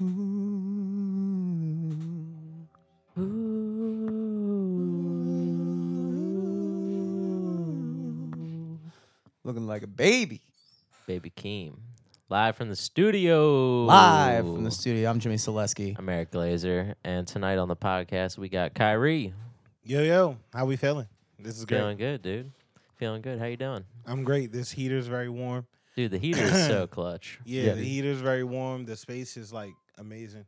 Looking like a baby. Baby Keem. Live from the studio. Live from the studio. I'm Jimmy Selesky. I'm Eric Glazer. And tonight on the podcast, we got Kyrie. Yo, yo, how we feeling? This is great. Feeling good, dude. Feeling good. How you doing? I'm great. This heater's very warm. Dude, the heater is so clutch. Yeah, Yeah, the dude. heater's very warm. The space is like amazing.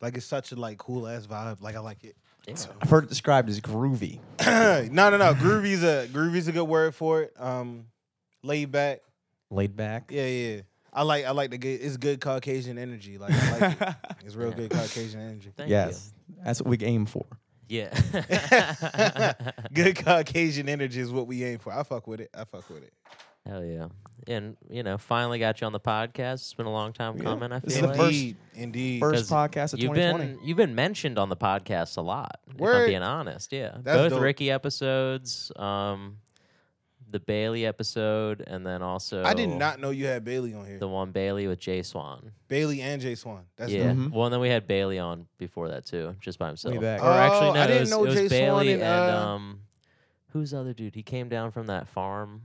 Like it's such a like cool ass vibe. Like I like it. Yeah. I've heard it described as groovy. no, no, no. Groovy's a groovy's a good word for it. Um, laid back. Laid back. Yeah, yeah. I like I like the good. It's good Caucasian energy. Like I like it. It's real Yeah. good Caucasian energy. Thank yes. That's what we aim for. Yeah. Good Caucasian energy is what we aim for. I fuck with it. I fuck with it. Hell yeah. And, you know, finally got you on the podcast. It's been a long time Yeah. coming, I feel This feel is the first- Indeed, indeed. First 'Cause podcast of You've 2020. been you've been mentioned on the podcast a lot. If I'm being honest, yeah. That's Both dope. Ricky episodes, um, the Bailey episode, and then also I did not know you had Bailey on here. the one Bailey with Jay Swan. Bailey and Jay Swan. That's yeah. dope. Mhm. Well, and then we had Bailey on before that too, just by himself. back. Or actually, Oh, no, I didn't was, know it was Jay Swan Bailey and, and uh, um, who's the other dude? He came down from that farm.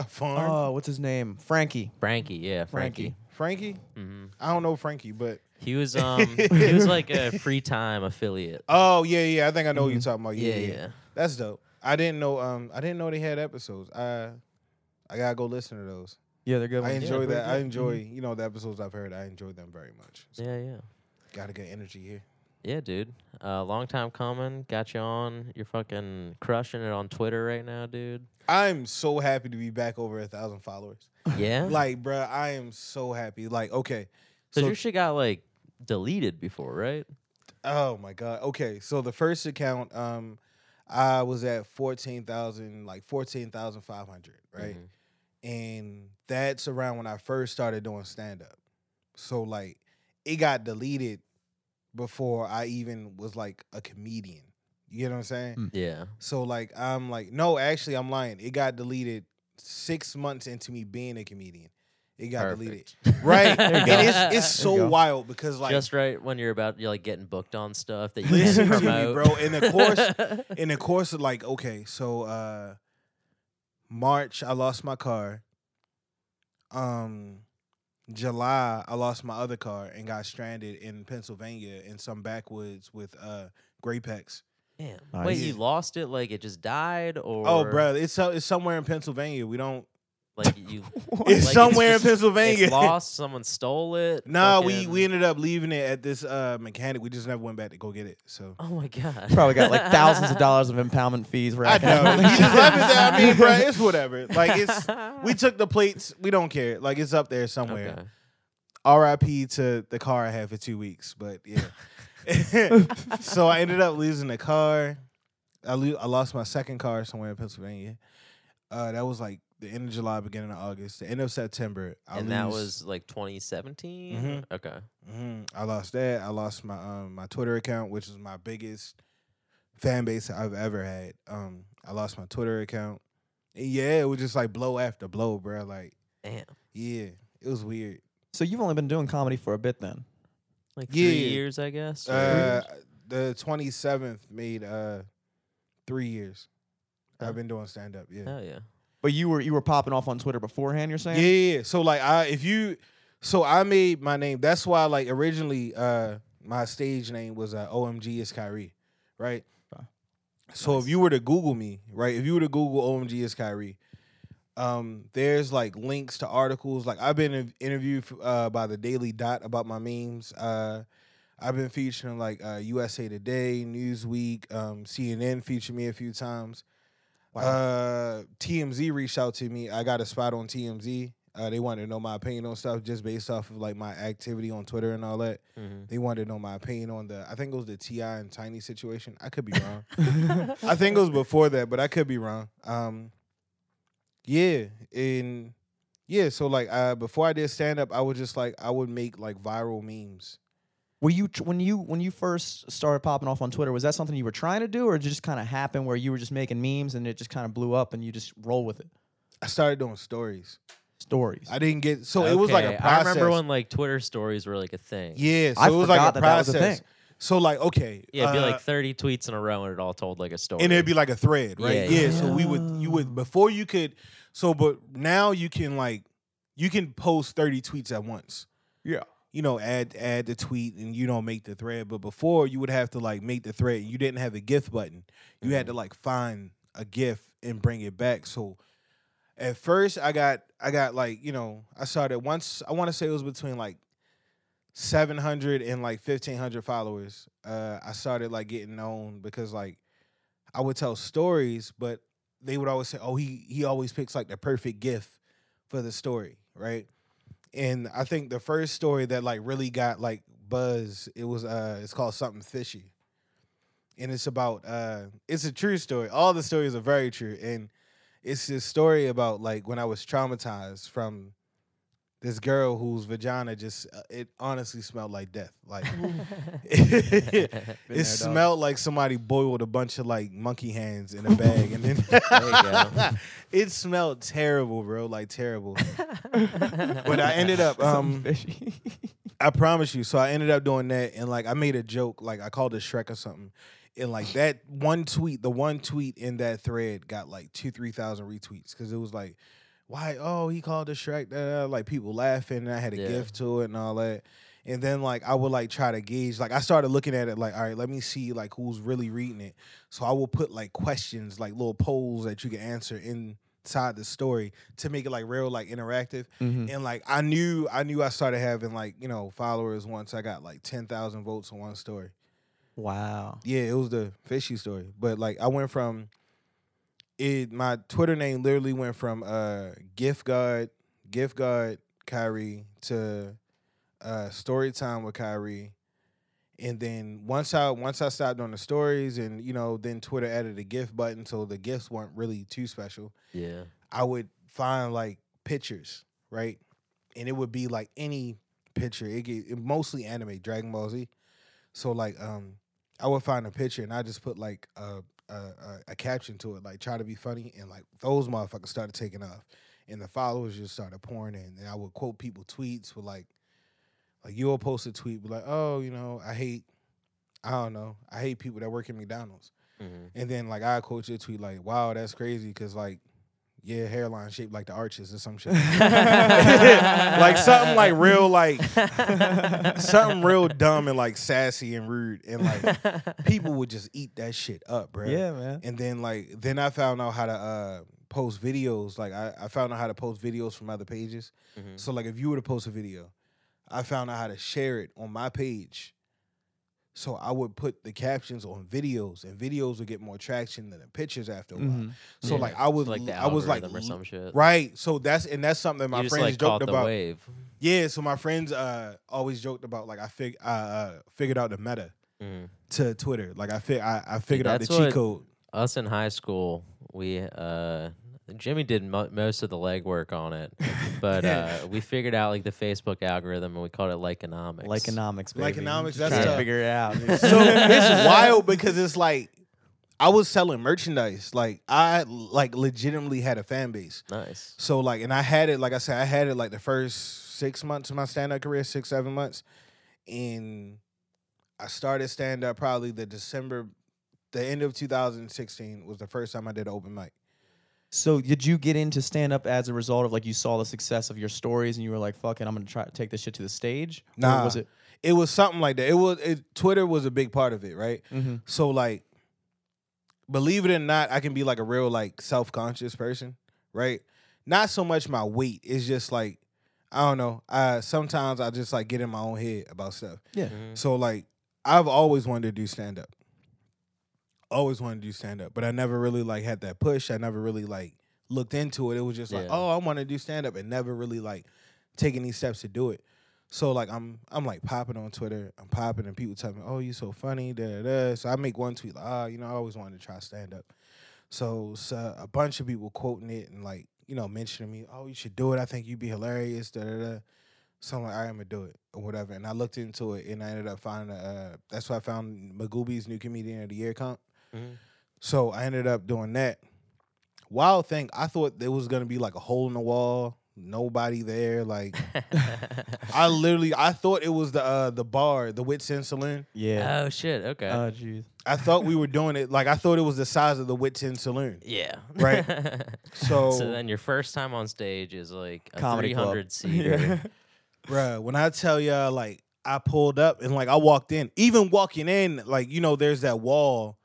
A farm. Oh, what's his name? Frankie. Frankie, yeah, Frankie. Frankie. Frankie? hmm I don't know Frankie, but He was um, he was like a free time affiliate. oh yeah, yeah. I think I know what you're talking about. Yeah, yeah, yeah, yeah. That's dope. I didn't know. Um, I didn't know they had episodes. I, I gotta go listen to those. Yeah, they're good. I ones. enjoy Yeah, that. pretty I good. enjoy. Mhm. You know the episodes I've heard. I enjoy them very much. So Yeah, yeah. Got a good energy here. Yeah, dude. Uh, long time coming. Got you on. You're fucking crushing it on Twitter right now, dude. I'm so happy to be back over a thousand followers. Yeah. Like, bruh, I am so happy. Like, okay. So, your shit got like deleted before, right? oh my god. Okay, so the first account, um, I was at fourteen thousand, like fourteen thousand five hundred, right? Mhm. and that's around when I first started doing stand up. So like it got deleted before I even was like a comedian. You get what I'm saying? Mm. Yeah. So like I'm like no, actually I'm lying. It got deleted 6 months into me being a comedian. It got deleted. Right? And it's it's so wild because like Just right when you're about you're like getting booked on stuff that you listen to me, promote. bro. In the course in the course of like okay so uh march i lost my car um july i lost my other car and got stranded in pennsylvania in some backwoods with uh grapex Damn. Nice. Wait, you lost it? Like it just died, or oh bro it's so- it's somewhere in pennsylvania we don't Like you? it's Like, somewhere just- in pennsylvania It's lost. Someone stole it. nah we fucking- we ended up leaving it at this uh mechanic we just never went back to go get it so Oh my god. Probably got like thousands of dollars of impoundment fees. I Right know. He just left it there. I mean, bro, it's whatever. Like it's we took the plates. We don't care. Like it's up there somewhere. Okay. R.I.P. to the car I had for two weeks. But yeah. so I ended up losing the car. I lo- I lost my second car somewhere in Pennsylvania. Uh, that was like the end of July, beginning of August, the end of September. I and that was like 2017. Mhm. Okay. Mhm. I lost that. I lost my um my Twitter account, which was my biggest fan base I've ever had. Um, I lost my Twitter account. And yeah, it was just like blow after blow, bro. Like, Damn. yeah, it was weird. So you've only been doing comedy for a bit then. Like Yeah. three years, I guess. Uh, the twenty seventh made uh three years. Huh. I've been doing stand up. Yeah. Hell yeah. But you were you were popping off on Twitter beforehand. You're saying? Yeah, yeah, yeah. So like I if you so I made my name. That's why like originally uh my stage name was uh, OMG is Kyrie, right? So if you were to Google me, right? If you were to Google OMG is Kyrie, um, there's like links to articles. Like I've been interviewed uh, by the Daily Dot about my memes. Uh, I've been featured in like uh, USA Today, Newsweek, um, CNN featured me a few times. Wow. Uh, TMZ reached out to me. I got a spot on TMZ. Uh, they wanted to know my opinion on stuff just based off of like my activity on Twitter and all that. Mhm. They wanted to know my opinion on the I think it was the T.I. and Tiny situation. I could be wrong. I think it was before that, but I could be wrong. Um, yeah, and yeah, so like uh, before I did stand up, I was just like I would make like viral memes. Were you when you when you first started popping off on Twitter? Was that something you were trying to do, or did it just kind of happen where you were just making memes and it just kind of blew up and you just roll with it? I started doing stories. Stories. I didn't get so it was like a Okay, process. I remember when like Twitter stories were like a thing. yeah, so I it was like forgot a that that was a process. thing. So like okay, Yeah, it'd be uh, like 30 tweets in a row and it all told like a story. and it'd be like a thread, right? Yeah, Yeah. yeah. So we would you would before you could so but now you can like you can post 30 tweets at once. yeah. You know, add add the tweet and you don't make the thread. But before you would have to like make the thread. You didn't have a gift button. You had to like find a gift and bring it back. So at first I got I got like, you know, I started once I want to say it was between like 700 and like 1500 followers. Uh I started like getting known because like I would tell stories, but they would always say, "Oh, he he always picks like the perfect gift for the story, right?" And I think the first story that like really got like buzz, it was uh it's called something fishy. And it's about uh it's a true story. All the stories are very true and it's this story about like when I was traumatized from this girl whose vagina just uh, it honestly smelled like death. Like it, there, dog. smelled like somebody boiled a bunch of like monkey hands in a bag and then it smelled terrible, bro, like terrible. but I ended up um. I promise you. So I ended up doing that, and like I made a joke, like I called it Shrek or something, and like that one tweet, the one tweet in that thread got like two, three thousand retweets because it was like, why? Oh, he called it Shrek. da, Like people laughing, and I had a Yeah. gift to it and all that. And then like I would like try to gauge, like I started looking at it like, all right, let me see like who's really reading it. So I will put like questions, like little polls that you can answer inside the story to make it like real, like interactive Mhm. and like I knew I knew I started having like you know followers once I got like ten thousand votes on one story. Wow. Yeah, it was the fishy story, but like I went from it. My Twitter name literally went from uh gift god, gift god Kyrie to uh story time with Kyrie. And then once I once I stopped on the stories and you know then Twitter added a gift button so the gifts weren't really too special. yeah. I would find like pictures, right? And it would be like any picture. It get it mostly anime, Dragon Ball Z. So like um I would find a picture and I just put like a a, a a caption to it, like try to be funny, and like those motherfuckers started taking off. And the followers just started pouring in. And I would quote people tweets with like like you'll post a tweet, be like, oh, you know, I hate I don't know, I hate people that work at McDonald's. Mhm. And then like I quote your tweet like, "Wow, that's crazy," because like, yeah, hairline shaped like the arches or some shit. like something like real like something real dumb and like sassy and rude, and like people would just eat that shit up, bro. Yeah, man. And then like then I found out how to uh post videos. Like I, I found out how to post videos from other pages. Mhm. So like if you were to post a video, I found out how to share it on my page. So I would put the captions on videos, and videos would get more traction than the pictures after a while. Mhm. So Yeah. like I was like I was like or some shit. right. So that's and that's something that my you just friends like caught joked about. wave. Yeah. So my friends uh always joked about like I fig uh, uh figured out the meta Mhm. to Twitter. Like I fig I, I figured out the cheat code. Us in high school, we uh, Jimmy did mo- most of the legwork on it, but uh, we figured out like the Facebook algorithm and we called it Likeonomics. Lyconomics, baby. Likeonomics, Just that's trying to tough. figure it out. So it's wild because it's like I was selling merchandise. Like I like legitimately had a fan base. Nice. So like, and I had it, like I said, I had it like the first six months of my stand up career, six, seven months. And I started stand up probably the December, the end of 2016 was the first time I did open mic. So did you get into stand up as a result of like you saw the success of your stories and you were like, "Fucking, I'm gonna try to take this shit to the stage"? Or Nah. was it? It was something like that. It was, it, Twitter was a big part of it, right? Mm-hmm. So like, believe it or not, I can be like a real like self conscious person, right? Not so much my weight. It's just like I don't know. I sometimes I just like get in my own head about stuff. Yeah. Mhm. So like I've always wanted to do stand up. Always wanted to do stand up, but I never really like had that push. I never really like looked into it. It was just like, Yeah. oh, I want to do stand up and never really like taking these steps to do it. So like I'm I'm like popping on Twitter. I'm popping and people tell me, "Oh, you're so funny." Da, da, da. So I make one tweet like, "Ah, you know, I always wanted to try stand up." So, so a bunch of people quoting it and like you know mentioning me, "Oh, you should do it. I think you'd be hilarious." Da da da. So I'm like, "All right, I'm gonna do it or whatever." And I looked into it and I ended up finding uh that's why I found Magooby's new comedian of the year comp. Mhm. So I ended up doing that. Wild thing, I thought there was gonna be like a hole in the wall, nobody there. Like I literally, I thought it was the uh, the bar, the Whitson Saloon. Yeah. oh shit. Okay. Oh jeez. I thought we were doing it like I thought it was the size of the Whitson Saloon. yeah. Right. So, so then your first time on stage is like a Comedy club. 300 seater. Yeah. bruh, when I tell y'all, like I pulled up and like I walked in, even walking in, like you know, there's that wall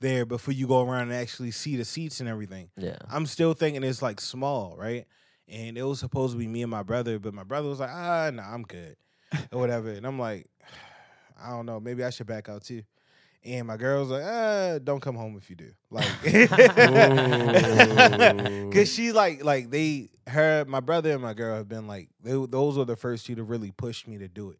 there before you go around and actually see the seats and everything. Yeah. I'm still thinking it's like small, right? And it was supposed to be me and my brother, but my brother was like, ah, no, I'm good, or whatever. And I'm like, I don't know, maybe I should back out too. And my girl was like, ah, don't come home if you do. Like, cause she like, like they, her, my brother and my girl have been like, they, those were the first two to really push me to do it.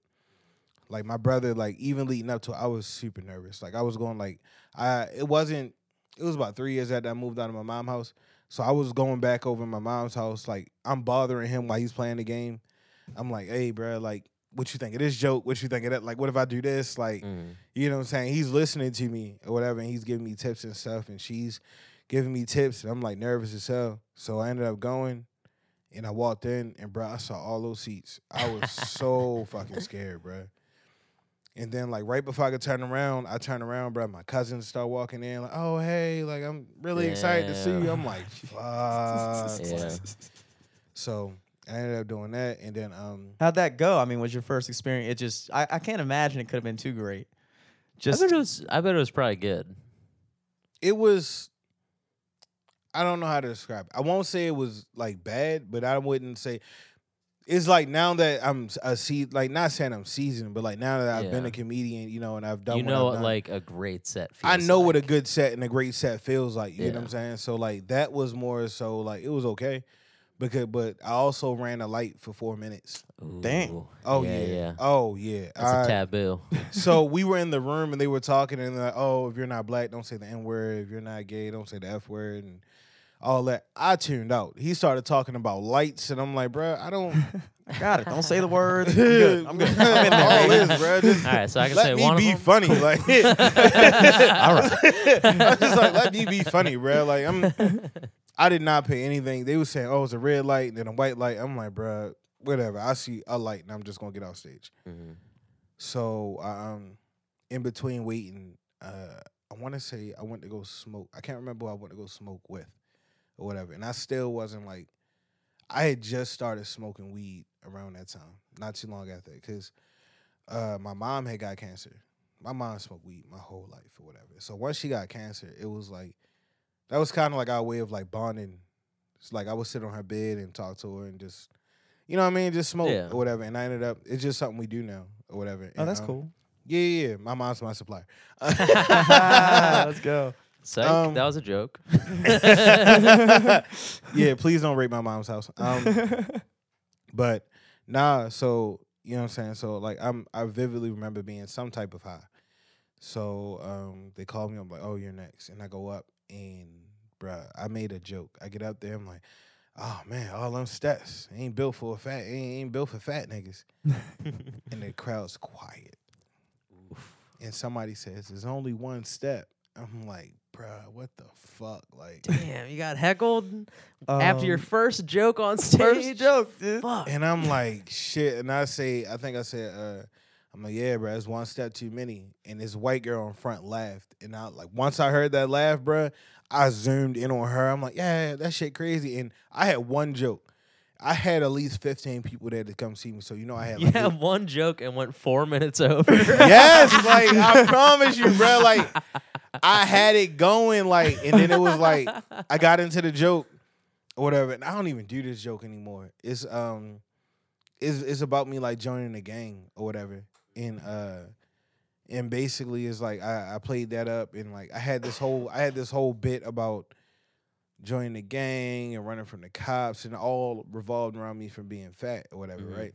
Like my brother, like even leading up to it, I was super nervous. Like I was going like, I, it wasn't, it was about three years after I moved out of my mom's house. So I was going back over to my mom's house, like I'm bothering him while he's playing the game. I'm like, hey, bro, like, what you think of this joke? What you think of that? Like, what if I do this? Like, Mm. you know what I'm saying? He's listening to me or whatever, and he's giving me tips and stuff, and she's giving me tips, and I'm like nervous as hell. So I ended up going, and I walked in, and bro, I saw all those seats. I was so fucking scared, bro. And then like right before I could turn around, I turn around, bro. My cousins start walking in, like, "Oh hey, like I'm really excited to see you." I'm like, "Fuck." Yeah. So I ended up doing that, and then um, How'd that go? I mean, was your first experience? It just I, I can't imagine it could have been too great. Just I bet it was. I bet it was probably good. it was. I don't know how to describe it. I won't say it was like bad, but I wouldn't say. It's like now that I'm a see, like not saying I'm seasoned, but like now that I've been a comedian, you know, and I've done. you what know I've done, like a great set feels I know what a good set and a great set feels like. You know what I'm saying? So like that was more so like it was okay, because but I also ran a light for four minutes. Dang. Ooh. Oh yeah, yeah, yeah. oh yeah. That's I- a taboo. so we were in the room and they were talking and they're like, oh, if you're not black, don't say the N word. If you're not gay, don't say the F word and all that. I tuned out. He started talking about lights and I'm like, bruh, I don't. I got it. Don't say the words. I'm good. I'm good. I'm in there. all baby. this, bruh. Just All right, so I can let say me one be of them. funny. Like, All right. I'm just like, let me be funny, bruh. Like, I'm. I did not pay anything. They were saying, oh, it's a red light and then a white light. I'm like, bruh, whatever. I see a light and I'm just gonna get off stage. Mhm. So um, in between waiting, uh, I want to say I went to go smoke. I can't remember who I went to go smoke with, or whatever. And I still wasn't like, I had just started smoking weed around that time, not too long after, because uh, my mom had got cancer. My mom smoked weed my whole life or whatever. So once she got cancer, it was like that was kind of like our way of like bonding. It's like I would sit on her bed and talk to her and just, you know what I mean, just smoke Yeah. or whatever. And I ended up, it's just something we do now or whatever. Oh, And, that's um, cool. Yeah, yeah, yeah. My mom's my supplier. Let's go. Psych, Um, that was a joke. yeah, please don't rape my mom's house. Um, but nah, so you know what I'm saying. So like, I'm I vividly remember being some type of high. So um, they called me. I'm like, oh, you're next, and I go up and bruh, I made a joke. I get up there. I'm like. Oh man, all them stats ain't built for a fat, ain't, ain't built for fat niggas. and the crowd's quiet. And somebody says, "There's only one step." I'm like, bruh, what the fuck? Like, Damn, you got heckled after your Um, first joke on stage. First joke, dude. Fuck. And I'm like, shit. And I say, I think I said, uh, I'm like, yeah, bro, it's one step too many. And this white girl in front laughed. And I like once I heard that laugh, bro, I zoomed in on her. I'm like, yeah, that shit crazy. And I had one joke. I had at least 15 people there to come see me. So you know I had like had one joke and went four minutes over. yes, like I promise you, bro. Like I had it going, like, and then it was like I got into the joke or whatever. And I don't even do this joke anymore. It's um, it's it's about me like joining the gang or whatever. And uh, and basically it's like I, I played that up and like I had this whole I had this whole bit about joining the gang and running from the cops and all revolved around me from being fat or whatever, Mhm. right?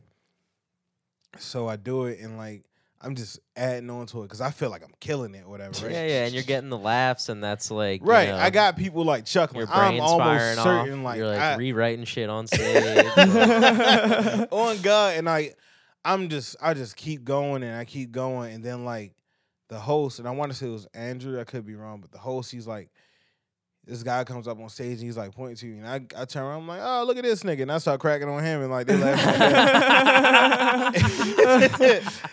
So I do it and like I'm just adding on to it because I feel like I'm killing it or whatever, right? Yeah, yeah, and you're getting the laughs, and that's like you Right. know, I got people like chuckling. your I'm almost firing certain off. like, you're like I- rewriting shit on stage. on God, and I, I'm just I just keep going and I keep going, and then like the host, and I want to say it was Andrew, I could be wrong, but the host, he's like, this guy comes up on stage and he's like pointing to me, and I, I turn around, I'm like, oh, look at this nigga, and I start cracking on him, and like they laugh.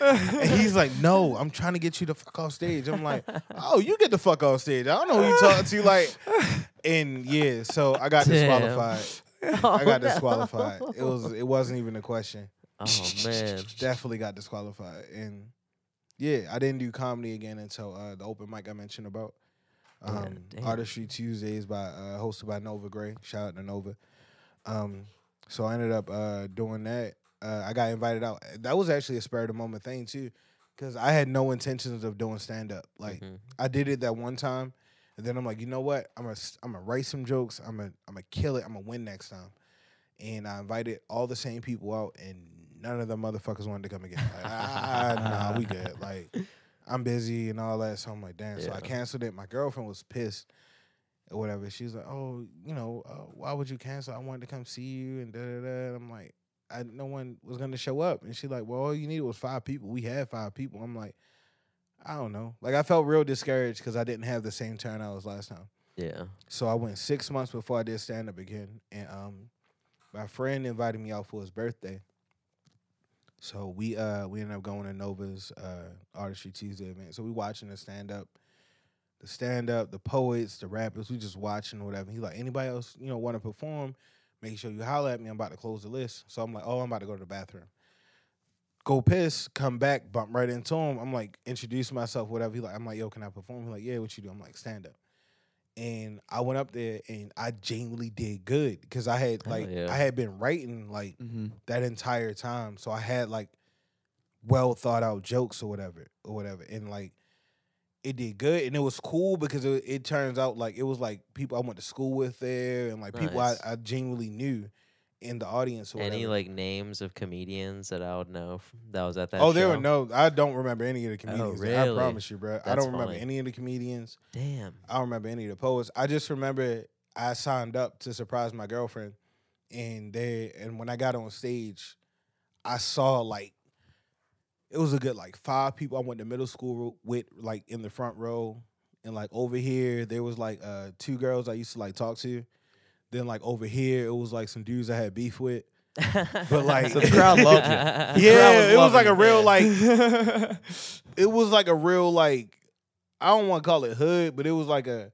and he's like, no, I'm trying to get you the fuck off stage. I'm like, oh, you get the fuck off stage. I don't know who you talking to, like, and yeah, so I got Damn. disqualified. Oh, I got no. disqualified. It was it wasn't even a question. Oh man. Definitely got disqualified. And yeah, I didn't do comedy again until uh, the open mic I mentioned about. Yeah, Um, damn. Artistry Tuesdays by uh, hosted by Nova Gray. Shout out to Nova. Um, so I ended up uh, doing that. Uh, I got invited out. That was actually a spur of the moment thing too, because I had no intentions of doing stand up. Like Mhm. I did it that one time, and then I'm like, you know what? I'm gonna I'm gonna write some jokes. I'm gonna I'm gonna kill it. I'm gonna win next time. And I invited all the same people out, and none of them motherfuckers wanted to come again. Like, ah, nah, we good. Like I'm busy and all that. So I'm like, damn. So I canceled it. My girlfriend was pissed or whatever. She's like, oh, you know, uh, why would you cancel? I wanted to come see you and da da da. And I'm like, I no one was gonna show up. And she's like, well, all you needed was five people. We had five people. I'm like, I don't know. Like I felt real discouraged because I didn't have the same turnout as last time. Yeah. So I went six months before I did stand up again, and um, my friend invited me out for his birthday. So we uh we ended up going to Nova's uh Artistry Tuesday event. So we watching the stand up, the stand up, the poets, the rappers. We just watching whatever. He's like, anybody else you know want to perform? Make sure you holler at me. I'm about to close the list. So I'm like, oh, I'm about to go to the bathroom. Go piss, come back, bump right into him. I'm like, introduce myself, whatever. He like, I'm like, yo, can I perform? He's like, yeah, what you do? I'm like, stand up and I went up there and I genuinely did good because I had like yeah. I had been writing like Mm-hmm. that entire time, so I had like well thought out jokes or whatever or whatever, and like it did good and it was cool because it, it turns out like it was like people I went to school with there and like people I, I genuinely knew in the audience or Any whatever. like names of comedians that I would know f- that was at that oh, there show? were no. I don't remember any of the comedians. there. I really? promise you, bro. I That's don't remember funny. any of the comedians. Damn. I don't remember any of the poets. I just remember I signed up to surprise my girlfriend, and they and when I got on stage, I saw like it was a good like five people I went to middle school with like in the front row, and like over here there was like uh two girls I used to like talk to. Then like over here it was like some dudes I had beef with. But, like- So the crowd loved you. yeah, it was like a real it. like it was like a real like I don't want to call it hood, but it was like a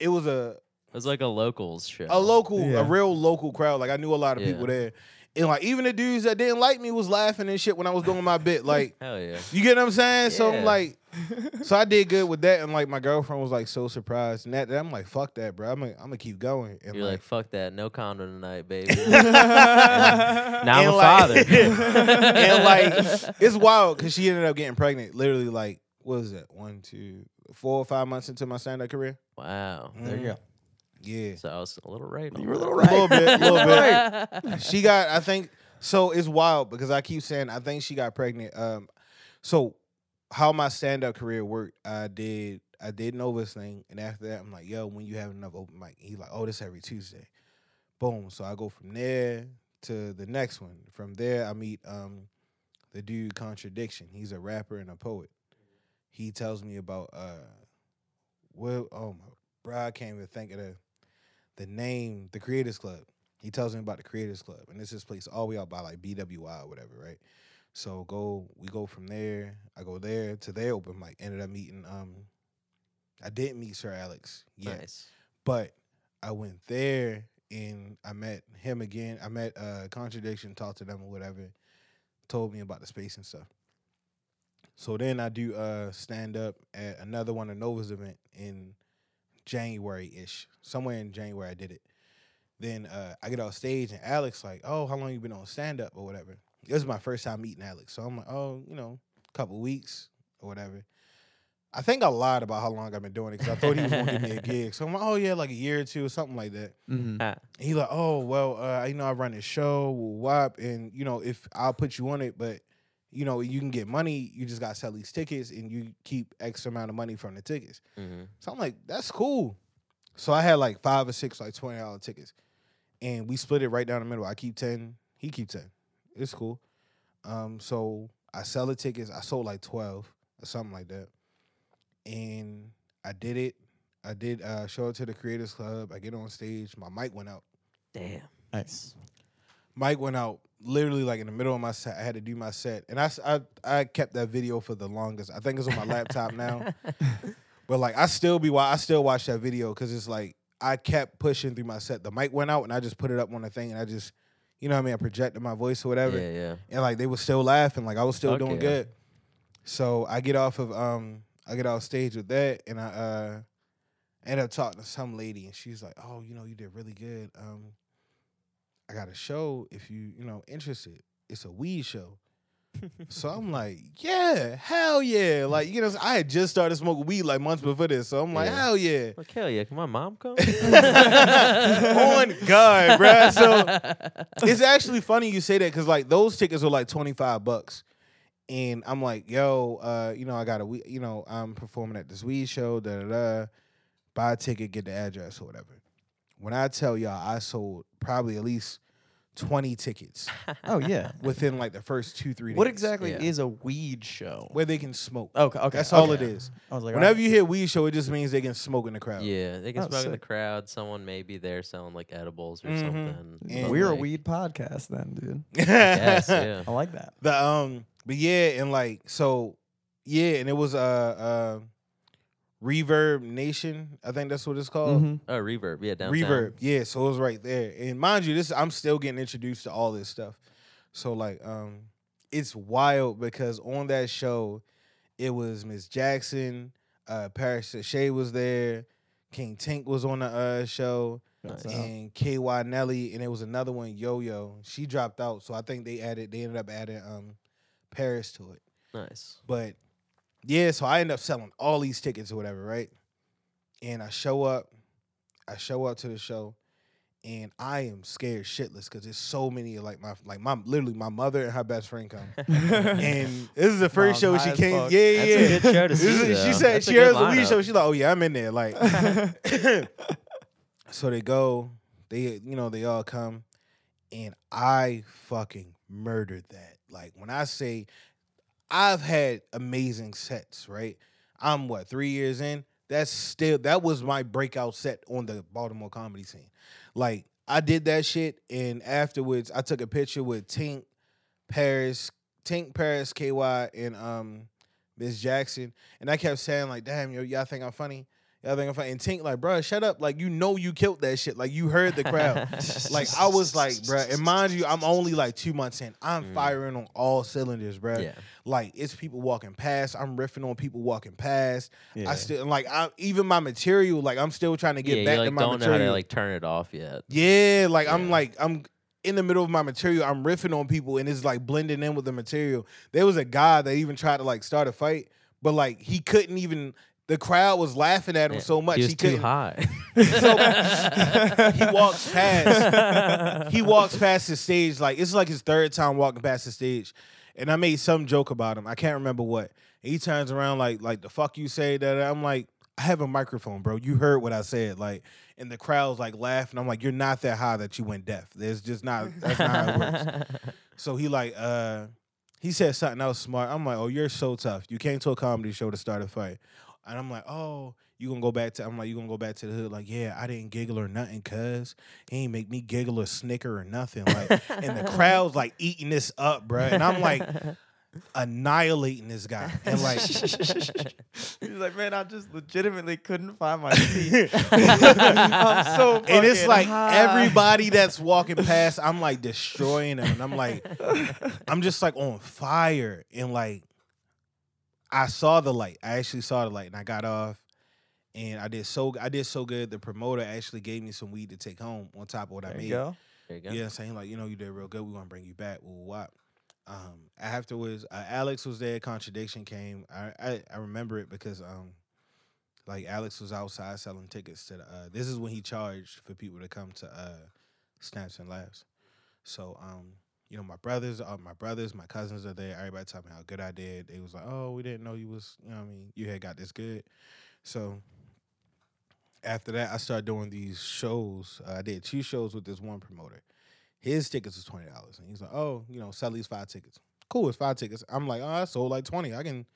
it was a It was like a locals show. a local Yeah. a real local crowd. Like I knew a lot of Yeah. people there. And like even the dudes that didn't like me was laughing and shit when I was doing my bit. Like Hell yeah. you get what I'm saying? So I'm Yeah. like so I did good with that and like my girlfriend was like so surprised. And that, that I'm like, fuck that, bro. I'm gonna, I'm gonna keep going. And You're like, fuck that. No condom tonight, baby. and now I'm a like- father. and like it's wild because she ended up getting pregnant literally like what was that? One, two, four or five months into my stand up career. wow. There you go. Yeah. So I was a little right. You were a on little that. A little bit, a little bit. Right. she got i think so it's wild because i keep saying i think she got pregnant um so how my stand-up career worked i did i did nova's thing and after that i'm like yo when you have enough open mic? He's like oh this every tuesday. Boom so i go from there to the next one. From there i meet um the dude contradiction. He's a rapper and a poet. He tells me about uh well oh my bro i can't even think of the the name the creators club. He tells me about the Creators Club, and this is place all the way out by like BWI or whatever, right? So go, we go from there. I go there to their open mic. Ended up meeting. Um, I didn't meet Sir Alex yet, Nice. but I went there and I met him again. I met uh, Contradiction, talked to them or whatever. Told me about the space and stuff. So then I do uh, stand up at another one of Nova's event in January ish, somewhere in January. I did it then uh, I get off stage and Alex like, oh, how long you been on stand up or whatever. It was my first time meeting Alex, so I'm like, oh, you know, a couple weeks or whatever. I think I lied about how long I've been doing it because I thought he was gonna give me a gig. So I'm like, oh yeah, like a year or two or something like that. Mm-hmm. Ah, he like, oh well, uh, you know, I run this show, WAP, and you know, if I'll put you on it, but you know, you can get money. You just gotta sell these tickets, and you keep X amount of money from the tickets. mhm. So I'm like, that's cool. So I had like five or six like twenty dollar tickets, and we split it right down the middle. I keep ten, he keep ten. It's cool. Um, so I sell the tickets. I sold like twelve or something like that, and I did it. I did uh, show it to the Creators Club. I get on stage. My mic went out. Damn. Nice. Mic went out literally like in the middle of my set. I had to do my set, and I, I, I kept that video for the longest. I think it's on my laptop now, but like I still be wa- I still watch that video because it's like I kept pushing through my set. The mic went out, and I just put it up on the thing, and I just you know what I mean. I projected my voice or whatever, Yeah, yeah. and like they were still laughing, like I was still Fuck doing good. So I get off of um I get off stage with that, and I uh end up talking to some lady, and she's like, "Oh, you know, you did really good. Um, I got a show if you you know interested. It's a weed show." So I'm like, "Yeah, hell yeah!" Like you know, I had just started smoking weed like months before this, so I'm like, Yeah. "Hell yeah!" Like hell yeah, can my mom come? On God, bruh. So it's actually funny you say that because like those tickets were like 25 bucks. And I'm like, yo, uh, you know, I got a, we- you know, I'm performing at this weed show, da da da. Buy a ticket, get the address or whatever. When I tell y'all, I sold probably at least 20 tickets Oh yeah. within like the first two, three days. What exactly Yeah. is a weed show? Where they can smoke. Okay, okay. That's all it okay. is. I was like, Whenever you hear weed show, it just means they can smoke in the crowd. yeah, they can Oh, smoke in the sick. crowd. Someone may be there selling like edibles or Mhm. something. And- but, we're a like, weed podcast then, dude. Yes, yeah. I like that. The um, but yeah, and like so, yeah, and it was uh uh, Reverb Nation. I think that's what it's called. Mhm. Oh, reverb. Yeah, downtown. Reverb, yeah. So it was right there, and mind you, this I'm still getting introduced to all this stuff. So like, um, it's wild because on that show, it was Miss Jackson, uh, Paris Shay was there, King Tink was on the uh show, That's, uh, and KY Nelly, and it was another one, Yo Yo. She dropped out, so I think they added, they ended up adding um Paris to it. Nice. But yeah, so I end up selling all these tickets or whatever, right? And I show up, I show up to the show, and I am scared shitless because there's so many like my like my literally my mother and her best friend come. and this is the first Mom's show she came. fuck. Yeah, yeah. That's a good show to see, is- she said That's she heard the weed show. She's like, oh yeah, I'm in there. Like, so they go, they you know they all come, and I fucking murdered that. Like when I say, I've had amazing sets. Right, I'm what three years in. That's still that was my breakout set on the Baltimore comedy scene. Like I did that shit, and afterwards I took a picture with Tink, Paris, Tink, Paris, KY, and um Miss Jackson, and I kept saying like, "Damn, yo, y'all think I'm funny? Y'all think I'm funny?" And Tink like, "Bro, shut up! Like you know you killed that shit. Like you heard the crowd. like I was like, bruh, and mind you, I'm only like two months in. I'm Mm. firing on all cylinders, bruh. Yeah. Like it's people walking past. I'm riffing on people walking past. Yeah. I still like I even my material. Like I'm still trying to get yeah, back like to my don't know how to like turn it off yet. Yeah, like I'm like I'm in the middle of my material. I'm riffing on people, and it's like blending in with the material. There was a guy that even tried to like start a fight, but like he couldn't even. The crowd was laughing at him so much He was too couldn't. high. he walks past. he walks past the stage like it's like his third time walking past the stage, and I made some joke about him. I can't remember what. And he turns around like like the fuck you say that. I'm like I have a microphone, bro. You heard what I said, like, and the crowd's like laughing. I'm like, you're not that high that you went deaf. There's just not. That's not how it works. So he like uh he said something else smart. I'm like, oh, you're so tough. You came to a comedy show to start a fight. And I'm like, oh, you gonna go back to I'm like, you gonna go back to the hood? Like, yeah, I didn't giggle or nothing, cuz he ain't make me giggle or snicker or nothing. Like, and the crowd's like eating this up, bro. And I'm like annihilating this guy. And like He's like, man, I just legitimately couldn't find my seat. I'm so and it's like high. everybody that's walking past, I'm like destroying them. And I'm like, I'm just like on fire. And like, I saw the light. I actually saw the light, and I got off. And I did so. I did so good. The promoter actually gave me some weed to take home on top of what I There made. you go. There you go. Yeah, saying like, you know, you did real good. We want to bring you back. Woo, what? Um, afterwards, uh, Alex was there. Contradiction came. I, I I remember it because um, like Alex was outside selling tickets to the. Uh, this is when he charged for people to come to uh, snaps and laughs. So um, you know, my brothers, uh, my brothers, my cousins are there. Everybody telling me how good I did. They was like, oh, we didn't know you was. You know, I mean, you had got this good. So after that, I started doing these shows. Uh, I did two shows with this one promoter. His tickets was twenty dollars, and he's like, "Oh, you know, sell these five tickets. Cool, it's five tickets." I'm like, "Oh, I sold like twenty. I can."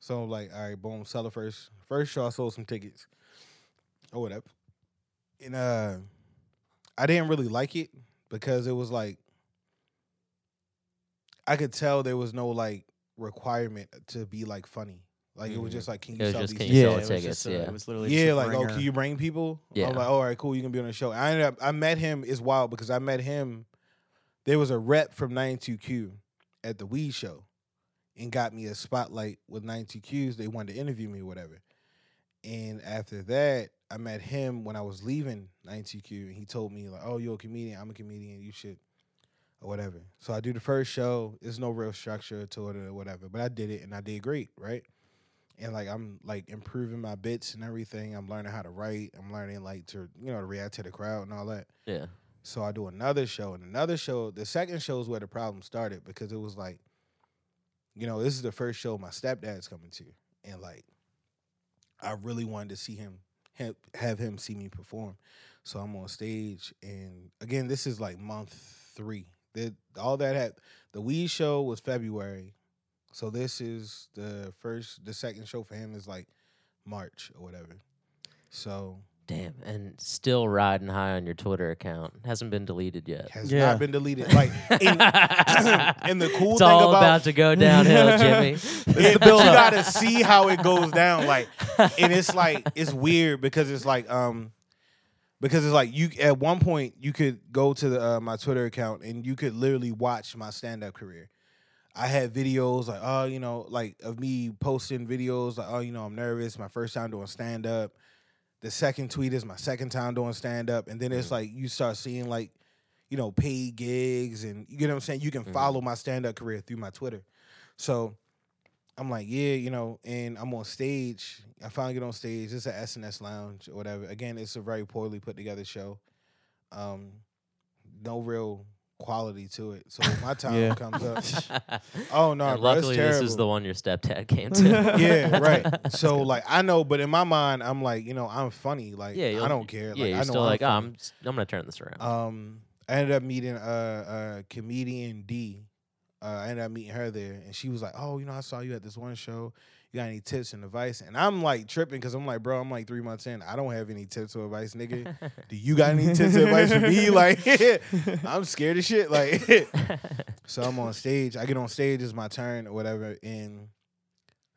So like, all right, boom, sell the first first show. I sold some tickets. or whatever. And uh I didn't really like it because it was like I could tell there was no like requirement to be like funny. Like it was Mhm. just like, can It you was sell just, these can you yeah, sell it was tickets? just, uh, Yeah. it was literally yeah, a like oh, can you bring people? Yeah. I'm like, all right, cool, you can be on the show. I ended up, I met him. It's wild because I met him. There was a rep from 92Q at the Weed Show, and got me a spotlight with 92Qs. They wanted to interview me, or whatever. And after that, I met him when I was leaving 92Q, and he told me like, "Oh, you're a comedian. I'm a comedian. You should." Or whatever. So I do the first show. There's no real structure to it or whatever, but I did it and I did great, right? and like I'm like improving my bits and everything. I'm learning how to write. I'm learning like to you know to react to the crowd and all that. Yeah. So I do another show and another show. The second show is where the problem started because it was like, you know, this is the first show my stepdad's coming to, and like, I really wanted to see him, have, have him see me perform. So I'm on stage, and again, this is like month three. The, all that had the weed show was February, so this is the first. The second show for him is like March or whatever. So Damn. And still riding high on your Twitter account. Hasn't been deleted yet. has Yeah. not been deleted. Like, and, and the cool it's thing all about, about to go downhill, Jimmy. is you gotta see how it goes down. Like, and it's like it's weird because it's like um because it's like you at one point you could go to the, uh, my Twitter account and you could literally watch my stand up career. I had videos like oh you know like of me posting videos like oh you know I'm nervous my first time doing stand up. The second tweet is my second time doing stand up and then it's Mhm. like you start seeing like you know paid gigs and you get what I'm saying you can Mhm. follow my stand up career through my Twitter. So I'm like, yeah, you know, and I'm on stage. I finally get on stage. It's an SNS Lounge or whatever. Again, it's a very poorly put together show. Um, no real quality to it. So my time Yeah. comes up. Oh no, and bro, it's luckily, this is terrible. the one your stepdad came to. yeah, right. So like I know, but in my mind, I'm like, you know, I'm funny. Like Yeah, I you'll- don't care. yeah, like you're I know still I'm like, oh, funny. I'm, s- I'm gonna turn this around. Um, I ended up meeting a, uh comedian D. Uh, I ended up meeting her there, and she was like, "Oh, you know, I saw you at this one show. You got any tips and advice?" And I'm like tripping because I'm like, "Bro, I'm like three months in. I don't have any tips or advice, nigga. Do you got any tips and advice for me? Like, I'm scared of shit. Like, so I'm on stage. I get on stage. It's my turn or whatever, and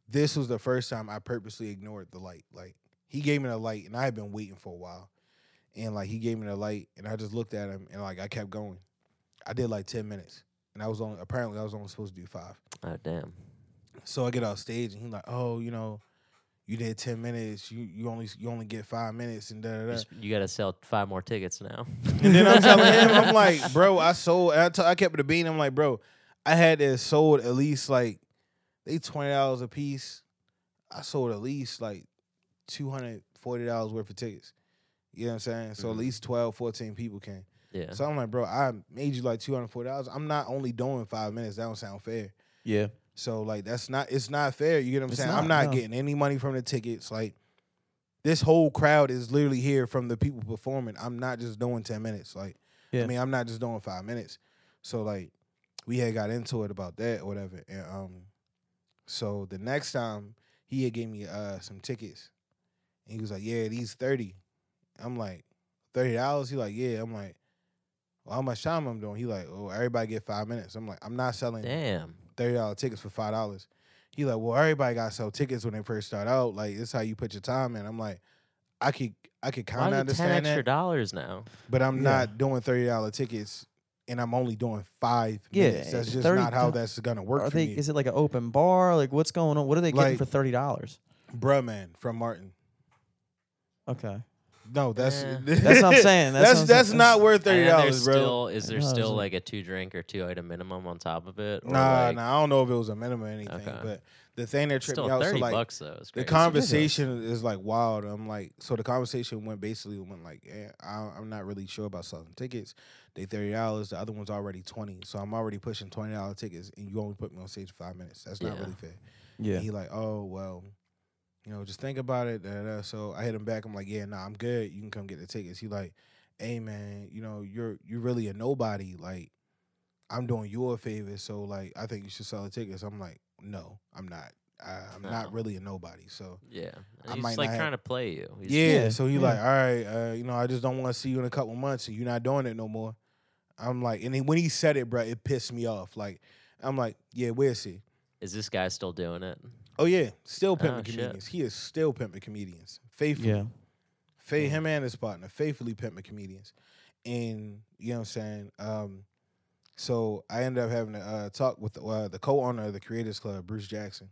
this was the first time I purposely ignored the light. Like, he gave me the light, and I had been waiting for a while and like he gave me the light and I just looked at him and like I kept going. I did like 10 minutes and I was only apparently I was only supposed to do 5. oh damn. So I get off stage and he's like, "Oh, you know, you did 10 minutes. You you only you only get 5 minutes and da da You, da." you gotta sell five more tickets now. And then I'm telling him, I'm like, "Bro, I sold and I, t- I kept it a bean. I'm like, "Bro, I had to have sold at least like they $20 a piece. I sold at least like $240 worth of tickets. You know what I'm saying? So at Mhm. least 12, 14 people came. Yeah. So I'm like, bro, I made you like two hundred forty dollars. I'm not only doing five minutes. That don't sound fair. yeah. So like, that's not. It's not fair. You get what I'm It's saying? not, I'm not no. getting any money from the tickets. Like, this whole crowd is literally here from the people performing. I'm not just doing ten minutes. Like, Yeah. I mean, I'm not just doing five minutes. So like, we had got into it about that or whatever. And um, so the next time he had gave me uh some tickets, and he was like, "Yeah, these 30 I'm like, thirty dollars. He like, yeah. I'm like, well, how much time I'm doing? He like, oh, everybody get five minutes. I'm like, I'm not selling Damn. thirty dollar tickets for five dollars. He like, well, everybody got to sell tickets when they first start out. Like, this how you put your time in. I'm like, I could, I could kind Why of are ten understand extra that, dollars now? but I'm Yeah. not doing thirty dollar tickets, and I'm only doing five Yeah, minutes. That's just 30 not how that's gonna work Are for they? me, Is it like an open bar? Like what's going on? What are they getting Like- for thirty dollars? bruh, man. From Martin. Okay, No, that's Eh. that's what I'm saying. That's That's what I'm that's saying. not worth thirty And dollars, bro. Still, is there No, it's still like- like a two drink or two item minimum on top of it? Or Nah, like, nah, I don't know if it was a minimum or anything, Okay. but the thing that tripped Still me out, so thirty like bucks though. Is the crazy. conversation is like wild. I'm like, so the conversation went basically went like, yeah, I, I'm not really sure about selling tickets. They thirty dollars. The other one's already twenty, so I'm already pushing twenty dollar tickets, and you only put me on stage for five minutes. That's not Yeah. really fair. Yeah. And he like, oh well, you know, just think about it. Da, da, da. So I hit him back. I'm like, yeah, nah, I'm good. You can come get the tickets. He like, hey man, you know, you're you're really a nobody. Like, I'm doing you a favor, so like, I think you should sell the tickets. I'm like, no, I'm not. I, I'm No. not really a nobody. So Yeah, I he's might like trying have- to play you. He's- yeah, Yeah, so he yeah. like, all right, uh, you know, I just don't want to see you in a couple months, and you're not doing it no more. I'm like, and then when he said it, bro, it pissed me off. Like, I'm like, yeah, where's he? Is this guy still doing it? Oh yeah, still pimping Oh, shit. comedians. He is still pimping comedians. Faithfully. Yeah. Fa- Yeah. him and his partner faithfully pimping comedians. And you know what I'm saying? Um, so I ended up having to uh, talk with the, uh, the co-owner of the Creators Club, Bruce Jackson.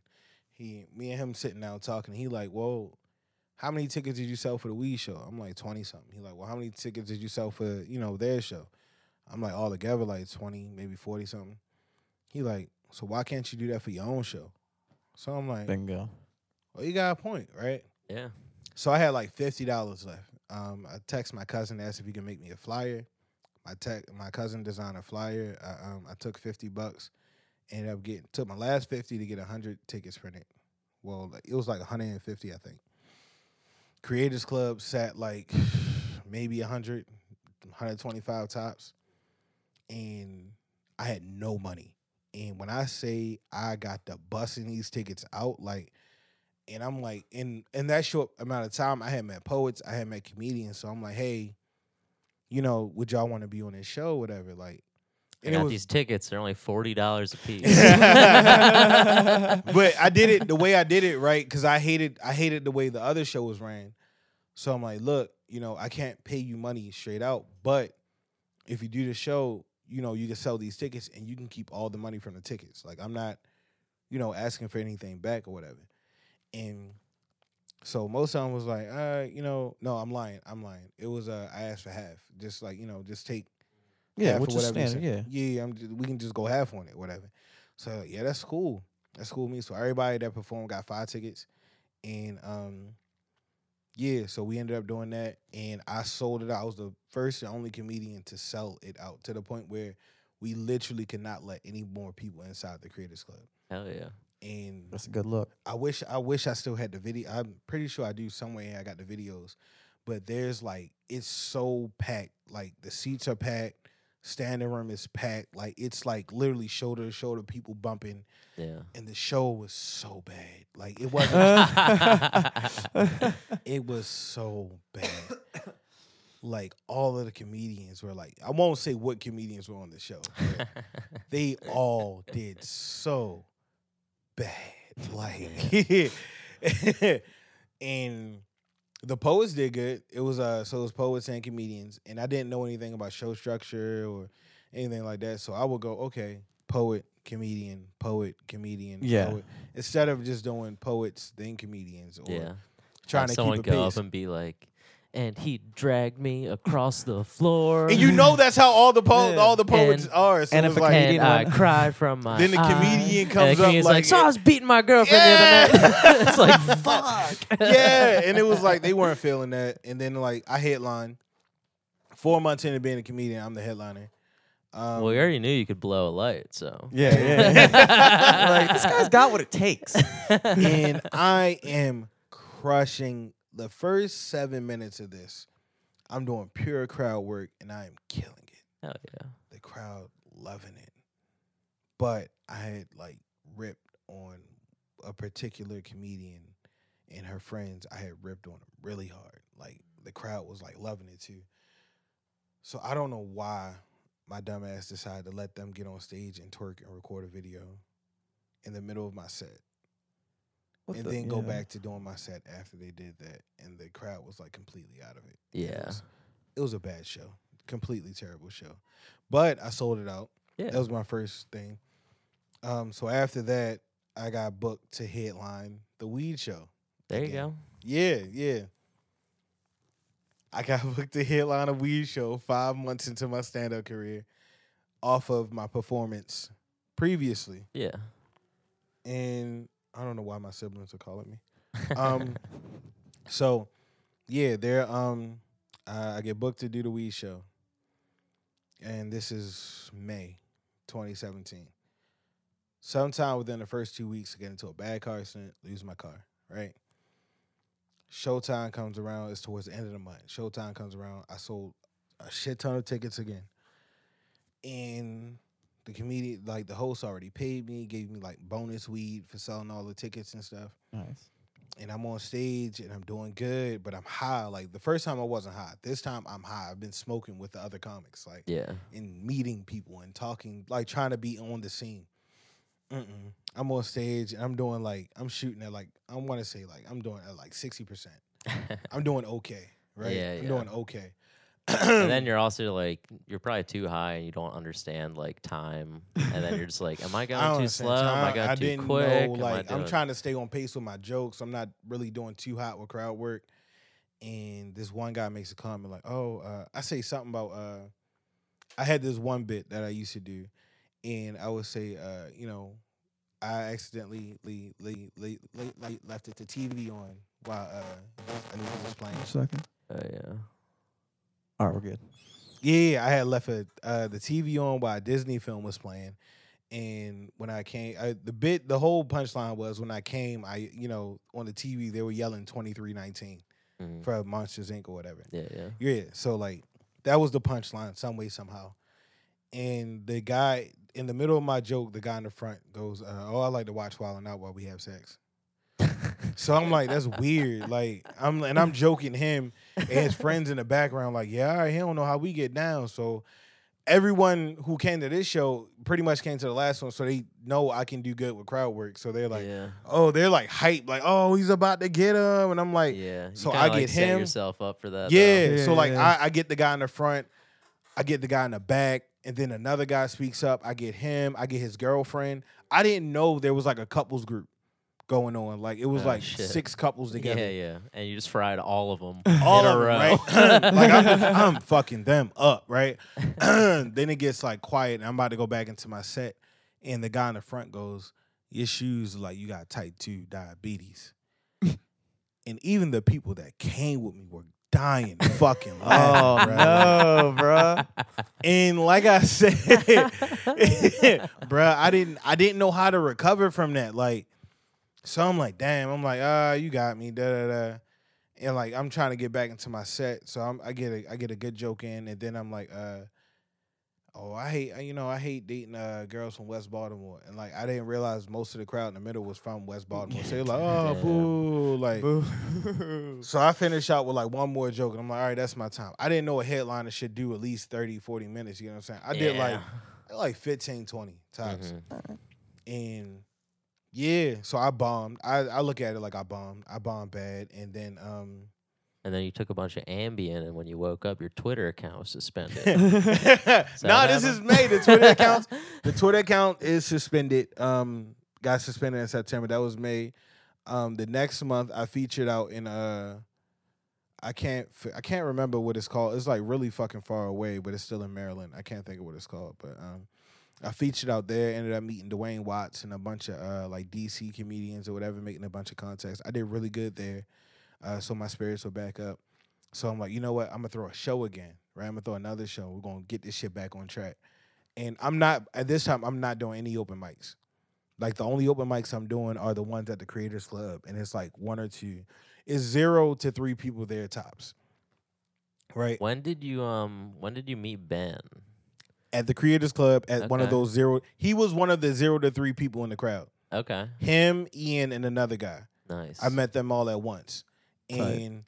He, me and him sitting down talking. He like, well, how many tickets did you sell for the weed show? I'm like twenty something. He like, well, how many tickets did you sell for you know their show? I'm like all together like twenty, maybe forty something. He like, so why can't you do that for your own show? So I'm like, Bingo. well, you got a point, right? Yeah. So I had like fifty dollars left. Um, I text my cousin, asked if he could make me a flyer. My tech, my cousin designed a flyer. I, um, I took fifty bucks. Ended up getting took my last fifty to get hundred tickets printed. Well, it was like one hundred and fifty, I think. Creators Club sat like maybe 100, 125 tops, and I had no money. And when I say I got the busting these tickets out, like and I'm like, in in that short amount of time, I had met poets, I had met comedians. So I'm like, hey, you know, would y'all want to be on this show, whatever? Like, I and it got was, these tickets. They're only forty dollars a piece. but I did it the way I did it, right? Because I hated I hated the way the other show was ran. So I'm like, look, you know, I can't pay you money straight out, but if you do the show, you know, you can sell these tickets and you can keep all the money from the tickets. Like I'm not, you know, asking for anything back or whatever. And so most of them was like, uh, you know, no, I'm lying. I'm lying. It was uh I asked for half. Just like, you know, just take Yeah, which is whatever you standard. Yeah. Yeah, I'm just, we can just go half on it, whatever. So yeah, that's cool. That's cool with me. So everybody that performed got five tickets. And um yeah, so we ended up doing that and I sold it out. I was the first and only comedian to sell it out to the point where we literally could not let any more people inside the Creators Club. Hell yeah. And That's a good look. I wish I wish I still had the video. I'm pretty sure I do somewhere. I got the videos, but there's like it's so packed. Like the seats are packed, standing room is packed. Like it's like literally shoulder to shoulder, people bumping, Yeah. and the show was so bad. Like it wasn't. It was so bad. Like all of the comedians were like, I won't say what comedians were on the show. but they all did so bad. Like, and the poets did good. It was uh, so it was poets and comedians, and I didn't know anything about show structure or anything like that. So I would go, okay, poet, comedian, poet, comedian, Yeah. poet, instead of just doing poets then comedians or yeah. trying Have to someone keep a go pace. up and be like, and he dragged me across the floor. And you know that's how all the po- Yeah. all the poets And- are. So and it's if a like, comedian and I one- cried from my. Then the eye. comedian And comes the up comedian's like- so I was beating my girlfriend Yeah. the other night. it's like fuck. yeah, and it was like they weren't feeling that. And then like I headline four months into being a comedian, I'm the headliner. Um, well, we already knew you could blow a light, so. yeah, yeah. like this guy's got what it takes. and I am crushing the first seven minutes of this. I'm doing pure crowd work, and I am killing it. Hell yeah. the crowd loving it. But I had like ripped on a particular comedian and her friends. I had ripped on them really hard. Like the crowd was like loving it too. So I don't know why my dumbass decided to let them get on stage and twerk and record a video in the middle of my set. What and the- then go yeah. back to doing my set after they did that. And the crowd was like completely out of it. It Yeah. was, it was a bad show. Completely terrible show. But I sold it out. Yeah. That was my first thing. Um, so after that, I got booked to headline the weed show. there you go. Yeah, yeah. I got booked to headline a weed show five months into my stand up career off of my performance previously. Yeah. And I don't know why my siblings are calling me. Um, so yeah, they're um uh, I get booked to do the weed show. And this is May 2017. Sometime within the first two weeks, I get into a bad car accident, lose my car, right? Showtime comes around, it's towards the end of the month. Showtime comes around, I sold a shit ton of tickets again. And the comedian, like the host, already paid me, gave me like bonus weed for selling all the tickets and stuff. Nice. And I'm on stage and I'm doing good, but I'm high. Like the first time I wasn't high. This time I'm high. I've been smoking with the other comics, like Yeah. and meeting people and talking, like trying to be on the scene. Mm-mm. I'm on stage and I'm doing like I'm shooting at like I want to say like I'm doing at like sixty percent. I'm doing okay, right? Yeah, I'm yeah. doing okay. And then you're also like you're probably too high and you don't understand like time and then you're just like am i going I too understand slow am i going I too didn't quick know Am I like I'm trying to stay on pace with my jokes. I'm not really doing too hot with crowd work. And this one guy makes a comment like, "Oh, uh, I say something about uh, I had this one bit that I used to do, and I would say, uh, you know, I accidentally le- le- le- le- le- left it the TV on while uh, Anita was playing. second. oh yeah All right, we're good. Yeah, I had left a, uh, the TV on while a Disney film was playing, and when I came, I, the bit, the whole punchline was when I came, I you know on the TV they were yelling twenty three nineteen Mhm. for Monsters Inc. or whatever. yeah yeah Yeah, so like that was the punchline some way somehow, and the guy in the middle of my joke, the guy in the front goes, uh, "Oh, I like to watch Wild 'N Out while we have sex." So I'm like, that's weird. Like I'm and I'm joking him and his friends in the background, like, yeah, all right, he don't know how we get down. So everyone who came to this show pretty much came to the last one, so they know I can do good with crowd work. So they're like, yeah oh, they're like hype, like, oh, he's about to get him, and I'm like, yeah You so kinda, I like, get set him- yourself up for that yeah. Yeah, So like yeah. I, I get the guy in the front, I get the guy in the back, and then another guy speaks up. I get him, I get his girlfriend. I didn't know there was like a couples group going on. Like it was Oh, like shit. six couples together. yeah yeah and you just fried all of them all in a of row right? like I'm, I'm fucking them up, right? then it gets like quiet, and I'm about to go back into my set, and the guy in the front goes, "Your shoes look like you got type two diabetes," and even the people that came with me were dying, fucking Oh laughing, bruh. no, bruh. And like I said, bruh, I didn't I didn't know how to recover from that. Like, so I'm like, damn, I'm like, ah, you got me, da da da. And like I'm trying to get back into my set. So I'm I get a I get a good joke in, and then I'm like, uh, oh, I hate you know, I hate dating uh girls from West Baltimore. And like I didn't realize most of the crowd in the middle was from West Baltimore. So they're like, oh boo. Like Boo. so I finished out with like one more joke, and I'm like, all right, that's my time. I didn't know a headliner should do at least 30, 40 minutes. You know what I'm saying? I did like Yeah. like 15, 20 tops. Mhm. And yeah, so I bombed. I, I look at it like I bombed. I bombed bad. And then um and then you took a bunch of Ambien, and when you woke up, your Twitter account was suspended. No, what this is? May. The Twitter account the Twitter account is suspended. Um got suspended in September. That was May. Um the next month I featured out in uh I can't I can't remember what it's called. It's like really fucking far away, but it's still in Maryland. I can't think of what it's called, but um I featured out there, ended up meeting Dwayne Watts and a bunch of uh like DC comedians or whatever, making a bunch of contacts. I did really good there. Uh so my spirits were back up. So I'm like, you know what? I'm gonna throw a show again, right? I'm gonna throw another show. We're gonna get this shit back on track. And I'm not at this time. I'm not doing any open mics. Like the only open mics I'm doing are the ones at the Creators Club, and it's like one or two. It's zero to three people there tops. Right when did you um when did you meet Ben? At the Creators Club at one of those zero. He was one of the zero to three people in the crowd. Okay, Him, Ian, and another guy. nice. I met them all at once, Tight. and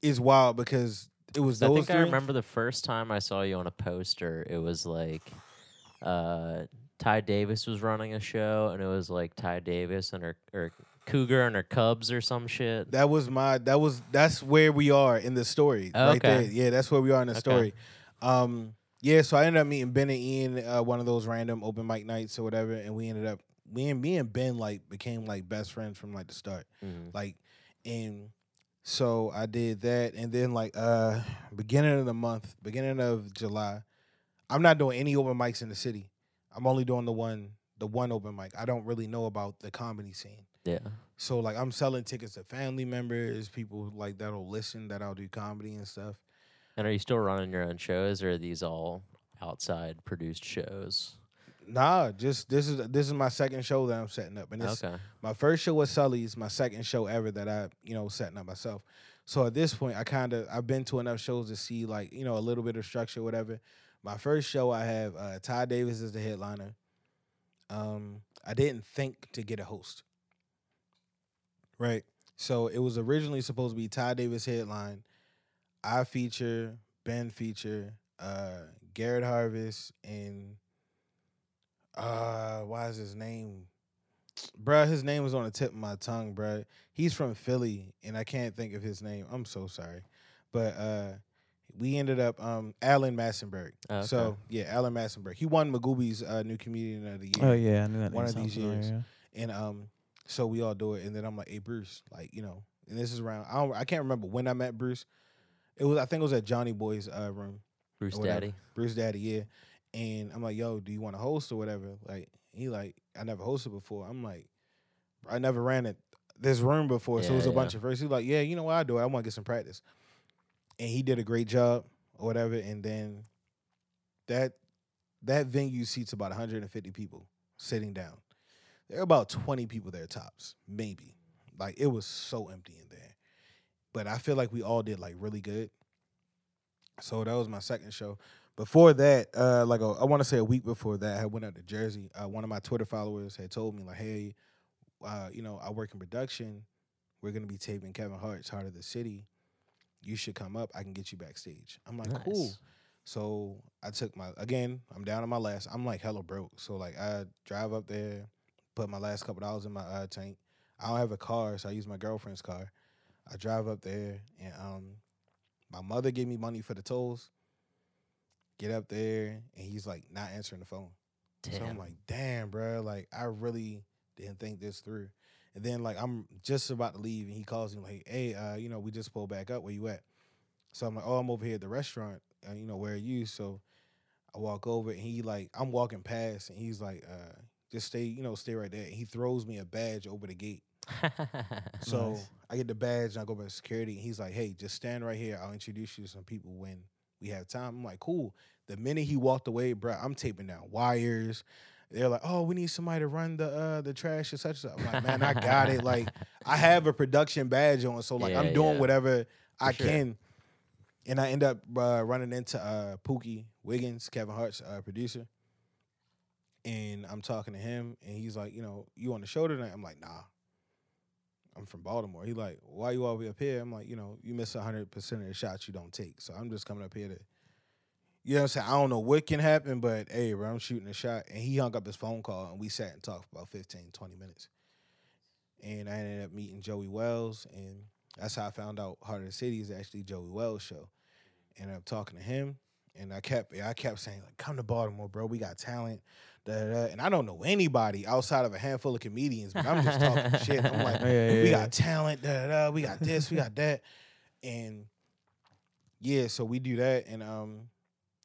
it's wild because it was I think three. I remember the first time I saw you on a poster. It was like uh, Ty Davis was running a show, and it was like Ty Davis and her or Cougar and her Cubs or some shit. That was my that was that's where we are in the story. Oh, right there. okay. Yeah, that's where we are in the Okay. story. Um yeah, so I ended up meeting Ben and Ian uh, one of those random open mic nights or whatever, and we ended up me and me and Ben like became like best friends from like the start. Mhm. Like and so I did that and then like uh beginning of the month, beginning of July, I'm not doing any open mics in the city. I'm only doing the one the one open mic. I don't really know about the comedy scene. Yeah. So like I'm selling tickets to family members, people like that'll listen that I'll do comedy and stuff. And are you still running your own shows, or are these all outside produced shows? Nah, just this is this is my second show that I'm setting up, and it's Okay. my first show was Sully's, my second show ever that I you know setting up myself. So at this point, I kind of I've been to enough shows to see like you know a little bit of structure, whatever. My first show, I have uh, Ty Davis as the headliner. Um, I didn't think to get a host. Right. So it was originally supposed to be Ty Davis headline. I feature, Ben feature, uh, Garrett Harvest, and uh, why is his name? Bruh, his name was on the tip of my tongue, bruh. He's from Philly, and I can't think of his name. I'm so sorry. But uh we ended up um Alan Massenberg. Oh, okay. So yeah, Alan Massenberg. He won Magooby's uh, new comedian of the year. Oh yeah, I knew that. One of these years. yeah. And um, so we all do it, and then I'm like, "Hey, Bruce, like you know," and this is around. I don't, I can't remember when I met Bruce. It was, I think it was at Johnny Boy's uh, room, Bruce. Daddy. Bruce Daddy, yeah. And I'm like, "Yo, do you want to host or whatever?" Like he like, I never hosted before. I'm like, I never ran it this room before, so it was a Yeah, bunch of first. He's like, "Yeah, you know what? I do it. I want to get some practice," and he did a great job or whatever. And then that that venue seats about 150 people sitting down. There are about 20 people there tops, maybe. Like it was so empty. But I feel like we all did like really good. So that was my second show. Before that, uh, like a, I want to say a week before that, I went out to Jersey. Uh, one of my Twitter followers had told me like, "Hey, uh, you know, I work in production. We're gonna be taping Kevin Hart's Hart of the City. You should come up. I can get you backstage." I'm like, "Cool." So I took my again. I'm down to my last. I'm like hella broke. So like I drive up there, put my last couple dollars in my uh, tank. I don't have a car, so I use my girlfriend's car. I drive up there, and um, my mother gave me money for the tolls. Get up there, and he's like not answering the phone. Damn. So I'm like, damn, bro. Like I really didn't think this through. And then like I'm just about to leave, and he calls me like, hey, uh, you know, we just pulled back up. Where you at? So I'm like, oh, I'm over here at the restaurant. Uh, you know, where are you? So I walk over, and he like, I'm walking past, and he's like, uh, just stay, you know, stay right there. And he throws me a badge over the gate. So Nice. I get the badge, and I go back to security, and he's like, hey, just stand right here. I'll introduce you to some people when we have time. I'm like, cool. The minute he walked away, bro, I'm taping down wires. They're like, oh, we need somebody to run the uh, the trash and such. I'm like, man, I got it. Like, I have a production badge on, so like, Yeah, I'm doing yeah. whatever I sure. can. And I end up uh, running into uh, Pookie Wiggins, Kevin Hart's uh, producer. And I'm talking to him, and he's like, you know, you on the show tonight? I'm like, nah. I'm from Baltimore. He like, why you all way up here? I'm like, you know, you miss 100% of the shots you don't take. So I'm just coming up here to, you know what I'm saying? I don't know what can happen, but hey, bro, I'm shooting a shot. And he hung up his phone call, and we sat and talked for about 15, 20 minutes. And I ended up meeting Joey Wells, and that's how I found out Hart of the City is actually Joey Wells' show. And I'm talking to him, and I kept, I kept saying like, "Come to Baltimore, bro. We got talent." Da, da, da. And I don't know anybody outside of a handful of comedians, but I'm just talking shit. I'm like, Yeah, yeah, we yeah. got talent, da, da, da. we got this, we got that, and yeah, so we do that, and um,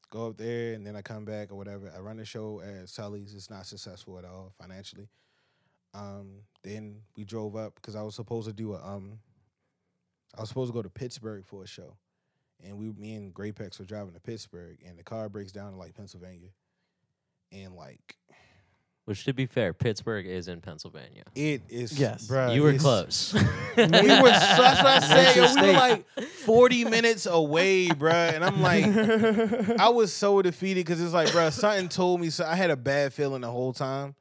go up there, and then I come back or whatever. I run the show at Sully's. It's not successful at all financially. Um, then we drove up because I was supposed to do a um, I was supposed to go to Pittsburgh for a show, and we, me and Graypex were driving to Pittsburgh, and the car breaks down in like Pennsylvania, and like Which, to be fair, Pittsburgh is in Pennsylvania. it is, Yes. bruh, you were close. we were that's what I said. yo, we were like 40 minutes away, bruh. And I'm like, I was so defeated because it's like, bruh, something told me so I had a bad feeling the whole time.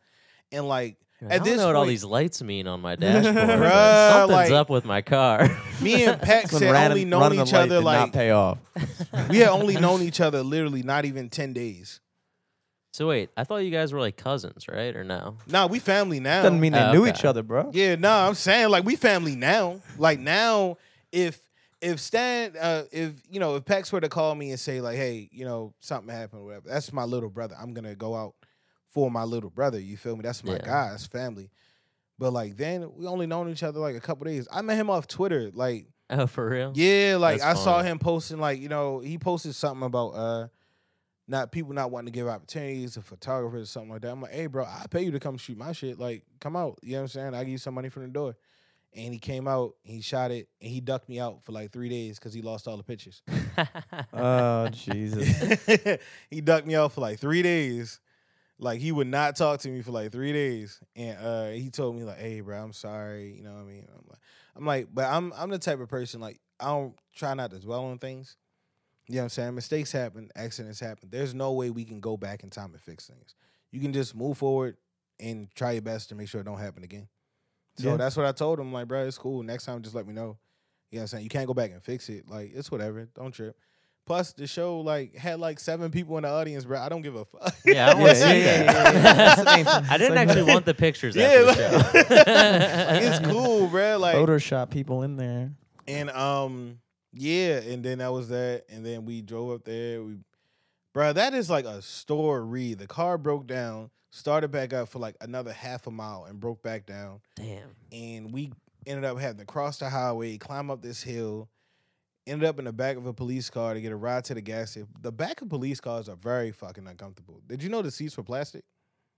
And like I at don't this know what all these lights mean on my dashboard. Bruh, something's like- up with my car. me and Pex Some had random- only known each other like not pay off. we had only known each other literally not even 10 days. So wait, I thought you guys were like cousins, right? Or no? Nah, we family now. Doesn't mean they Oh, knew okay. each other, bro. Yeah, no, I'm saying like we family now. Like now, if if Stan, uh, if you know, if Pex were to call me and say like, hey, you know, something happened, or whatever, that's my little brother. I'm gonna go out for my little brother. You feel me? That's my Yeah. guy. That's family. But like then we only known each other like a couple days. I met him off Twitter. Like Oh, for real? yeah, like That's I saw funny. him posting like you know he posted something about uh not people not wanting to give opportunities to photographers or something like that. I'm like, hey bro, I pay you to come shoot my shit. Like come out. You know what I'm saying? I give you some money from the door. And he came out, he shot it, and he ducked me out for like three days because he lost all the pictures. Oh Jesus. he ducked me out for like three days. Like he would not talk to me for like three days, and uh, he told me like, "Hey, bro, I'm sorry." You know what I mean? I'm like, I'm like, but I'm I'm the type of person like I don't try not to dwell on things. You know what I'm saying? Mistakes happen, accidents happen. There's no way we can go back in time and fix things. You can just move forward and try your best to make sure it don't happen again. So Yeah. that's what I told him. Like, bro, it's cool. Next time, just let me know. You know what I'm saying? You can't go back and fix it. Like, it's whatever. Don't trip. Plus, the show like had like seven people in the audience, bro. I don't give a fuck. Yeah, I want to Yeah, see yeah, yeah, yeah, yeah. that. That's the main thing. I didn't actually want the pictures Yeah, after like- the show. Like, it's cool, bro. Like, Photoshop people in there. And um, yeah, and then that was that, and then we drove up there. We, bro, that is like a story. The car broke down, started back up for like another half a mile, and broke back down. Damn. And we ended up having to cross the highway, climb up this hill. Ended up in the back of a police car to get a ride to the gas station. The back of police cars are very fucking uncomfortable. Did you know the seats were plastic?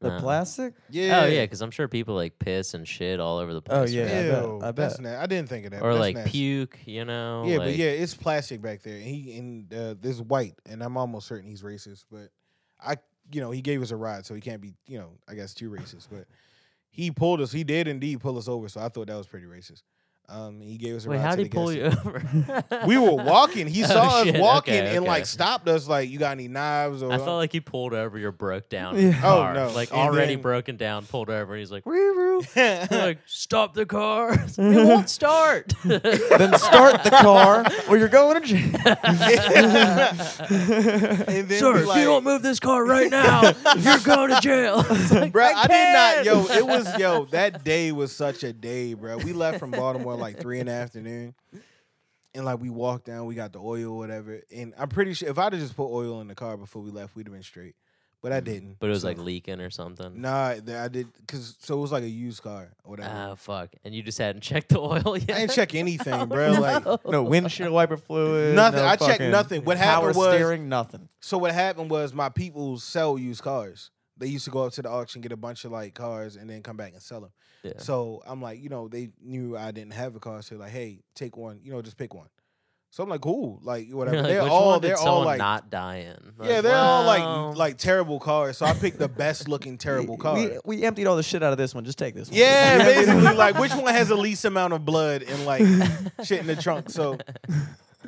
The Uh, plastic? Yeah. Oh yeah, because I'm sure people like piss and shit all over the place. Oh, yeah, right? I bet, Ew, I that's bet. na- I didn't think of that. but or that's like nasty. puke. You know. Yeah, but like- yeah, it's plastic back there. And he and uh, this white, and I'm almost certain he's racist. But I, you know, he gave us a ride, so he can't be, you know, I guess too racist. But he pulled us. He did indeed pull us over. So I thought that was pretty racist. Um, he gave us a Wait, ride. how to did he the pull you over? We were walking. He Oh, saw shit, us walking okay, and like stopped us. Like, you got any knives? Or I felt like he pulled over your broke down Yeah. Oh, car. no. Like And already then- broken down, pulled over, and he's like, Roo-roo. You're like, stop the car. it won't start. then start the car or you're going to jail. and then Sir, we if you don't move this car right now, you're going to jail. It's like, Bro, I, did not. Yo, it was yo. That day was such a day, bro. We left from Baltimore like three in the afternoon, and like we walked down. We got the oil, or whatever. And I'm pretty sure if I'd have just put oil in the car before we left, we'd have been straight. But I didn't. Mm. But it was so- like leaking or something. Nah, th- I did because so it was like a used car or whatever. Oh fuck! And you just hadn't checked the oil yet. I didn't check anything, Oh, bro. Like no windshield wiper fluid. Nothing. no I checked nothing. What power happened was- steering, nothing. so. What happened was my people sell used cars. They used to go up to the auction, get a bunch of like cars, and then come back and sell them. Yeah. So I'm like, you know, they knew I didn't have a car, so like, hey, take one, you know, just pick one. So I'm like, cool, like whatever. Like, they're all they're all like, not dying. in? yeah, they're all like like terrible cars. So I picked the best looking terrible car. We, we emptied all the shit out of this one. Just take this one. yeah, basically, like which one has the least amount of blood and like shit in the trunk. So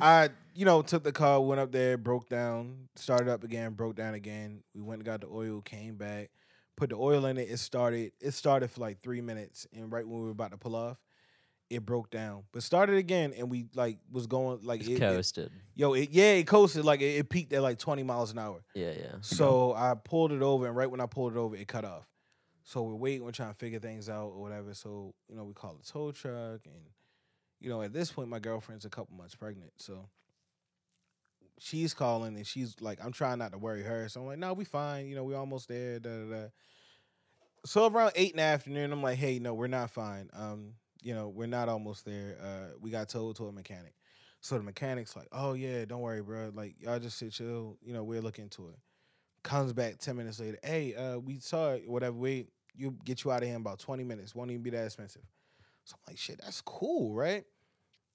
I, you know, took the car, went up there, broke down, started up again, broke down again. We went and got the oil, came back, put the oil in it. It started. It started for like three minutes, and right when we were about to pull off, it broke down. But started again, and we like was going like it, it- coasted. yo, it, yeah, it coasted like it, it peaked at like twenty miles an hour. Yeah, yeah. So I pulled it over, and right when I pulled it over, it cut off. So we're waiting, we're trying to figure things out or whatever. So you know, we call the tow truck, and you know, at this point, my girlfriend's a couple months pregnant, so she's calling, and she's like, I'm trying not to worry her. So I'm like, No, we fine. You know, we almost there. Da da da. So around eight in the afternoon, I'm like, Hey, no, we're not fine. Um, you know, we're not almost there. Uh, we got towed to a mechanic. So the mechanic's like, "Oh yeah, don't worry, bro. Like y'all just sit chill. You know, we'll look into it." Comes back ten minutes later. Hey, uh, we saw it. Whatever. We you get you out of here in about twenty minutes. Won't even be that expensive. So I'm like, shit, that's cool, right?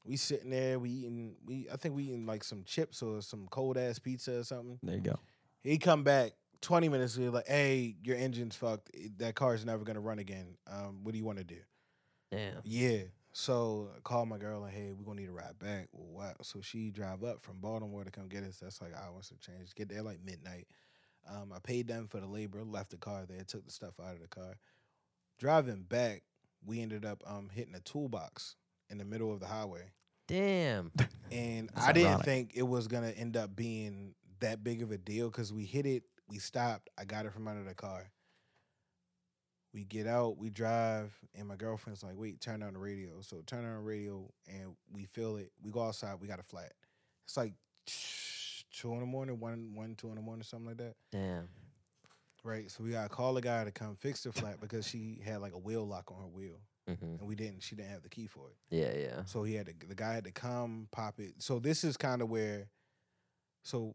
We sitting there. We eating. We I think we eating like some chips or some cold ass pizza or something. There you go. He come back twenty minutes later, like, hey, your engine's fucked. That car's never gonna run again. Um, what do you want to do? Damn. Yeah. So I called my girl like, hey, we're gonna need a ride back. Well, wow. So she drive up from Baltimore to come get us. That's like hours of change. Get there like midnight. Um, I paid them for the labor, left the car there, took the stuff out of the car. Driving back, we ended up um hitting a toolbox in the middle of the highway. Damn. And That's I didn't ironic. think it was gonna end up being that big of a deal because we hit it, we stopped, I got it from under the car. We get out, we drive, and my girlfriend's like, wait, turn on the radio. So turn on the radio and we feel it. We go outside, we got a flat. It's like two in the morning, one, one, two in the morning, something like that. Damn. Right. So we gotta call a guy to come fix the flat because she had like a wheel lock on her wheel. Hmm And we didn't, she didn't have the key for it. Yeah, yeah. So he had to, the guy had to come pop it. So this is kind of where, so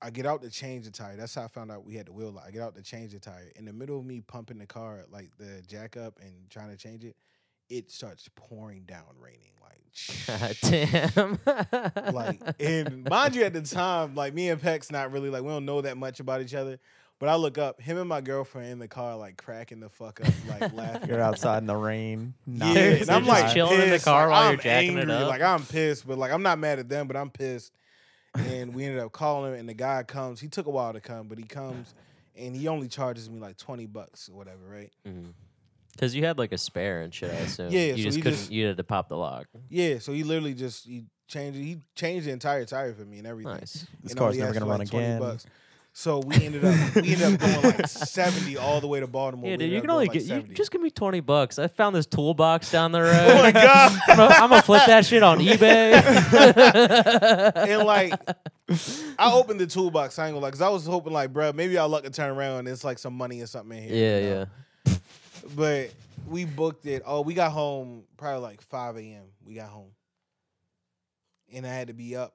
I get out to change the tire. That's how I found out we had the wheel lock. I get out to change the tire. In the middle of me pumping the car, like the jack up and trying to change it, it starts pouring down, raining like. Damn. like and mind you at the time like me and Pex not really like we don't know that much about each other but I look up him and my girlfriend in the car like cracking the fuck up like laughing You're outside in the rain. yeah, not- They're- and I'm just like chilling in the pissed, car like, while you're I'm jacking it up? Like I'm pissed, but like I'm not mad at them, but I'm pissed. and we ended up calling him, and the guy comes. He took a while to come, but he comes, and he only charges me like twenty bucks or whatever, right? Mm-hmm. Because you had like a spare and shit, I assume. Yeah, You so just he couldn't. just- you had to pop the lock. Yeah, so he literally just he changed he changed the entire tire for me and everything. Nice. This and car's only never asked gonna for, run like, 20 again. So we ended up we ended up going like seventy all the way to Baltimore. Yeah, We dude, you can only going, get. like, You just give me twenty bucks. I found this toolbox down the road. Oh my god! I'm gonna- I'm gonna flip that shit on eBay. and like I opened the toolbox. I ain't gonna lie, cause I was hoping like, bro, maybe I'll luck and turn around and it's like some money or something in here. yeah, you know? yeah. But we booked it. Oh, we got home probably like 5 a.m. We got home. And I had to be up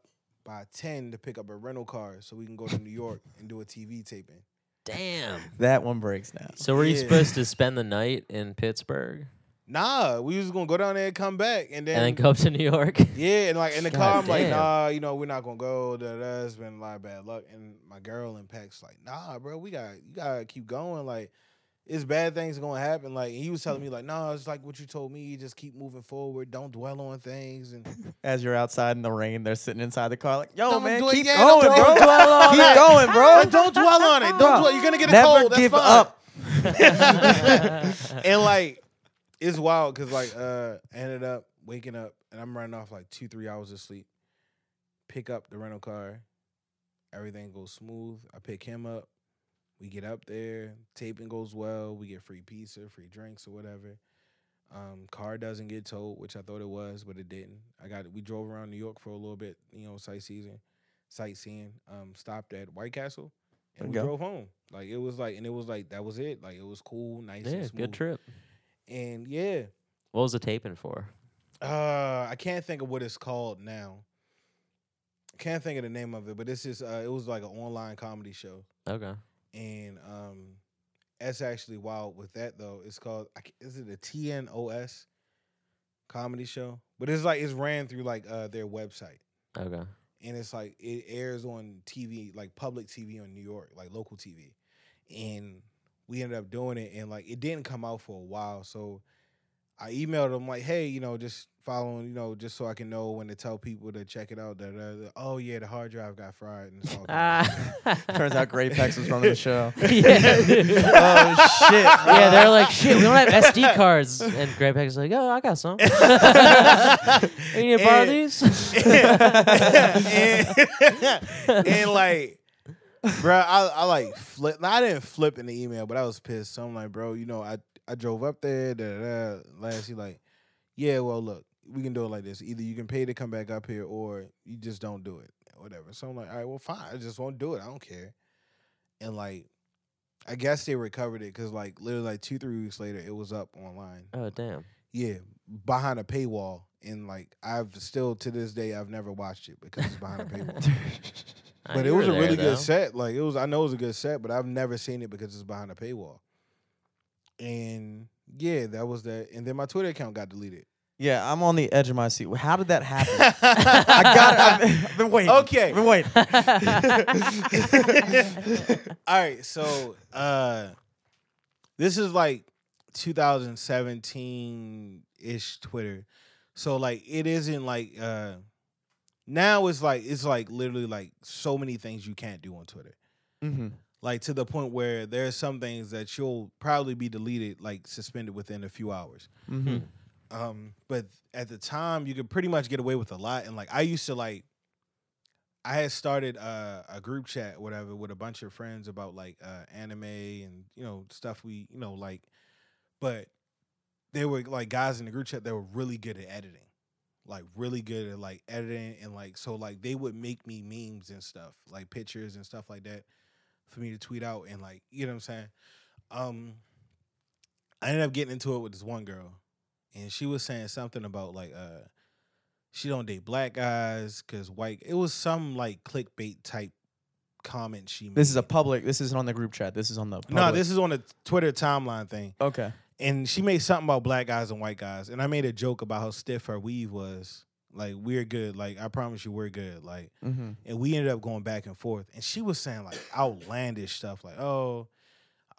by 10 to pick up a rental car so we can go to New York and do a TV taping. Damn. That one breaks down. So were you Yeah. supposed to spend the night in Pittsburgh Nah, we was gonna go down there and come back. And then, and then go up to New York? yeah, and like in the God car, I'm like, damn. nah, you know, we're not gonna go. Da, da, It's been a lot of bad luck. And my girl and Pax like, nah, bro, we got you gotta keep going. Like, it's bad things gonna happen. Like he was telling me, like, nah, it's like what you told me. Just keep moving forward. Don't dwell on things. And As you're outside in the rain, they're sitting inside the car like, "Yo, Don't man, do keep yet. going, Don't bro. dwell on keep going, bro. Don't dwell on it. Don't Bro, dwell. You're gonna get a Never cold. That's give fine. up." and like it's wild because like uh I ended up waking up and I'm running off like two three hours of sleep. Pick up the rental car, everything goes smooth. I pick him up. We get up there, taping goes well. We get free pizza, free drinks or whatever. Um, car doesn't get towed, which I thought it was, but it didn't. I got we drove around New York for a little bit, you know, sightseeing, sightseeing. Um, stopped at White Castle, and we go. drove home. Like it was like, and it was like that was it. Like it was cool, nice, yeah, and smooth. good trip. And yeah, What was the taping for? uh, I can't think of what it's called now. Can't think of the name of it, but this is uh, it was like an online comedy show, Okay. And um, that's actually wild. With that though, it's called is it a TNOS comedy show? But it's like it's ran through like uh their website, Okay. and it's like it airs on TV, like public TV on New York, like local TV, and we ended up doing it, and like it didn't come out for a while, so I emailed them like, hey, you know, just following, you know, just so I can know when to tell people to check it out. That uh, oh yeah, the hard drive got fried, and it's all good. Ah. Turns out Great Pex was running the show. yeah. oh shit! Yeah, they're like, shit, we don't have SD cards. And Greg is like, oh, I got some. you need to borrow And- these? and, and like, bro, I, I like flip. I didn't flip in the email, but I was pissed. So I'm like, bro, you know, I I drove up there. Da, da, da. Last, he like, yeah, well, look, we can do it like this. Either you can pay to come back up here, or you just don't do it, whatever. So I'm like, all right, well, fine. I just won't do it. I don't care. And like, I guess they recovered it because like literally like two three weeks later, it was up online. oh, damn. Yeah, behind a paywall. And like I've still to this day I've never watched it because it's behind a paywall. But it was a there, really though. good set. Like it was I know it was a good set, but I've never seen it because it's behind a paywall. And yeah, that was that. And then my Twitter account got deleted. Yeah, I'm on the edge of my seat. How did that happen? I got it. I've been, I've been waiting. Okay. I've been waiting. All right, so uh this is like 2017 ish Twitter. So like it isn't like uh now it's like it's like literally like so many things you can't do on Twitter. hmm Like to the point where there's some things that you'll probably be deleted, like suspended within a few hours. hmm Um, but at the time, you could pretty much get away with a lot. And like I used to like, I had started uh, a group chat, whatever, with a bunch of friends about like uh, anime and you know stuff we you know like, but they were like guys in the group chat that were really good at editing, like really good at like editing and like so like they would make me memes and stuff, like pictures and stuff like that, for me to tweet out and like you know what I'm saying. Um, I ended up getting into it with this one girl and she was saying something about like uh she don't date black guys because white it was some like clickbait type comment she made. This is a public. This isn't on the group chat. This is on the. Public. no, this is on the Twitter timeline thing. Okay. And she made something about black guys and white guys. And I made a joke about how stiff her weave was. Like, we're good. Like, I promise you, we're good. Like, hmm and we ended up going back and forth. And she was saying like outlandish stuff, like, "Oh,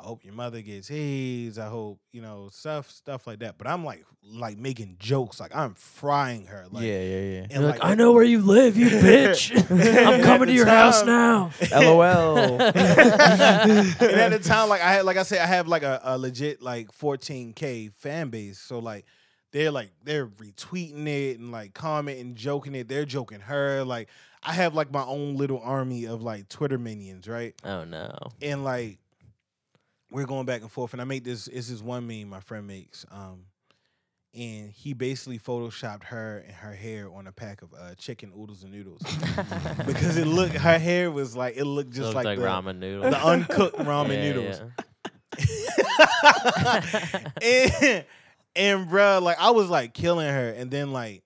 I hope your mother gets AIDS. I hope you know stuff stuff like that. But I'm like like making jokes, like I'm frying her. Like, yeah, yeah, yeah. and, You're like, I know where you live, you bitch. I'm coming to your house now. LOL. and at the time, like I had, like I said, I have like a, a legit like 14k fan base. So like they're like they're retweeting it and like commenting, joking it. They're joking her. Like I have like my own little army of like Twitter minions, right? Oh no. And like we're going back and forth. And I make this. This is one meme my friend makes. Um, and he basically photoshopped her and her hair on a pack of uh, chicken oodles and noodles because it looked her hair was like it looked just Looked like, like, the, ramen noodles. the uncooked ramen Yeah, noodles. yeah. and, and bruh, like I was like killing her, and then like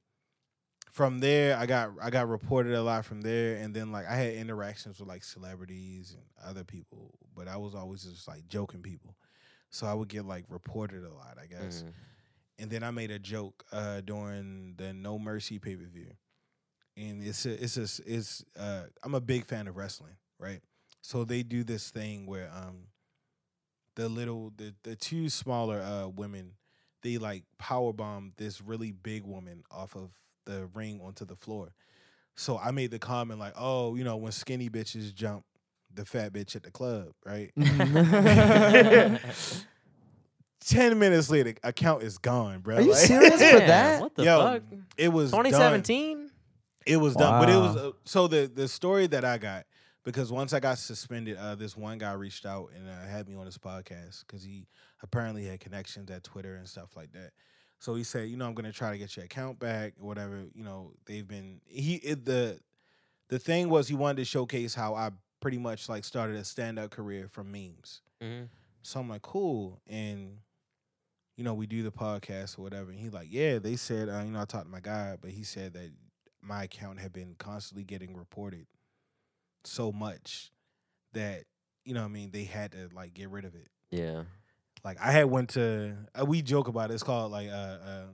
from there, I got I got reported a lot from there, and then like I had interactions with like celebrities and other people, but I was always just like joking people, so I would get like reported a lot, I guess. Mm. And then I made a joke uh, during the No Mercy pay per view, and it's a, it's a, it's uh, I'm a big fan of wrestling, right? So they do this thing where um the little the the two smaller uh women they like power bomb this really big woman off of the ring onto the floor. So I made the comment like, oh, you know, when skinny bitches jump the fat bitch at the club, right? Ten minutes later, account is gone, bro. Are you Like- serious? for that? What the Yo, fuck? It was 2017? It was done, but it was uh, so the the story that I got because once I got suspended, uh, this one guy reached out and uh, had me on his podcast because he apparently had connections at Twitter and stuff like that. So he said, you know, I'm gonna try to get your account back, or whatever. You know, they've been he it, the the thing was he wanted to showcase how I pretty much like started a stand up career from memes. Mhm. So I'm like, cool. And, you know, we do the podcast or whatever. And he like, yeah, they said, uh, you know, I talked to my guy, but he said that my account had been constantly getting reported so much that, you know what I mean, they had to like get rid of it. Yeah. Like I had went to uh, we joke about it. It's called like uh, uh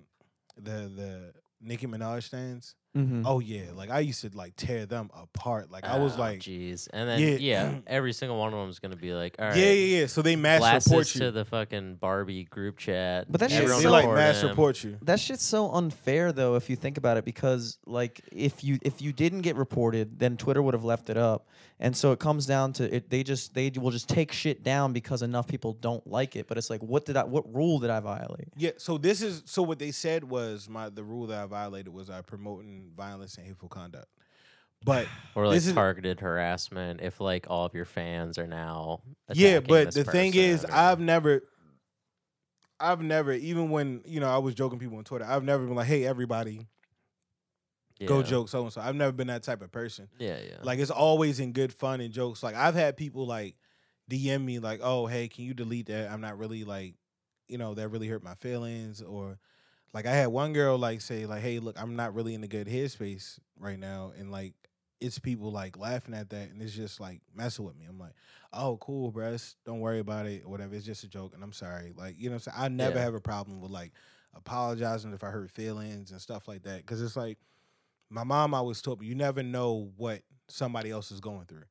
the the Nicki Minaj stands. Mhm. Oh yeah, like I used to like tear them apart. Like I was Oh, like, jeez. And then, Yeah. yeah. every single one of them is going to be like, all right. yeah, yeah, yeah. So they mass Blast report this you. to the fucking Barbie group chat. But that yeah, shit's Everyone they so- like report mass him. report you. That shit's so unfair though if you think about it because like if you if you didn't get reported then Twitter would have left it up. And so it comes down to it they just they will just take shit down because enough people don't like it. But it's like what did I what rule did I violate? Yeah, so this is so what they said was my the rule that I violated was I promoting violence and hateful conduct. But Or like This is- targeted harassment if like all of your fans are now. yeah, but the thing is or- I've never I've never even when, you know, I was joking people on Twitter, I've never been like, "Hey everybody, go joke so and so." I've never been that type of person. Yeah, yeah. Like it's always in good fun and jokes. Like I've had people like DM me like, "Oh, hey, can you delete that? I'm not really like, you know, that really hurt my feelings." Or like I had one girl like say like, "Hey, look, I'm not really in a good headspace right now," and like it's people like laughing at that, and it's just like messing with me. I'm like, "Oh, cool. It's- Don't worry about it. Whatever. It's just a joke, and I'm sorry." Like you know, what I'm saying I never Yeah. have a problem with like apologizing if I hurt feelings and stuff like that, because it's like my mom always told me you never know what somebody else is going through.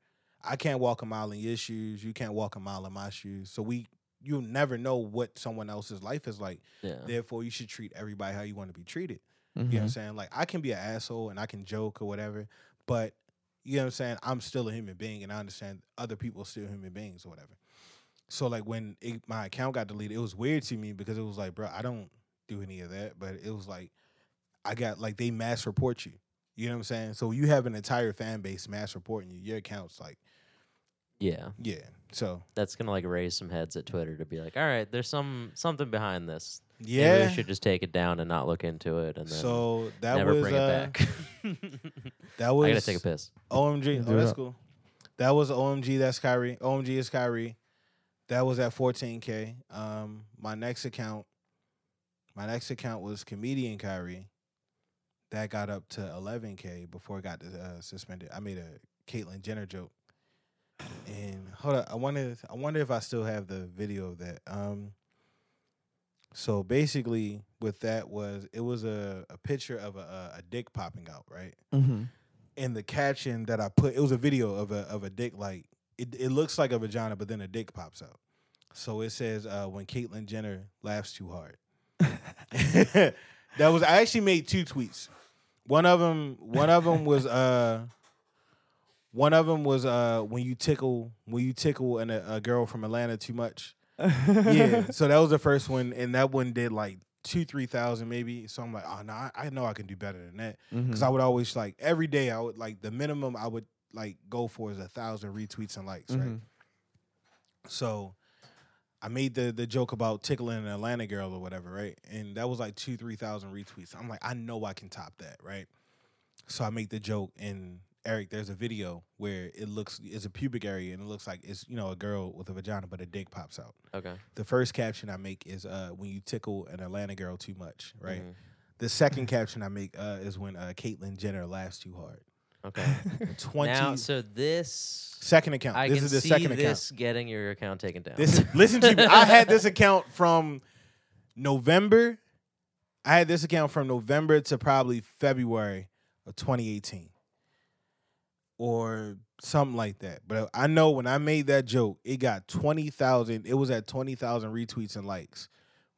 I can't walk a mile in your shoes. You can't walk a mile in my shoes. So we, you'll never know what someone else's life is like. yeah. Therefore, you should treat everybody how you want to be treated. Mm-hmm. You know what I'm saying? Like I can be an asshole and I can joke or whatever, but you know what I'm saying? I'm still a human being and I understand other people are still human beings or whatever. So like when it, my account got deleted, it was weird to me because it was like, bro, I don't do any of that, but it was like I got like they mass report you. You know what I'm saying? So you have an entire fan base mass reporting you. Your account's like, Yeah. yeah. So That's gonna like raise some heads at Twitter to be like, all right, there's some something behind this. Maybe yeah. we should just take it down and not look into it and then So that never was bring uh, it back. that was I gotta take a piss. OMG. Oh, that's cool. That was OMG. That's Kyrie. OMG is Kyrie. That was at 14k. Um, my next account, my next account was comedian Kyrie. That got up to 11k before it got uh, suspended. I made a Caitlyn Jenner joke. And hold up, I wonder. I wonder if I still have the video of that. Um. So basically, with that was it was a, a picture of a, a, a dick popping out, right? Mm-hmm. and the caption that I put, it was a video of a of a dick like it, it looks like a vagina, but then a dick pops out. So it says uh, when Caitlyn Jenner laughs too hard. that was I actually made two tweets. One of them, one of them was uh, one of them was uh, when you tickle when you tickle and a, girl from Atlanta too much. yeah, so that was the first one, and that one did like two, three thousand maybe. So I'm like, oh no, I, I know I can do better than that because Mhm. I would always like every day I would like the minimum I would like go for is a thousand retweets and likes, right? Mhm. So I made the the joke about tickling an Atlanta girl or whatever, right? And that was like two, three thousand retweets. I'm like, I know I can top that, right? So I make the joke and Eric, there's a video where it looks it's a pubic area and it looks like it's, you know, a girl with a vagina, but a dick pops out. Okay. The first caption I make is uh when you tickle an Atlanta girl too much, right? Mhm. The second caption I make uh is when uh Caitlyn Jenner laughs too hard. Okay. Twenty now, so this second account. I this can is the see second account. this getting your account taken down. This listen to me. I had this account from November. I had this account from November to probably February of 2018. Or something like that. But I know when I made that joke, it got 20,000. It was at 20,000 retweets and likes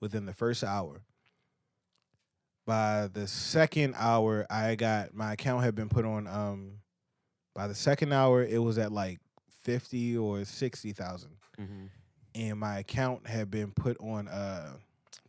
within the first hour. By the second hour, I got my account had been put on um by the second hour, it was at like 50 or 60,000 Mhm. and my account had been put on uh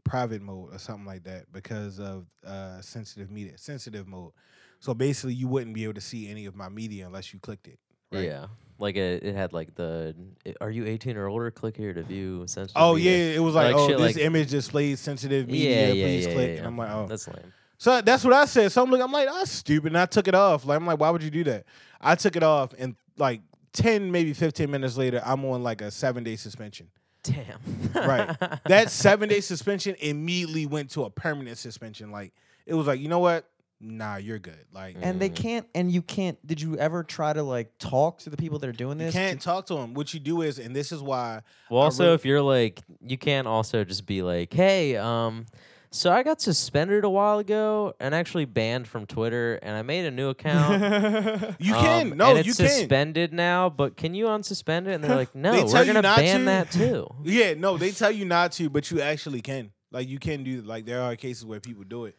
private mode or something like that because of uh sensitive media sensitive mode so basically you wouldn't be able to see any of my media unless you clicked it right? Yeah. Like it, it had like the i- are you 18 or older? Click here to view sensitive. oh yeah it was like, Like oh shit this like- image displays sensitive media yeah, please yeah, click yeah, and i'm like oh That's lame. so that's what i said so i'm like i'm like that's stupid and i took it off like i'm like why would you do that i took it off and like 10 maybe 15 minutes later i'm on like a seven day suspension Damn. Right. that seven day suspension immediately went to a permanent suspension. Like it was like, you know what? Nah, you're good. Like And they Mm. can't. And you can't. Did you ever try to like talk to the people that are doing you this? can't talk to them. What you do is, and this is why Well, I also, really- if you're like, you can't also just be like, hey, um, so I got suspended a while ago and actually banned from Twitter, and I made a new account. you um, can. No, and it's you can. suspended now, but can you unsuspend it? And they're like, no, They tell we're you gonna not ban to. that too. Yeah, no, they tell you not to, but you actually can. Like you can do like there are cases where people do it.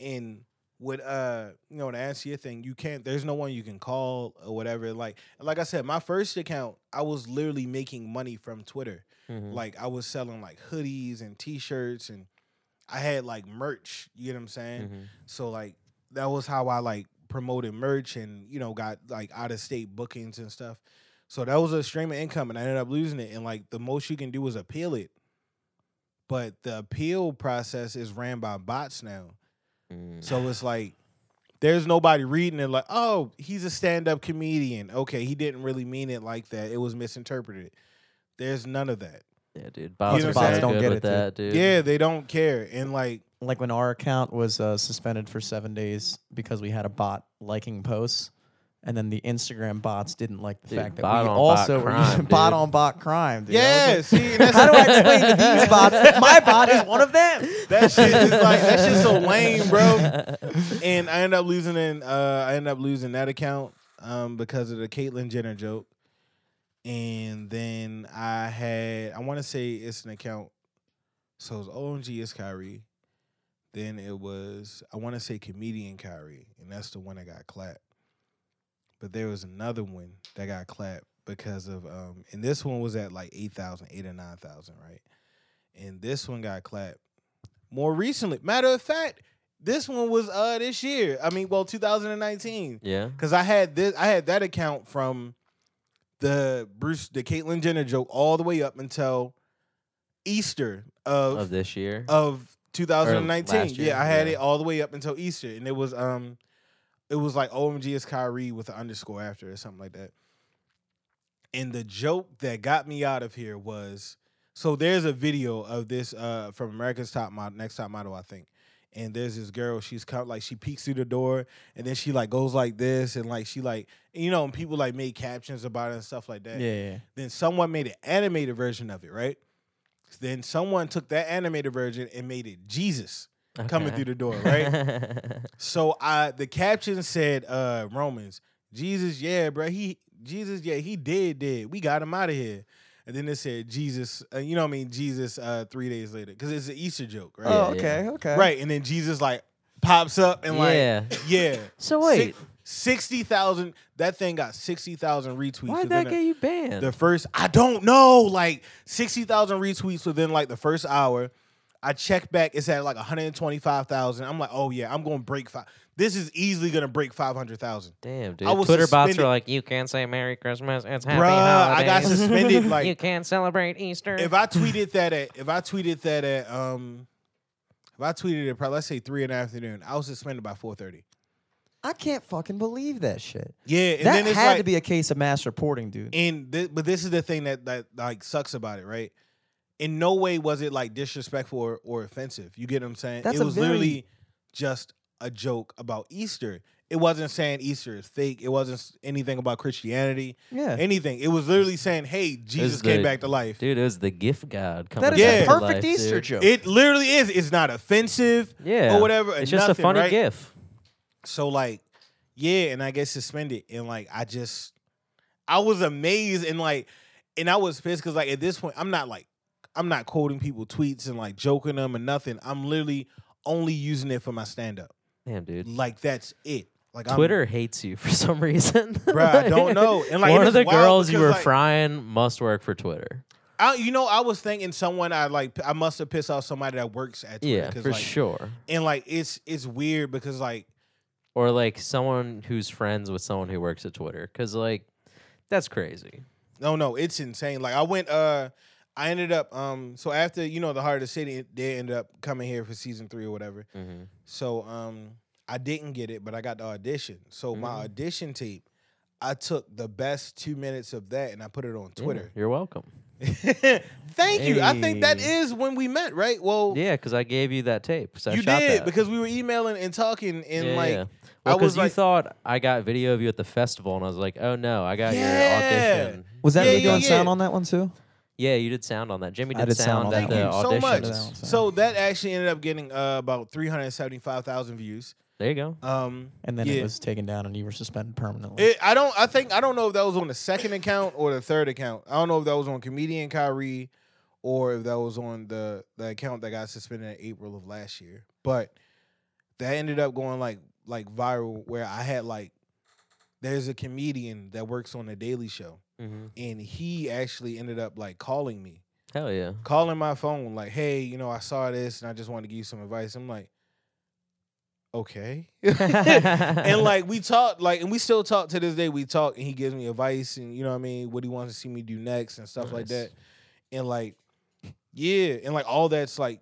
And with uh, you know, to answer your thing, you can't there's no one you can call or whatever. Like like I said, my first account, I was literally making money from Twitter. Mhm. Like I was selling like hoodies and t-shirts and I had like merch, you get what I'm saying? Mhm. So like that was how I like promoted merch and you know got like out of state bookings and stuff. So that was a stream of income and I ended up losing it and like the most you can do is appeal it. But the appeal process is ran by bots now. Mm. So it's like there's nobody reading it like, "Oh, he's a stand-up comedian." Okay, he didn't really mean it like that. It was misinterpreted. There's none of that. yeah, dude. Bots know are what I'm so saying? Don't get with it, dude. that, dude. Yeah, they don't care. And like like when our account was uh, suspended for seven days because we had a bot liking posts, and then the Instagram bots didn't like the Dude, fact that we on bot also were crime, using bot on bot crime. Dude. I yeah, like, see, that's How do I explain to these bots that my bot is one of them? that shit is like that shit's so lame, bro. And I ended up losing in uh I ended up losing that account um because of the Caitlyn Jenner joke. And then I had I want to say it's an account. So it was OMG is Kyrie. Then it was I want to say comedian Kyrie, and that's the one that got clapped. But there was another one that got clapped because of um and this one was at like 8,000, 8 or 9,000, right? And this one got clapped more recently. Matter of fact, this one was uh this year. I mean, well, 2019. Yeah. Cause I had this, I had that account from the Bruce, the Caitlyn Jenner joke all the way up until Easter of Of this year. of 2019. year, yeah, I had yeah. it all the way up until Easter, and it was um, it was like OMG is Kyrie with an underscore after or something like that. And the joke that got me out of here was so there's a video of this uh from America's Top Model, Next Top Model, I think. And there's this girl, she's come like she peeks through the door and then she like goes like this and like she like you know, and people like made captions about it and stuff like that Yeah, yeah. then someone made an animated version of it, right? Then someone took that animated version and made it Jesus coming through the door, right? so I the caption said uh Romans, Jesus, yeah, bro, he Jesus, yeah, he did did. We got him out of here. and then it said Jesus. Uh, you know what I mean? Jesus uh, three days later because it's an Easter joke, right? Oh, Yeah, okay, okay. Right, and then Jesus like pops up and like Yeah. yeah. So wait. sixty thousand. That thing got sixty thousand retweets. Why'd within that get you banned? the first I don't know, like sixty thousand retweets within like the first hour. I check back, it's at like one hundred twenty five thousand. I'm like, oh yeah, I'm gonna break five. This is easily gonna break five hundred thousand. Damn, dude. I was Twitter bots are like, you can't say Merry Christmas. It's Happy Bruh, I got suspended. Like, you can't celebrate Easter. if I tweeted that at if I tweeted that at um if I tweeted it probably let's say three in the afternoon, I was suspended by four thirty. I can't fucking believe that shit. Yeah, and that then it's had like to be a case of mass reporting, dude. And thi- but this is the thing that that like sucks about it, right? In no way was it like disrespectful or, or offensive. You get what I'm saying? That's it was very- literally just a joke about Easter. It wasn't saying Easter is fake. It wasn't anything about Christianity. Yeah. Anything. It was literally saying, "Hey, Jesus came the- back to life." Dude, it was the gift god coming That is Yeah. a back to perfect life, Easter dude. joke. It literally is. It's not offensive Yeah. or whatever. It's just nothing, a funny right? gift. So like, yeah, and I get suspended, and like I just, I was amazed, and like, and I was pissed because like at this point, I'm not like, I'm not quoting people tweets and like joking them and nothing. I'm literally only using it for my stand up. Damn, dude. Like that's it. Like I'm- Twitter hates you for some reason. Bruh, I don't know. And like one of the girls you were like, frying must work for Twitter. I, you know, I was thinking someone I like. I must have pissed off somebody that works at Twitter. Yeah, for like, sure. And like it's it's weird because like Or like someone who's friends with someone who works at Twitter. Cause like that's crazy. No, no, it's insane. Like I went uh I ended up um so after, you know, the Hart of the City, they ended up coming here for season three or whatever. Mm-hmm. So um I didn't get it, but I got the audition. So my audition tape, I took the best two minutes of that and I put it on Twitter. you're welcome. Thank you. I think that is when we met, right? Well, Yeah, because I gave you that tape. 'cause I you shot did that. because we were emailing and talking and yeah, like yeah. I Well, was because you like, thought I got video of you at the festival, and I was like, "Oh no, I got Yeah. your audition." Was that Yeah, me yeah, doing yeah. sound on that one too? Yeah, you did sound on that. Jimmy did, did sound sound on at that Thank the you so much. That So that actually ended up getting uh, about 375,000 views. There you go. Um And then yeah. it was taken down and you were suspended permanently. It, I don't. I think I don't know if that was on the second account or the third account. I don't know if that was on comedian Kyrie or if that was on the the account that got suspended in April of last year. But that ended up going like like viral where I had like there's a comedian that works on the Daily Show hmm and he actually ended up like calling me, Hell yeah. calling my phone like, hey, you know, I saw this and I just wanted to give you some advice. I'm like, okay. and like we talked, like and we still talk to this day we talk and he gives me advice and you know what i mean what he wants to see me do next and stuff like that and like yeah and like all that's like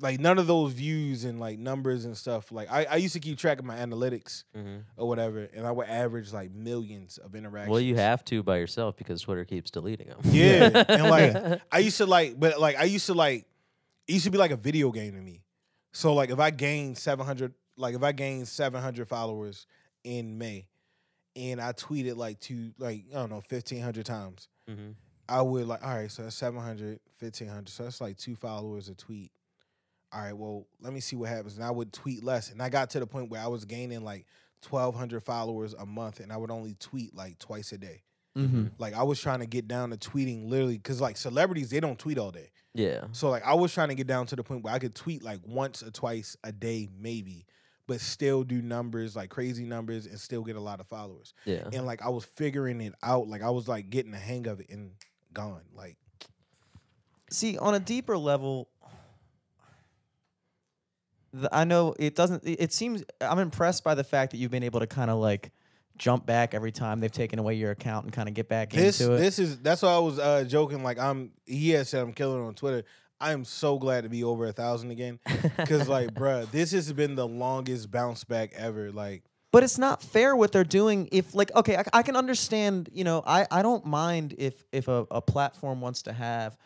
like none of those views and like numbers and stuff like i, I used to keep track of my analytics hmm or whatever and i would average like millions of interactions. Well, you have to by yourself because Twitter keeps deleting them. yeah and like i used to like but like i used to like it used to be like a video game to me. So like if i gained 700 like if i gained 700 followers in may and i tweeted like two, like i don't know 1500 times hmm i would like all right so that's 700 1500 so that's like two followers a tweet all right well let me see what happens and i would tweet less and i got to the point where i was gaining like 1200 followers a month and i would only tweet like twice a day mm-hmm. like I was trying to get down to tweeting literally because like celebrities they don't tweet all day. Yeah. So like I was trying to get down to the point where I could tweet like once or twice a day maybe, but still do numbers like crazy numbers and still get a lot of followers. Yeah. And like I was figuring it out. Like I was like getting the hang of it and gone. Like See, on a deeper level, the, I know it doesn't. It, it seems I'm impressed by the fact that you've been able to kind of like jump back every time they've taken away your account and kind of get back this into it. this is that's why I was uh joking. Like I'm he had said I'm killing on Twitter. I am so glad to be over a thousand again. Cause like, bruh, this has been the longest bounce back ever. Like but it's not fair what they're doing if like okay I, I can understand you know i, I don't mind if if a, a platform wants to have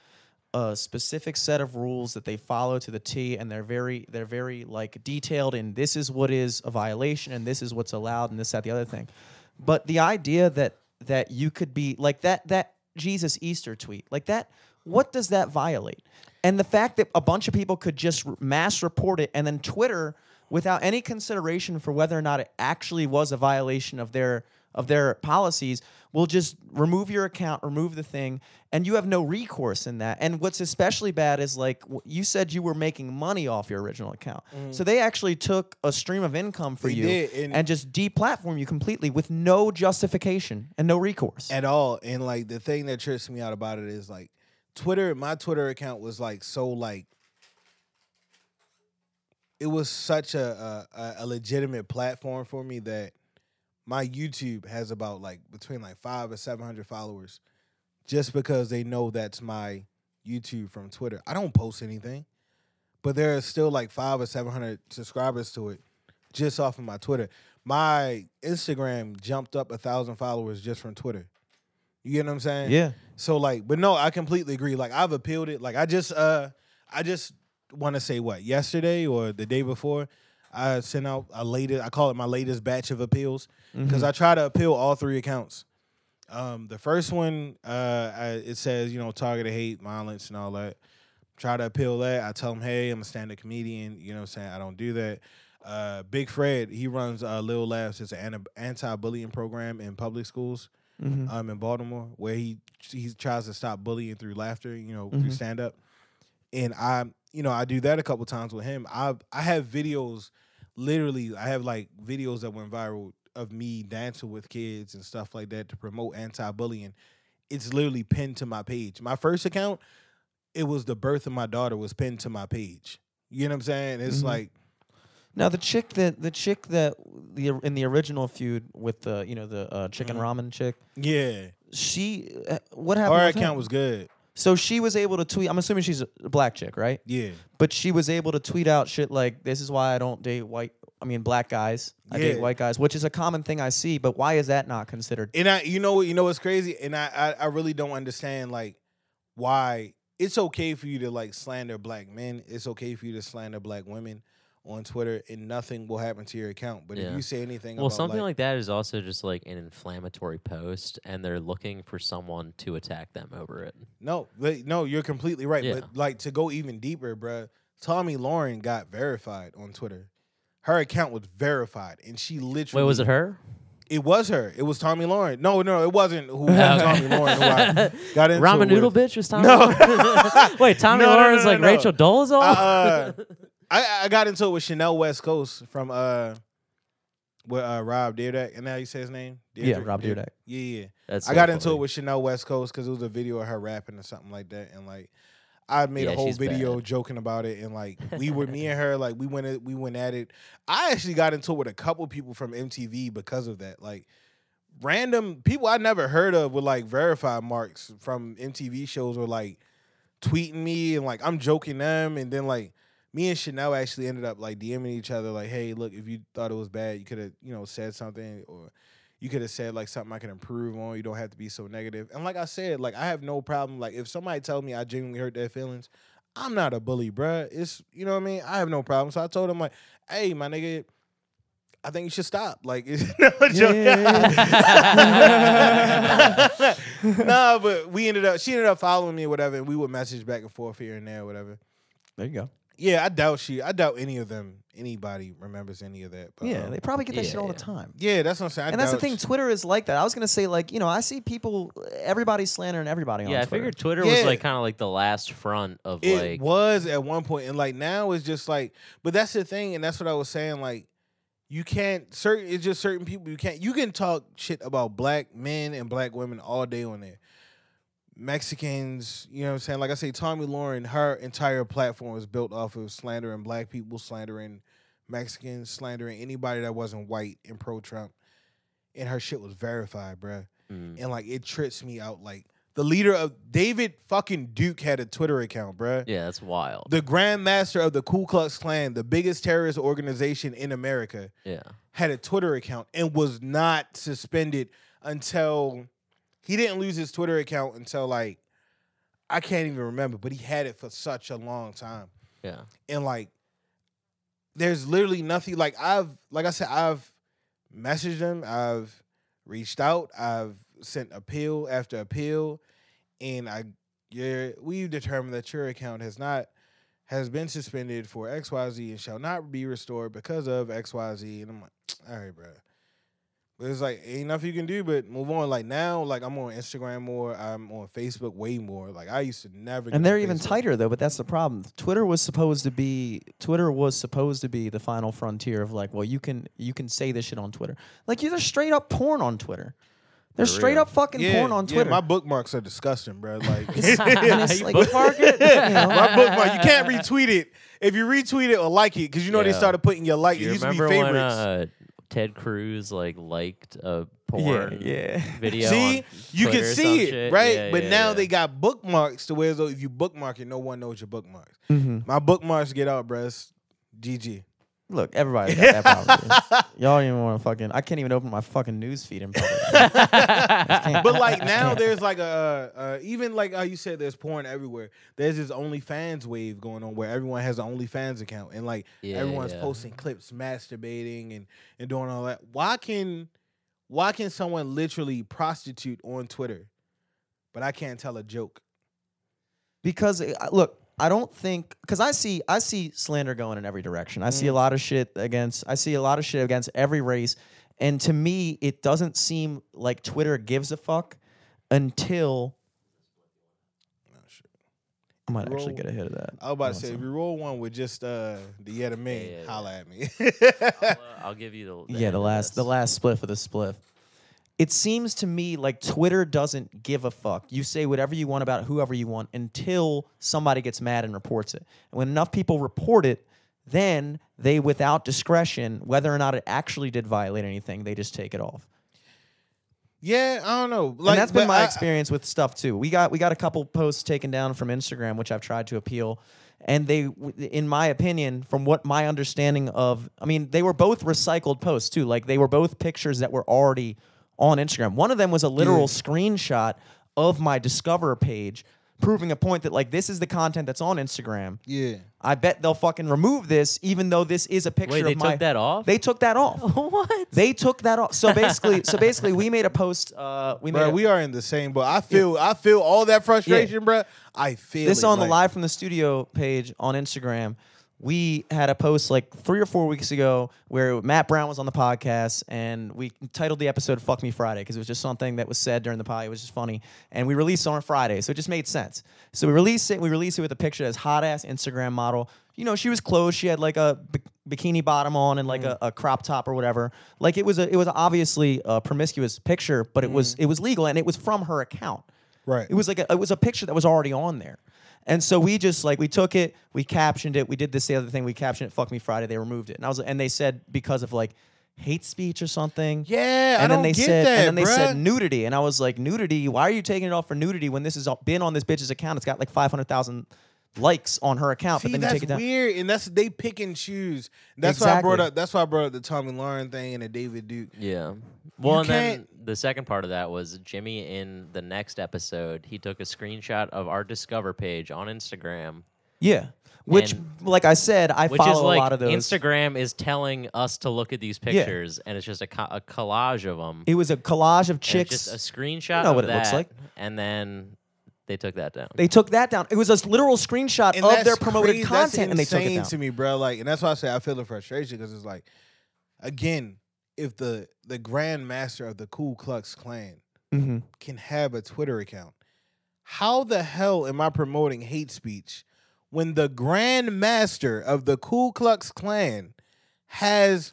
a specific set of rules that they follow to the t and they're very they're very like detailed in this is what is a violation and this is what's allowed and this that the other thing. But the idea that that you could be like that that jesus easter tweet like that what does that violate? And the fact that a bunch of people could just mass report it and then twitter without any consideration for whether or not it actually was a violation of their of their policies will just remove your account, remove the thing, and you have no recourse in that. And what's especially bad is like you said you were making money off your original account. Mm-hmm. So they actually took a stream of income for They you did, and- and just deplatform you completely with no justification and no recourse. at all. And like the thing that trips me out about it is like Twitter, my Twitter account was like so like it was such a a, a legitimate platform for me that my YouTube has about like between like five or seven hundred followers, just because they know that's my YouTube from Twitter. I don't post anything, but there are still like five or seven hundred subscribers to it, just off of my Twitter. My Instagram jumped up a thousand followers just from Twitter. You get what I'm saying? yeah. So like, but no, I completely agree. Like I've appealed it. Like I just uh I just want to say what yesterday or the day before I sent out a latest. I call it my latest batch of appeals because I try to appeal all three accounts. Um, the first one, uh, I, it says you know targeted hate, violence, and all that. Try to appeal that. I tell them, hey, I'm a stand-up comedian. You know what I'm saying? I don't do that. Uh, Big Fred, he runs uh, Lil Labs. It's an anti-bullying program in public schools Mhm. um, in Baltimore, where he he tries to stop bullying through laughter, you know, through Mhm. stand up. And I, you know, I do that a couple times with him. I I have videos, literally, I have like videos that went viral of me dancing with kids and stuff like that to promote anti-bullying. It's literally pinned to my page. My first account, it was the birth of my daughter was pinned to my page. You know what I'm saying? It's Mhm. like Now the chick that the chick that the in the original feud with the you know the uh, chicken Mhm. ramen chick, yeah, she uh, what happened? our account was good. So she was able to tweet. I'm assuming she's a black chick, right? Yeah, But she was able to tweet out shit like, "This is why I don't date white. I mean, black guys. I date white guys," which is a common thing I see. But why is that not considered? And I, you know what, you know what's crazy, and I, I, I really don't understand like why it's okay for you to like slander black men. It's okay for you to slander black women on Twitter, and nothing will happen to your account. But if you say anything, Well, about, something like, like that is also just like an inflammatory post, and they're looking for someone to attack them over it. no, but- no, you're completely right. Yeah. But like to go even deeper, bruh, Tomi Lahren got verified on Twitter. Her account was verified, and she literally Wait, was it her? It was her. It was Tomi Lahren. No, no, it wasn't. Who. Tomi Lahren? Who I got into Ramen noodle with. bitch was Tommy. No. Lauren? Wait, Tommy No, no, no, Lauren's no, like. Rachel Dolezal. Uh, I, I got into it with Chanel West Coast from uh with uh Rob Dyrdek, and now you say his name? Yeah, Rob Deirdre- Yeah, yeah. That's I got into it with Chanel West Coast because it was a video of her rapping or something like that, and like I made Yeah, a whole video bad. joking about it, and like we were me and her like we went at, we went at it. I actually got into it with a couple people from MTV because of that, like. Random people I never heard of with like verified marks from MTV shows were like tweeting me and like I'm joking them and then like me and Chanel actually ended up like DMing each other like, hey, look, if you thought it was bad, you could have, you know, said something or you could have said like something I can improve on. You don't have to be so negative. And like I said, like I have no problem. Like if somebody tell me I genuinely hurt their feelings, I'm not a bully, bruh. It's you know what I mean. I have no problem. So I told him like, hey, my nigga. I think you should stop. Like, it's no joke. nah, but we ended up. She ended up following me, or whatever, and we would message back and forth here and there, whatever. There you go. Yeah, I doubt she. I doubt any of them, anybody remembers any of that. But, Yeah, um, they probably get that yeah, shit all the yeah. time. yeah, that's what I'm saying. I and that's the thing. she- Twitter is like that. I was gonna say, like, you know, I see people, everybody's slandering everybody on Twitter. yeah, I Twitter. figured Twitter Yeah. was like kind of like the last front of like It like was at one point, and like now it's just like. But that's the thing, and that's what I was saying. Like, you can't certain. It's just certain people you can't. You can talk shit about black men and black women all day on there. Mexicans, you know what I'm saying? Like I say, Tomi Lahren, her entire platform was built off of slandering black people, slandering Mexicans, slandering anybody that wasn't white and pro Trump. And her shit was verified, bruh. mm, And like it trips me out. Like the leader of David fucking Duke had a Twitter account, bruh. yeah, that's wild. The Grand Master of the Ku Klux Klan, the biggest terrorist organization in America, yeah, had a Twitter account and was not suspended until he didn't lose his Twitter account until like I can't even remember, but he had it for such a long time. yeah. And like there's literally nothing like I've like I said, I've messaged him, I've reached out, I've sent appeal after appeal, and I yeah, we've determined that your account has not has been suspended for XYZ and shall not be restored because of XYZ. And I'm like, all right, bro. But it's like ain't nothing you can do but move on. Like now, like I'm on Instagram more. I'm on Facebook way more. Like I used to never. get And they're on even Facebook. tighter though, but that's the problem. Twitter was supposed to be Twitter was supposed to be the final frontier of like, well, you can you can say this shit on Twitter. Like you're straight up porn on Twitter. There's For straight real. up fucking Yeah, porn on yeah, Twitter. my bookmarks are disgusting, bro. Like it's you like- bookmark it? You know? my bookmark, you can't retweet it. If you retweet it or like it, because you know they started putting your like. Do It you used to be remember when favorites. uh, Ted Cruz like liked a yeah, porn yeah. video? See, on you can see it, shit? right? Yeah, but yeah, now yeah. they got bookmarks to where though if you bookmark it, no one knows your bookmarks. hmm My bookmarks get out, bruh. GG. Look, everybody's got that problem. Y'all don't even want to fucking. I can't even open my fucking news feed in public. But like now, there's like a uh, even like how you said, there's porn everywhere. There's this OnlyFans wave going on where everyone has an OnlyFans account and like Yeah, everyone's yeah. posting clips, masturbating and and doing all that. Why can why can someone literally prostitute on Twitter, but I can't tell a joke? because uh, look i don't think because i see i see slander going in every direction. I see a lot of shit against i see a lot of shit against every race. And to me it doesn't seem like twitter gives a fuck until i might actually get a hit of that. I was about to say, if you roll one with just uh the yet a me, Yeah, yeah, yeah. holla at me. I'll, uh, I'll give you the, the yeah the last the last spliff of the spliff it seems to me like twitter doesn't give a fuck you say whatever you want about whoever you want until somebody gets mad and reports it and when enough people report it then they without discretion whether or not it actually did violate anything they just take it off yeah, I don't know. Like and that's been my I- experience with stuff too. We got we got a couple posts taken down from Instagram, which I've tried to appeal, and they, in my opinion, from what my understanding of, I mean, they were both recycled posts too. Like they were both pictures that were already on Instagram. One of them was a literal Yeah. screenshot of my Discover page, proving a point that like this is the content that's on Instagram. Yeah. I bet they'll fucking remove this, even though this is a picture Wait, of they my. took that off? They took that off. what? They took that off. So basically, so basically, we made a post. Uh, we made Bro, a, we are in the same boat. I feel I feel all that frustration, bro. I feel this it, on the like- live from the studio page on Instagram. We had a post like three or four weeks ago where Matt Brown was on the podcast, and we titled the episode "Fuck Me Friday" because it was just something that was said during the pod. It was just funny, and we released it on Friday, so it just made sense. So we released it. We released it with a picture as hot ass Instagram model. You know, she was clothed. She had like a bikini bottom on and like mm. a, a crop top or whatever. Like it was a, it was obviously a promiscuous picture, but it was mm. it was legal and it was from her account. Right. It was like a, it was a picture that was already on there. And so we just like we took it, we captioned it, we did this the other thing, we captioned it "fuck me Friday." They removed it, and I was and they said because of like hate speech or something. Yeah, I and then don't they get said, that, and then they said nudity, and I was like, nudity? Why are you taking it off for nudity when this has been on this bitch's account? It's got like five hundred thousand likes on her account, See, but then you that's take it down. weird, and that's they pick and choose. That's why I brought up. That's why I brought up the Tomi Lahren thing and the David Duke. Yeah. Well, and then the second part of that was Jimmy in the next episode. He took a screenshot of our Discover page on Instagram, Yeah, which, And- like I said, I follow is like a lot of those. Instagram is telling us to look at these pictures, and it's just a, co- a collage of them. it was a collage of chicks. just a screenshot know of what it that, looks like. and then they took that down. they took that down. It was a literal screenshot And of that's their promoted crazy. content, that's and they took it insane down. to me, bro. Like, and that's why I say I feel the frustration because it's like, again, if the the Grand Master of the Ku Klux Klan hmm can have a Twitter account, how the hell am I promoting hate speech when the Grand Master of the Ku Klux Klan has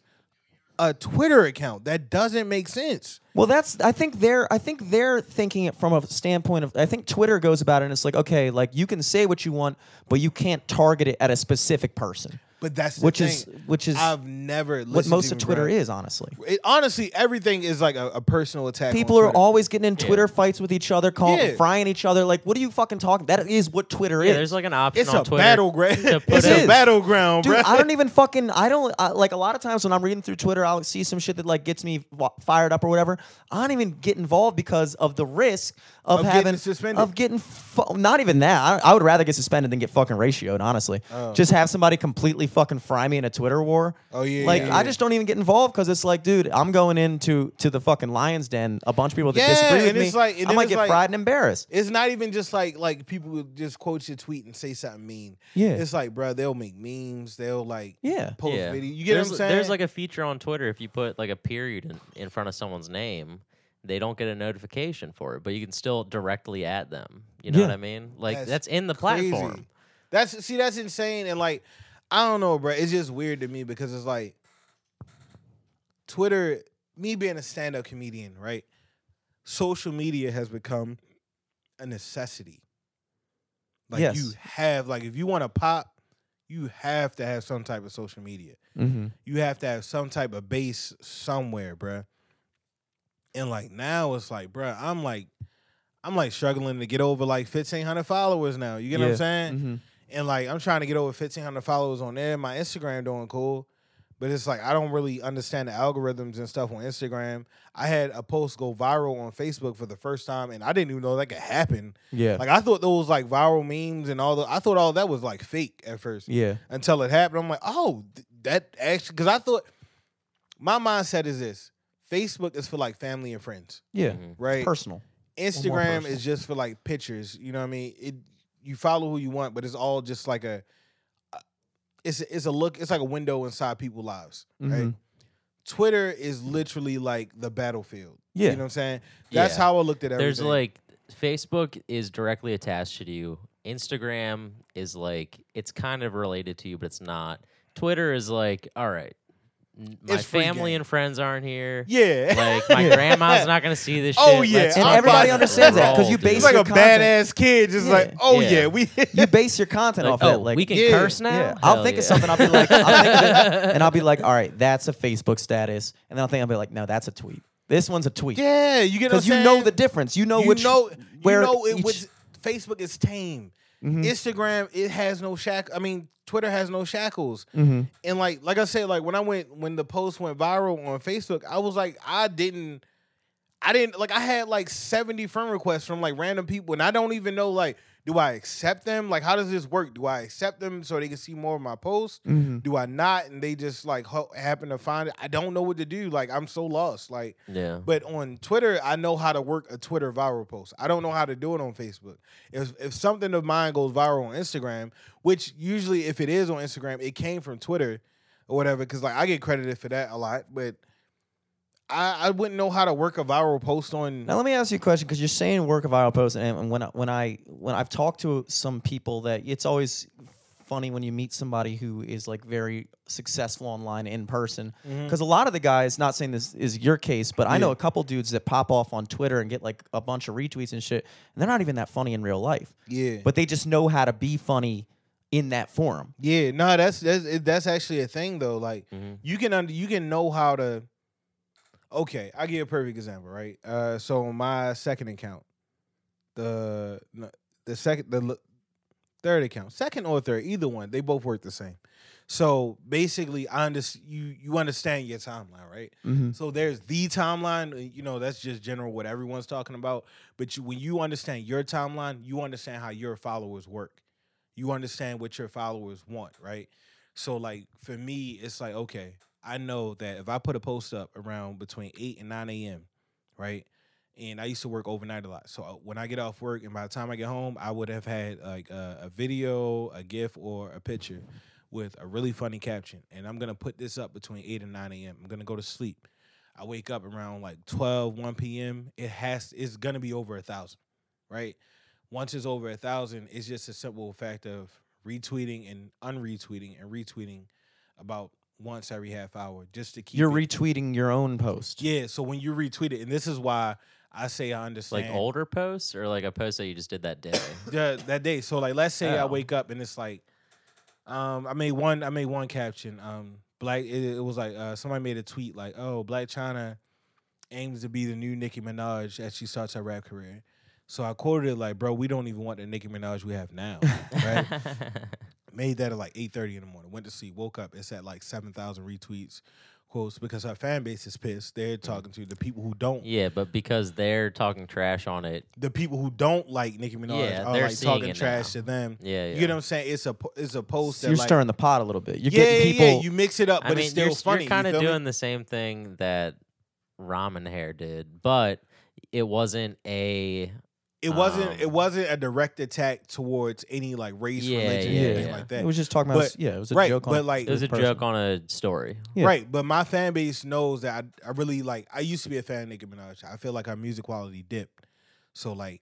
a Twitter account? That doesn't make sense. Well, that's I think they're I think they're thinking it from a standpoint of I think Twitter goes about it and it's like okay, like you can say what you want, but you can't target it at a specific person, But that's the which thing. is which is I've never what most to of Twitter is honestly. It, honestly, everything is like a, a personal attack. on People are always getting in Twitter fights with each other, calling, Yeah. frying each other. Like, what are you fucking talking? That is what Twitter yeah, is. there's like an option It's on a Twitter battleground. It's It a battleground, Dude, bro. I don't even fucking. I don't I, like a lot of times when I'm reading through Twitter, I'll see some shit that like gets me fired up or whatever. I don't even get involved because of the risk of, Of getting having suspended. Of getting fu- not even that. I, I would rather get suspended than get fucking ratioed. Honestly, Oh. just have somebody completely fucking fry me in a Twitter war. Oh yeah. Like yeah, I just don't even get involved because it's like, dude, I'm going into to the fucking lions den. A bunch of people that Yeah, disagree with and me. it's like- and I then might get like- fried and embarrassed. It's not even just like like people would just quote your tweet and say something mean. Yeah, It's like, bro, they'll make memes. They'll like yeah, post yeah. video. You get there's, what I'm saying? There's like a feature on Twitter if you put like a period in, in front of someone's name, they don't get a notification for it, but you can still directly add them. You know Yeah. what I mean? Like That's that's, in the crazy. platform. That's see, that's insane. And like, I don't know, bro. It's just weird to me because it's like Twitter. Me being a stand-up comedian, right? Social media has become a necessity. Like Yes. you have, like, if you want to pop, you have to have some type of social media. mm-hmm. You have to have some type of base somewhere, bruh. And like now, it's like, bruh, I'm like, I'm like struggling to get over like 1,500 followers now. You get what I'm saying? hmm And like I'm trying to get over 1500 followers on there. My Instagram doing cool. But it's like I don't really understand the algorithms and stuff on Instagram. I had a post go viral on Facebook for the first time and I didn't even know that could happen. Yeah, Like I thought those like viral memes and all the I thought all that was like fake at first yeah, until it happened. I'm like, "Oh, th- that actually cuz I thought my mindset is this. Facebook is for like family and friends, yeah. Mhm. right? Personal. Instagram personal. is just for like pictures. You know what I mean? It you follow who you want, but it's all just like a it's a, it's a look. It's like a window inside people's lives, right? Mhm. Twitter is literally like the battlefield. Yeah. you know what I'm saying? That's Yeah. how I looked at everything. There's like Facebook is directly attached to you. Instagram is like it's kind of related to you, but it's not. Twitter is like, all right, n- my It's family and friends aren't here. yeah, Like my grandma's not gonna see this shit. Oh, yeah. Let's And talk everybody understands that, 'cause Roll, you dude. base It's like your a content- badass kid, just Yeah. like, oh yeah, Yeah. we. you base your content Like, off oh, it. Like we can Yeah. curse now. Yeah, I'll Hell think of yeah. something. I'll be like, I'll think of it, and I'll be like, all right, that's a Facebook status, and then I'll think I'll be like, no, that's a tweet. This one's a tweet. yeah, you get what I'm because you know saying? the difference. You know you which know, where you know it, each- which Facebook is tame. Mhm. Instagram it has no shack. I mean, Twitter has no shackles. Mhm. And like like I said, like when I went when the post went viral on Facebook, I was like, I didn't, I didn't like I had like seventy friend requests from like random people, and I don't even know like, do I accept them? Like, how does this work? Do I accept them so they can see more of my posts? Mhm. Do I not? And they just like ho- happen to find it. I don't know what to do. Like I'm so lost. Like Yeah. but on Twitter, I know how to work a Twitter viral post. I don't know how to do it on Facebook. If if something of mine goes viral on Instagram, which usually if it is on Instagram, it came from Twitter or whatever, because like I get credited for that a lot, but I, I wouldn't know how to work a viral post on. Now let me ask you a question because you're saying work a viral post, and and when I, when I when I've talked to some people, that it's always funny when you meet somebody who is like very successful online in person. Mm-hmm. Because a lot of the guys, not saying this is your case, but I know a couple dudes that pop off on Twitter and get like a bunch of retweets and shit, and they're not even that funny in real life, Yeah, but they just know how to be funny in that forum. yeah, no, that's that's that's actually a thing though. Like Mhm. you can under, you can know how to. Okay, I give you a perfect example, right? Uh, so my second account, the the second the third account, second or third, either one, they both work the same. So basically, I understand you you understand your timeline, right? Mm-hmm. So there's the timeline, you know, that's just general what everyone's talking about. But you, when you understand your timeline, you understand how your followers work. You understand what your followers want, right? So like for me, it's like okay, I know that if I put a post up around between eight and nine a.m., right? And I used to work overnight a lot. So uh, when I get off work and by the time I get home, I would have had like a, a video, a GIF, or a picture with a really funny caption. And I'm gonna put this up between eight and nine a.m. I'm gonna go to sleep. I wake up around like 12, 1 p.m. It has it's gonna be over a thousand, right? Once it's over a thousand, it's just a simple fact of retweeting and unretweeting and retweeting about once every half hour just to keep You're it- retweeting your own post. yeah, so when you retweet it, and this is why I say I understand Like older posts or like a post that you just did that day. yeah, that day. So like, let's say I Oh. wake up and it's like, um, I made one, I made one caption. Um, black, it, it was like uh, somebody made a tweet like, "Oh, Blac Chyna aims to be the new Nicki Minaj as she starts her rap career." So I quoted it like, "Bro, we don't even want the Nicki Minaj we have now." right? Made that at like eight thirty in the morning. Went to sleep. Woke up. It's at like seven thousand retweets. quotes because her fan base is pissed. They're mm-hmm. talking to the people who don't. Yeah, but because they're talking trash on it. The people who don't like Nicki Minaj Yeah, are they're like talking trash now. to them. Yeah, yeah. You know what I'm saying? It's a po- it's a post So that you're like, stirring the pot a little bit. You're yeah, getting people. yeah, you mix it up, but I mean, it's still you're, funny. You're kind you of me? doing the same thing that Ramen Hair did, but it wasn't a. It wasn't. Um, it wasn't a direct attack towards any like race, Yeah, religion, yeah, anything yeah. like that. It was just talking about. But- yeah, it was a right, joke. on but, like- It was a person. joke on a story. Yeah. Right, but my fan base knows that I, I really like. I used to be a fan of Nicki Minaj. I feel like her music quality dipped, so like,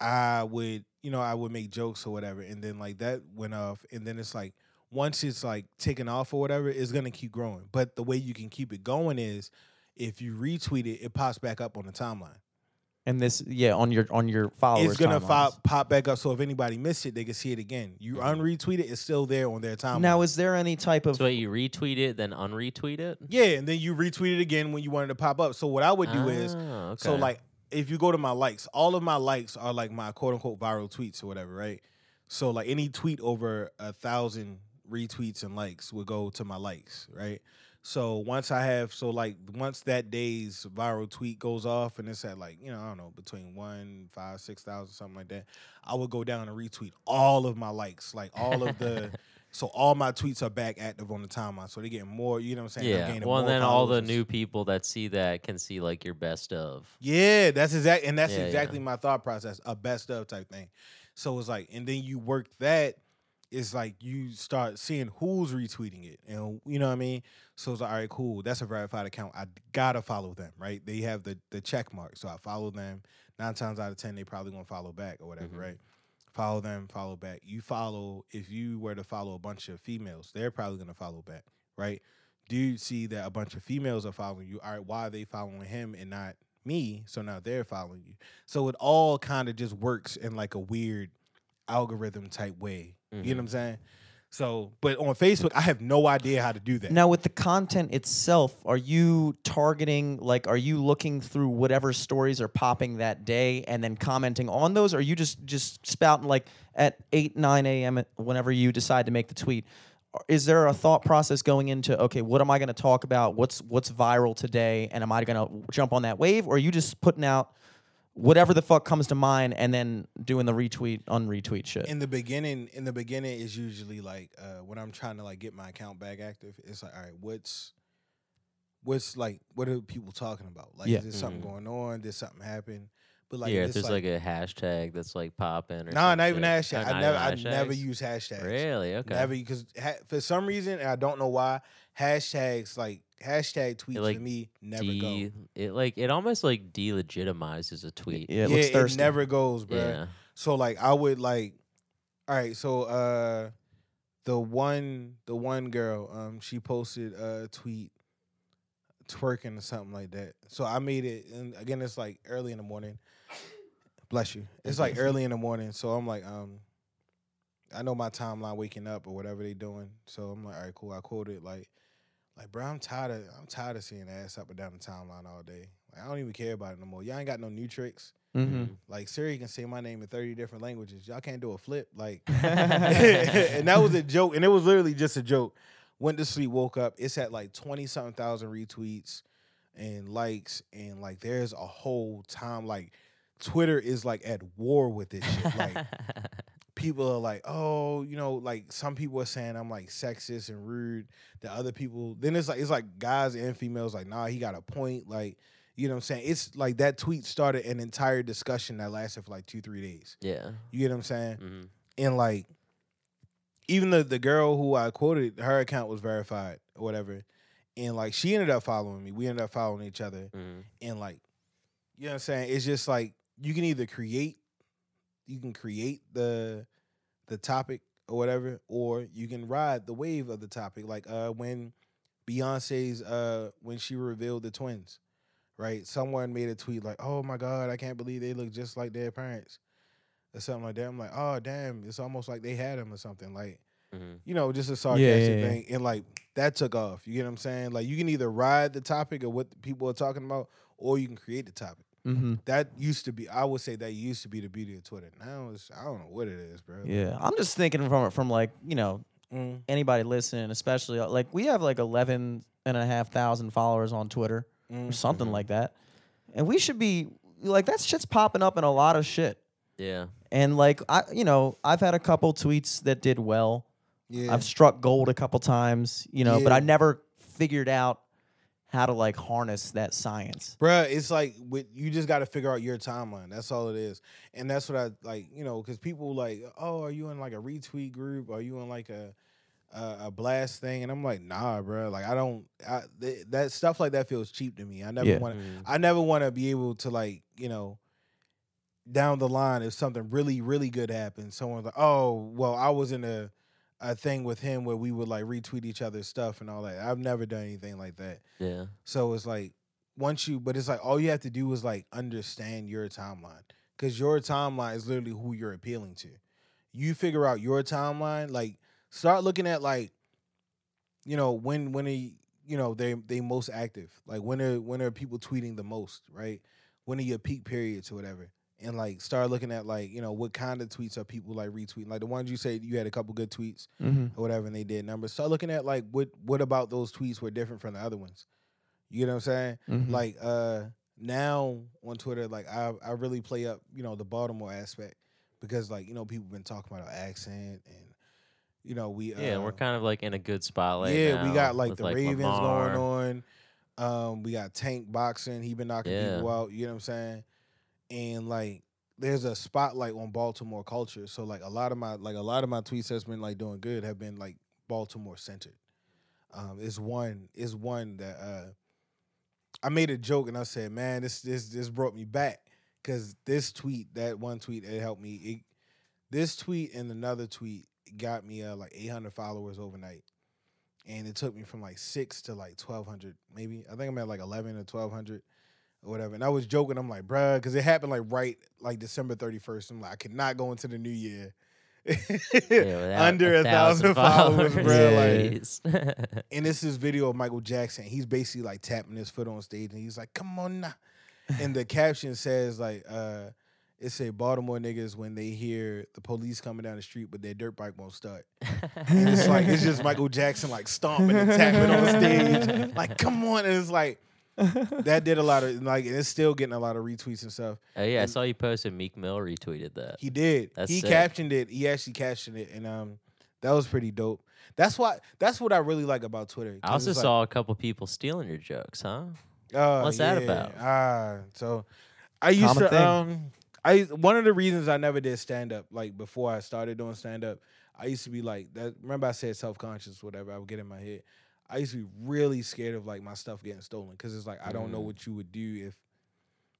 I would, you know, I would make jokes or whatever, and then like that went off, and then it's like once it's like taken off or whatever, it's gonna keep growing. But the way you can keep it going is if you retweet it, it pops back up on the timeline. And this, yeah, on your on your followers. it's gonna timelines. pop pop back up, so if anybody missed it, they can see it again. You unretweet it, it's still there on their timeline. Now, is there any type of? So wait, you retweet it, then unretweet it. yeah, and then you retweet it again when you wanted to pop up. So what I would do is Ah, So like if you go to my likes, all of my likes are like my quote unquote viral tweets or whatever, right? So like any tweet over a thousand retweets and likes would go to my likes, right? So once I have so like once that day's viral tweet goes off and it's at like, you know, I don't know, between one, five, six thousand, something like that, I would go down and retweet all of my likes, like all of the so all my tweets are back active on the timeline. So they're getting more, you know what I'm saying? Yeah. Well, and then all the new people that see that can see like your best of. Yeah, that's exact, and that's Yeah, yeah. exactly my thought process. A best of type thing. So it's like, and then you work that. It's like you start seeing who's retweeting it, and you know what I mean. So it's like, all right, cool. That's a verified account. I gotta follow them, right? They have the the check mark, so I follow them. Nine times out of ten, they probably gonna follow back or whatever, Mhm. right? Follow them, follow back. You follow if you were to follow a bunch of females, they're probably gonna follow back, right? Do you see that a bunch of females are following you? All right, why are they following him and not me? So now they're following you. So it all kind of just works in like a weird algorithm type way. Mm-hmm. You know what I'm saying? So, but on Facebook, I have no idea how to do that. Now, with the content itself, are you targeting, like, are you looking through whatever stories are popping that day and then commenting on those? Or are you just, just spouting, like, at 8, 9 a.m., whenever you decide to make the tweet? Is there a thought process going into, okay, what am I going to talk about? What's, what's viral today? And am I going to jump on that wave? Or are you just putting out whatever the fuck comes to mind and then doing the retweet, unretweet shit? in the beginning, in the beginning is usually like uh, when I'm trying to like get my account back active. It's like, all right, what's what's like, what are people talking about? Like, Yeah. is there something Mhm. going on? Did something happen? But like, yeah, if if there's like, a hashtag that's like popping or no, some not even shit. hashtag. Oh, I never, I never use hashtags. Really? Okay. Never because ha- for some reason, and I don't know why, hashtags like hashtag tweets like, for me never De- go. it like it almost like delegitimizes a tweet. yeah, it yeah, looks it never goes, bro. Yeah. So like I would like all right, so uh the one the one girl, um, she posted a tweet twerking or something like that. So I made it and again it's like early in the morning. Bless you. It's like early in the morning. So I'm like, um, I know my timeline waking up or whatever they doing. So I'm like, all right, cool. I quoted like like, bro, I'm tired of I'm tired of seeing ass up and down the timeline all day. Like, I don't even care about it no more. Y'all ain't got no new tricks. Mm-hmm. Like Siri can say my name in 30 different languages. Y'all can't do a flip. Like and that was a joke. And it was literally just a joke. Went to sleep, woke up. It's at like 20 something thousand retweets and likes. And like there's a whole time like Twitter is like at war with this shit. Like people are like, oh, you know, like some people are saying I'm like sexist and rude. The other people, then it's like it's like guys and females like, nah, he got a point. Like, you know what I'm saying? It's like that tweet started an entire discussion that lasted for like two, three days. yeah. You get what I'm saying? hmm And like even the the girl who I quoted, her account was verified or whatever. And like she ended up following me. We ended up following each other hmm and like you know what I'm saying? It's just like you can either create you can create the the topic or whatever, or you can ride the wave of the topic. Like uh when Beyonce's uh when she revealed the twins, right? Someone made a tweet like, Oh my god, I can't believe they look just like their parents. Or something like that. I'm like, oh damn, it's almost like they had them or something. Like, hmm you know, just a sarcastic yeah, yeah. thing. And like that took off. You get what I'm saying? Like you can either ride the topic of what people are talking about, or you can create the topic. Mm-hmm. That used to be, I would say that used to be the beauty of Twitter. Now it's, I don't know what it is, bro. Yeah, I'm just thinking from from like you know Mm. anybody listening, especially uh, like we have like 11 and a half thousand followers on Twitter or Mm. something like that. And we should be like that shit's popping up in a lot of shit. Yeah. And like I you know, I've had a couple tweets that did well. Yeah. I've struck gold a couple times, you know, but I never figured out how to like harness that science. Bruh, it's like with, you just got to figure out your timeline. That's all it is, and that's what I like. You know, because people like, oh, are you in like a retweet group? Are you in like a a, a blast thing? And I'm like, nah, bruh. Like I don't. I, th- that stuff like that feels cheap to me. I never Yeah. want. Mm. I never want to be able to like you know. Down the line, if something really, really good happens, someone's like, "Oh, well, I was in a, a thing with him where we would like retweet each other's stuff and all that." I've never done anything like that. Yeah. So it's like once you, but it's like all you have to do is like understand your timeline because your timeline is literally who you're appealing to. You figure out your timeline, like start looking at like, you know, when when are you you know they they most active, like when are when are people tweeting the most, right? When are your peak periods or whatever, and like start looking at like you know what kind of tweets are people like retweeting, like the ones you said you had a couple good tweets Mm-hmm. or whatever, and they did numbers. Start looking at like what what about those tweets were different from the other ones. You know what I'm saying? Mm-hmm. Like uh now on Twitter, like I I really play up you know the Baltimore aspect because like you know people been talking about our accent and you know we uh, Yeah, we're kind of like in a good spotlight. yeah we got like the Ravens Lamar. going on. Um, we got Tank boxing. He been knocking Yeah. people out. You know what I'm saying? And like, there's a spotlight on Baltimore culture. So like, a lot of my like a lot of my tweets that's been like doing good have been like Baltimore centered. Um, is one is one that uh, I made a joke and I said, man, this this this brought me back because this tweet, that one tweet, it helped me. It, this tweet and another tweet got me uh, like 800 followers overnight and it took me from like six to like twelve hundred, maybe. I think I'm at like eleven or twelve hundred or whatever. And I was joking. I'm like, bruh, because it happened like right like December thirty first. I'm like, I cannot go into the new year Yeah, under a thousand followers, followers. bruh. Like, and this is video of Michael Jackson. He's basically like tapping his foot on stage, and he's like, "Come on now." And the caption says like, uh, "It say Baltimore niggas when they hear the police coming down the street, but their dirt bike won't start." And it's like it's just Michael Jackson like stomping and tapping on stage, like, "Come on!" And it's like that did a lot of like, and it's still getting a lot of retweets and stuff. oh yeah, I And- saw you posted. Meek Mill retweeted that. He did. That's he sick. captioned it. He actually captioned it, and um, that was pretty dope. That's why. That's what I really like about Twitter. I also like- saw a couple people stealing your jokes, huh? Uh, What's that about? Ah, so I used Common to thing. um I one of the reasons I never did stand up like before I started doing stand up, I used to be like that remember I said self-conscious whatever I would get in my head. I used to be really scared of like my stuff getting stolen cuz it's like I don't know Mm. what you would do if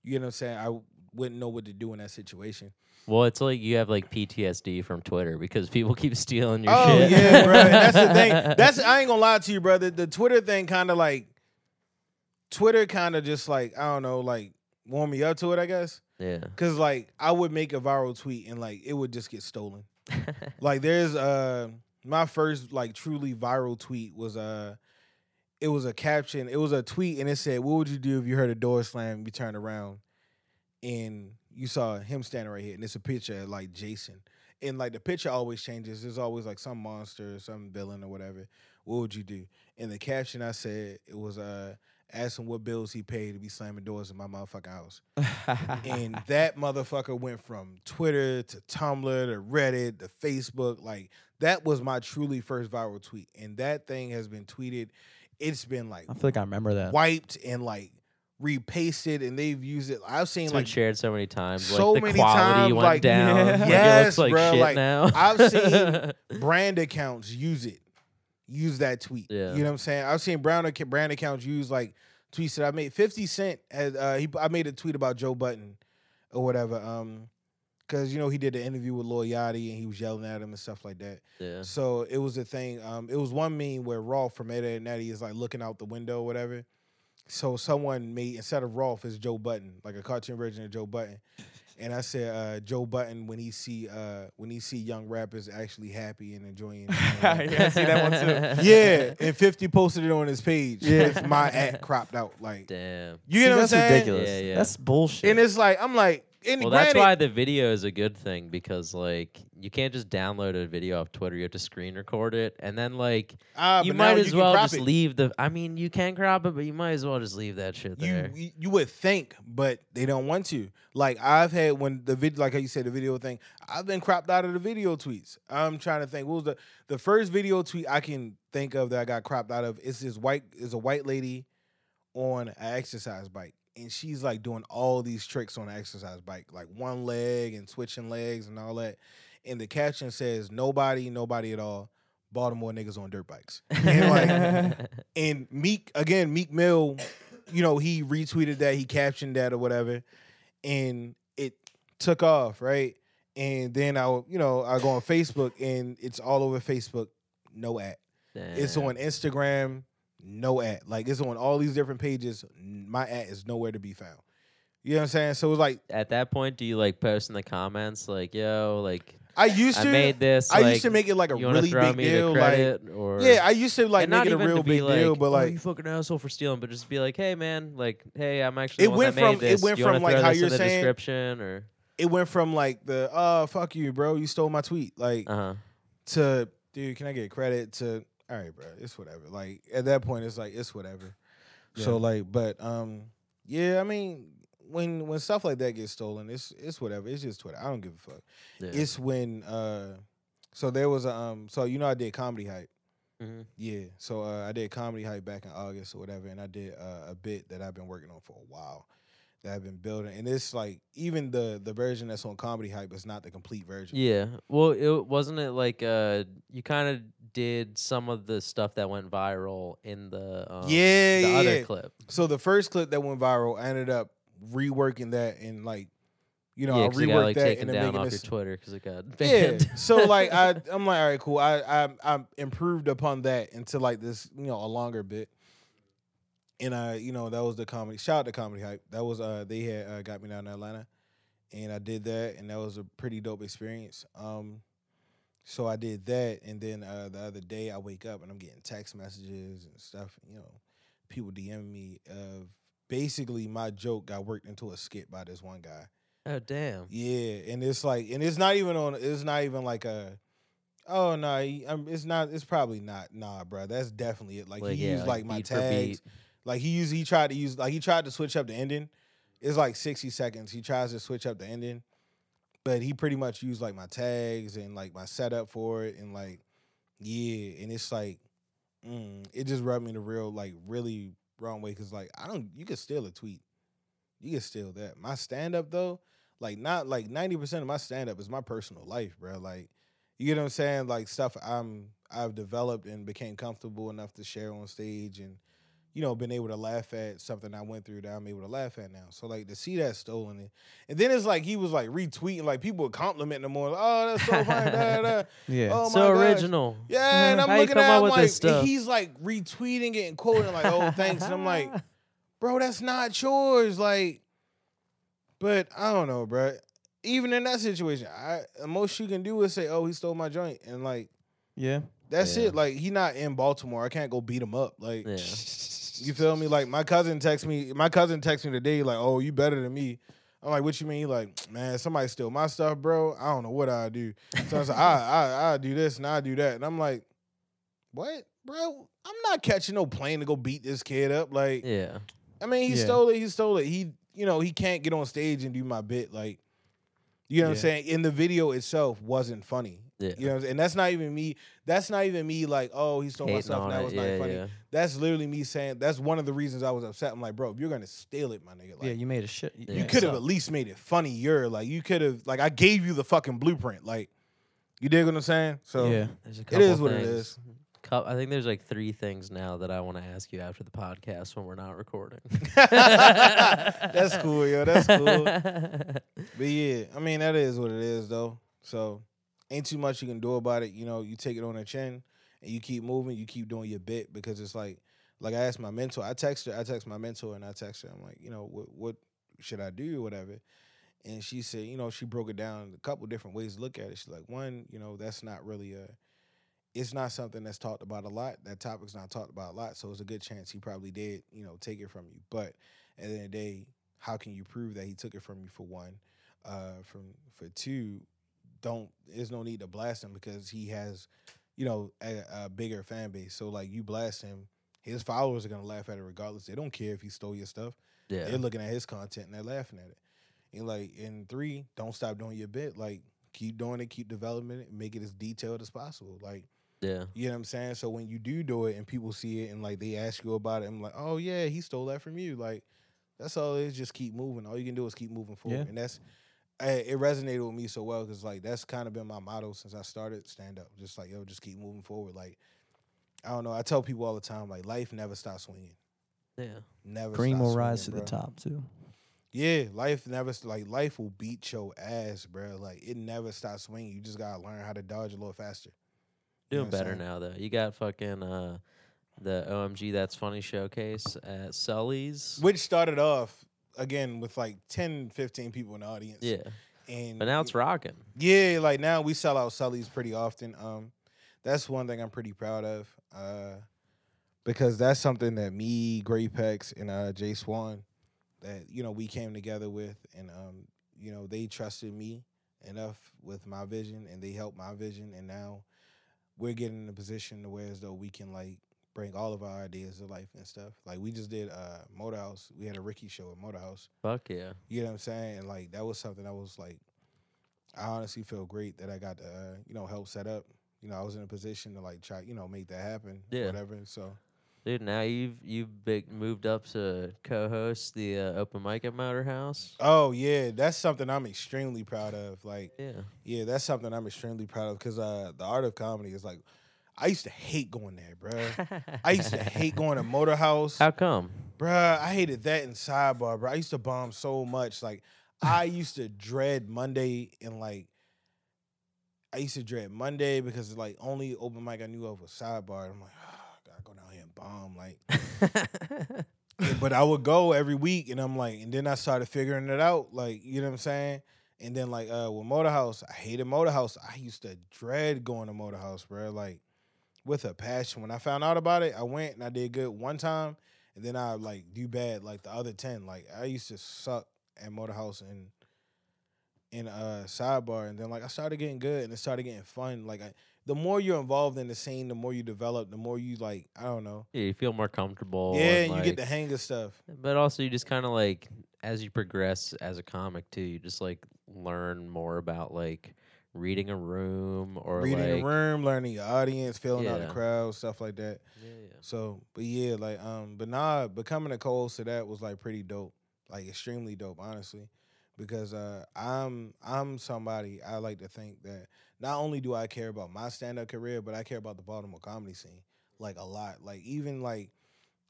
you know what I'm saying? I wouldn't know what to do in that situation. Well, it's like you have like PTSD from Twitter because people keep stealing your oh shit. yeah, bro. That's the thing. That's I ain't going to lie to you, brother. The Twitter thing kind of like Twitter kind of just like I don't know, like warm me up to it, I guess. yeah. Cause like I would make a viral tweet and like it would just get stolen. like there's uh my first like truly viral tweet was uh it was a caption, it was a tweet and it said, What would you do if you heard a door slam, you turn around and you saw him standing right here and it's a picture of like Jason. And like the picture always changes. There's always like some monster, some villain or whatever. What would you do? In the caption I said it was uh asking what bills he paid to be slamming doors in my motherfucking house and that motherfucker went from Twitter to Tumblr to Reddit to Facebook. Like that was my truly first viral tweet, and that thing has been tweeted. It's been like I feel like I remember that. wiped and like repasted, and they've used it. I've seen It's been like shared so many times. so like the many quality times, went like- down. Yeah. Like, it Yes, looks like bruh, shit like, now. I've seen brand accounts use it, use that tweet. Yeah. You know what I'm saying? I've seen brand ac- brand accounts use like tweets that I made. Fifty Cent had uh, he I made a tweet about Joe Budden or whatever. Um, because you know he did an interview with Lil Yachty and he was yelling at him and stuff like that. yeah. So it was a thing. Um, it was one meme where Rolf from Ed, Edd n Eddy is like looking out the window or whatever. So someone made instead of Rolf is Joe Budden, like a cartoon version of Joe Budden. And I said uh, Joe Budden when he see uh, when he see young rappers actually happy and enjoying. yeah, I see that one too. yeah, and Fifty posted it on his page Yeah. with my at cropped out. Like Damn. you See, know what I'm that's saying? ridiculous. Yeah, yeah. That's bullshit. And it's like I'm like and Well, granted, that's why the video is a good thing because like you can't just download a video off Twitter. You have to screen record it, and then like ah, you might as can well just it. leave the. I mean, you can crop it, but you might as well just leave that shit there. you you would think, but they don't want to. Like I've had when the video, like how you said the video thing, I've been cropped out of the video tweets. I'm trying to think. What was the the first video tweet I can think of that I got cropped out of? Is this white? Is a white lady on an exercise bike, and she's like doing all these tricks on an exercise bike, like one leg and switching legs and all that. And the caption says, "Nobody, nobody at all. Baltimore niggas on dirt bikes." And like and Meek again, Meek Mill, you know, he retweeted that, he captioned that or whatever, and it took off, right? And then I, you know, I go on Facebook and it's all over Facebook, no ad. It's on Instagram, no ad. Like it's on all these different pages. My ad is nowhere to be found. You know what I'm saying? So it's like At that point, do you like post in the comments like, "Yo, like I used I to, made this." I like, used to make it like a really big deal. Like, or yeah, I used to like make it a real big like, deal, but "Oh, like you fucking asshole for stealing, but just be like, hey man, like, hey, I'm actually It went from- it went you from, like, how you're saying- description or it went from like the oh fuck you, bro, you stole my tweet, like uh huh. to dude, can I get credit to all right, bro, it's whatever. Like at that point, it's like it's whatever. So like, but um, yeah, I mean, when when stuff like that gets stolen, it's it's whatever. It's just Twitter. I don't give a fuck. Yeah. It's when uh, so there was a um, so you know I did comedy hype. Mhm. Yeah, so uh, I did comedy hype back in August or whatever, and I did uh, a bit that I've been working on for a while. That I've been building, and it's like even the the version that's on comedy hype is not the complete version. Yeah. Well, it wasn't it like uh, you kind of did some of the stuff that went viral in the um, Yeah, the yeah, other yeah. clip. So the first clip that went viral, I ended up reworking that and like, you know, yeah, I reworked got like that and then down making off this. your Twitter because it got Yeah. so like I, I'm like, all right, cool. I, I, I improved upon that into like this, you know, a longer bit. And I, you know, that was the comedy. Shout out to comedy hype. That was uh, they had uh, got me down to Atlanta, and I did that, and that was a pretty dope experience. Um, so I did that, and then uh, the other day I wake up and I'm getting text messages and stuff. You know, people DM me of basically my joke got worked into a skit by this one guy. oh damn. Yeah, and it's like, and it's not even on. It's not even like a. Oh no, he, um, it's not. It's probably not. Nah, bro, that's definitely it. Like, Like, he yeah, used like, like my tags. beat. Like he used. He tried to use. Like he tried to switch up the ending. It's like sixty seconds. He tries to switch up the ending, but he pretty much used like my tags and like my setup for it, and like, yeah, and it's like, mm, it just rubbed me the real like really wrong way because like I don't. You can steal a tweet. You can steal that. My stand up though like not like 90% of my stand up is my personal life, bro. Like you get what I'm saying? Like stuff I'm I've developed and became comfortable enough to share on stage and you know, been able to laugh at something I went through that I'm able to laugh at now. So like to see that stolen and, and then it's like he was like retweeting, like people were complimenting him more. Like, oh, that's so funny. da, da, da. Yeah. Oh so my gosh. original. Yeah, and mm-hmm. I'm How looking at up him like this stuff? he's like retweeting it and quoting like, oh, thanks. And I'm like, bro, that's not yours. Like, but I don't know, bro. Even in that situation, I the most you can do is say, "Oh, he stole my joint," and like yeah. that's Yeah. it. Like he not in Baltimore. I can't go beat him up. Like Yeah. you feel me? Like my cousin texts me. My cousin texts me today. Like, "Oh, you better than me." I'm like, "What you mean?" He like, "Man, somebody steal my stuff, bro. I don't know what I do." So I was like, "I I I do this and I do that," and I'm like, "What, bro? I'm not catching no plane to go beat this kid up." Like. Yeah. I mean, he Yeah. stole it. He stole it. He, you know, he can't get on stage and do my bit. Like, you know what I'm saying? In the video itself wasn't funny. Yeah. You know, what I'm saying? and that's not even me. That's not even me. Like, oh, he stole my Hating stuff. on and that it. was Yeah, not funny. yeah. That's literally me saying. That's one of the reasons I was upset. I'm like, bro, if you're gonna steal it, my nigga, like, yeah, you made a shit. You Yeah. could have So- at least made it funnier. Like, you could have, like, I gave you the fucking blueprint. Like, you dig what I'm saying? So, yeah. There's a It couple is what it things. is. Cou- I think there's like three things now that I want to ask you after the podcast when we're not recording. That's cool, yo. That's cool. But yeah, I mean that is what it is though. So ain't too much you can do about it. You know, you take it on the chin and you keep moving, you keep doing your bit because it's like like I asked my mentor, I text her, I text my mentor and I text her, I'm like, you know, what what should I do or whatever? And she said, you know, she broke it down a couple different ways to look at it. She's like, one, you know, that's not really a it's not something that's talked about a lot. That topic's not talked about a lot. So it's a good chance he probably did, you know, take it from you. But at the end of the day, how can you prove that he took it from you for one? Uh, from for two, don't there's no need to blast him because he has, you know, a, a bigger fan base. So like you blast him, his followers are gonna laugh at it regardless. They don't care if he stole your stuff. Yeah. They're looking at his content and they're laughing at it. And like in three, don't stop doing your bit. Like keep doing it, keep developing it, make it as detailed as possible. Like yeah. you know what I'm saying? So when you do do it and people see it and like they ask you about it, I'm like, oh yeah, he stole that from you. Like that's all it is. Just keep moving. All you can do is keep moving forward. Yeah. And that's eh, it resonated with me so well because like that's kind of been my motto since I started stand up. Just like yo, just keep moving forward. Like I don't know. I tell people all the time like life never stops swinging. Yeah. Never. Cream stops will rise to swinging, the top too. Yeah, life never like life will beat your ass, bro. Like it never stops swinging. You just gotta learn how to dodge a little faster. You know Doing better saying? now though. You got fucking uh the OMG That's Funny showcase at Sully's. Which started off again with like 10, 15 people in the audience. Yeah. And But now it's rocking. Yeah, like now we sell out Sully's pretty often. Um, that's one thing I'm pretty proud of. Uh, because that's something that me, Graypex, and uh Jay Swan, that you know we came together with, and um, you know they trusted me enough with my vision, and they helped my vision, and now we're getting in a position to where as though we can like bring all of our ideas to life and stuff. Like we just did uh Motor House. We had a Ricky show at Motor House. Fuck yeah. You know what I'm saying? And like that was something that was like, I honestly feel great that I got to uh, you know help set up. You know, I was in a position to like try you know make that happen. Yeah. Whatever. So Dude, now you've you've big moved up to co-host the uh, open mic at Motor House. oh yeah, that's something I'm extremely proud of. Like Yeah. yeah, that's something I'm extremely proud of because uh, the art of comedy is like, I used to hate going there, bruh. I used to hate going to Motor House. How come? Bruh, I hated that in sidebar, bro. I used to bomb so much. Like, I used to dread Monday and like, I used to dread Monday because like only open mic I knew of was sidebar. I'm like, oh, gotta go down here and bomb. Like, yeah, but I would go every week, and I'm like, and then I started figuring it out. Like, you know what I'm saying? And then like uh with Motor House, I hated Motor House. I used to dread going to Motor House, bro. Like, with a passion. When I found out about it, I went and I did good one time and then I like do bad like the other ten. Like I used to suck at Motor House and in uh sidebar, and then like I started getting good and it started getting fun. Like I, the more you're involved in the scene, the more you develop, the more you like I don't know. yeah, you feel more comfortable. yeah, and, and you get the hang of stuff. But also, you just kind of like as you progress as a comic too, you just like learn more about like reading a room or Reading like the room, learning your audience, feeling out the crowd, stuff like that. Yeah, yeah. So, but yeah, like um, but nah, becoming a co-host to that was like pretty dope, like extremely dope, honestly, because uh, I'm I'm somebody I like to think that not only do I care about my stand-up career, but I care about the Baltimore comedy scene like a lot. Like even like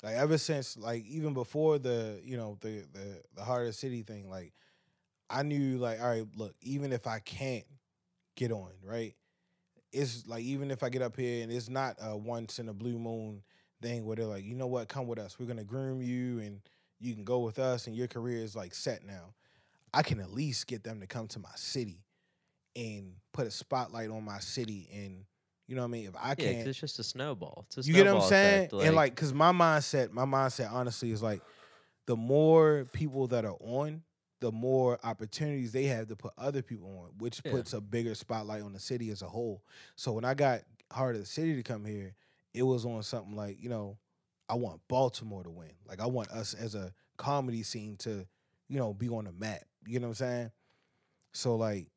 like ever since like even before the you know the the the Hart of the City thing, like I knew like all right, look, even if I can't get on, right? It's like even if I get up here and it's not a once in a blue moon thing where they're like, you know what, come with us. We're gonna groom you and you can go with us and your career is like set now. I can at least get them to come to my city and put a spotlight on my city and you know what I mean? If I can't it's just a snowball. It's a you get what I'm saying? effect, and like, cause my mindset, my mindset, honestly, is like, the more people that are on, the more opportunities they have to put other people on, which Yeah. puts a bigger spotlight on the city as a whole. So when I got Hart of the City to come here, it was on something like, you know, I want Baltimore to win. Like I want us as a comedy scene to, you know, be on the map. You know what I'm saying? So like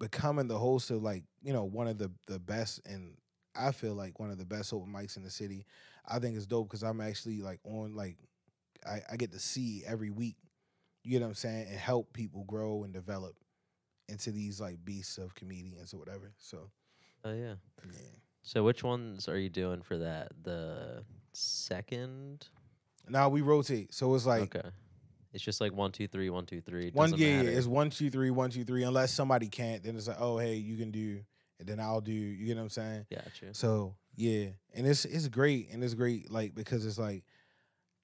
becoming the host of like, you know, one of the the best and I feel like one of the best open mics in the city. I think it's dope because I'm actually like on like I, I get to see every week, you know what I'm saying, and help people grow and develop into these like beasts of comedians or whatever. So oh yeah. yeah. So which ones are you doing for that? The second? Now we rotate. So it's like okay. It's just like one, two, three, one, two, three. one yeah, yeah, it's one, two, three, one, two, three. Unless somebody can't, then it's like, oh hey, you can do and then I'll do, you get what I'm saying? Gotcha. So yeah, and it's it's great, and it's great like because it's like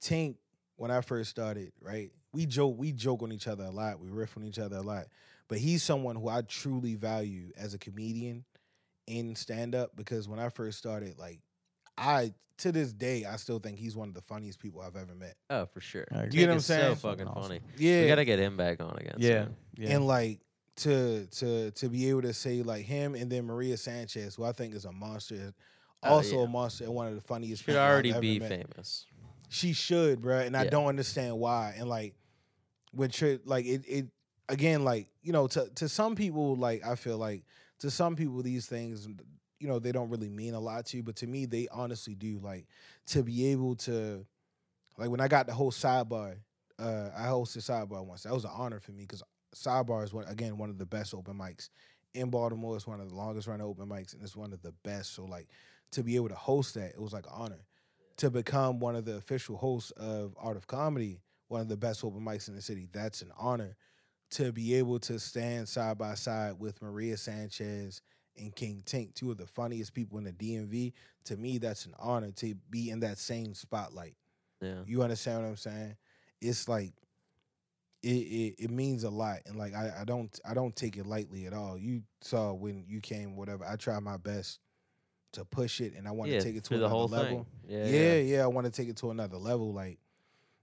Tink when I first started, right? We joke we joke on each other a lot, we riff on each other a lot, but he's someone who I truly value as a comedian in stand up because when I first started, like I to this day I still think he's one of the funniest people I've ever met. Oh, for sure. I. You know what I'm saying? So fucking Awesome. funny. Yeah, We gotta get him back on again. Yeah, soon. yeah. and like to to to be able to say like him and then Maria Sanchez, who I think is a monster, Oh, also yeah. a monster and one of the funniest. Should people I've already ever be met. famous. She should, bro. and I Yeah. don't understand why. And like, when tri- like it, it again, like you know, to to some people, like I feel like to some people these things, you know, they don't really mean a lot to you, but to me, they honestly do. Like to be able to, like when I got the whole sidebar, uh, I hosted sidebar once. That was an honor for me because sidebar is one again one of the best open mics in Baltimore. It's one of the longest running open mics, and it's one of the best. So like to be able to host that, it was like an honor to become one of the official hosts of Art of Comedy, one of the best open mics in the city. That's an honor. To be able to stand side by side with Maria Sanchez and King Tink, two of the funniest people in the DMV, to me, that's an honor to be in that same spotlight. Yeah. You understand what I'm saying? It's like it it, it means a lot, and like I, I don't I don't take it lightly at all. You saw when you came, whatever. I try my best to push it, and I want yeah, to take it to another whole level. thing. Yeah, Yeah, yeah, I want to take it to another level. Like,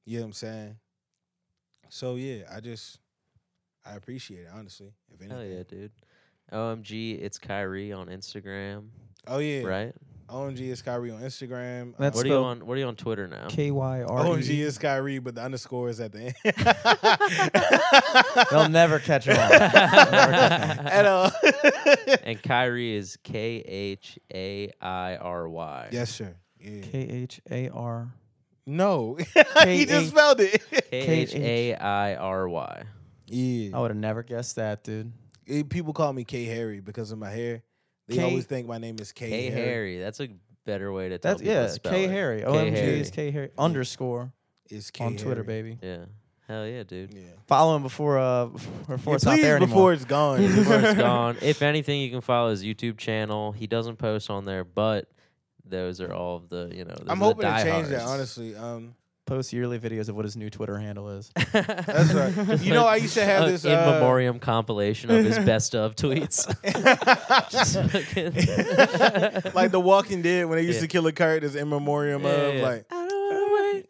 you know what I'm saying? So yeah, I just I appreciate it honestly. If anything, Hell yeah, dude. OMG, it's Khairy on Instagram, oh yeah, right? OMG is Khairy on Instagram. That's What are you spelled on? What are you on Twitter now? K Y R. OMG is Khairy, but the underscore is at the end. They'll never catch on. Never at all. and Khairy is K H A I R Y. yes, sir. Yeah. K H A R. No, he just spelled it. K H A I R Y. yeah. I would have never guessed that, dude. People call me K Harry because of my hair. They K- always think my name is K, K Harry. Harry. That's a better way to tell That's people yeah. to spell K it. Harry. K OMG Harry. is K Harry underscore Is K on Twitter, Harry. baby. Yeah. Hell yeah, dude. Yeah. Follow him before uh before Yeah, it's not please there before it's gone. Before it's gone. If anything, you can follow his YouTube channel. He doesn't post on there, but those are all of the you know. those I'm the hoping to change that diehards. honestly. Um, Post yearly videos of what his new Twitter handle is. That's right. You know, I used to have A this, in uh, memoriam compilation of his best of tweets. Just fucking- like The Walking Dead when they used Yeah. to kill a characters in memoriam Yeah, of yeah. like. I don't wanna wait.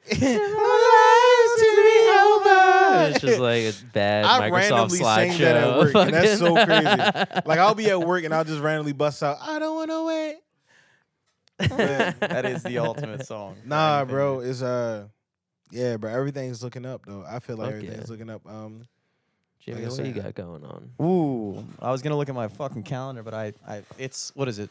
It's It's just like a bad I Microsoft randomly slideshow. sang that at work, and that's so fucking- crazy. Like I'll be at work and I'll just randomly bust out. I don't want to wait. But- that is the ultimate song. Nah, bro, dude. it's uh, yeah, bro. Everything's looking up though. I feel like Fuck everything's yeah. looking up. Um, Jimmy, Like I what do you said, got going on? Ooh, I was gonna look at my fucking calendar, but I, I, it's what is it?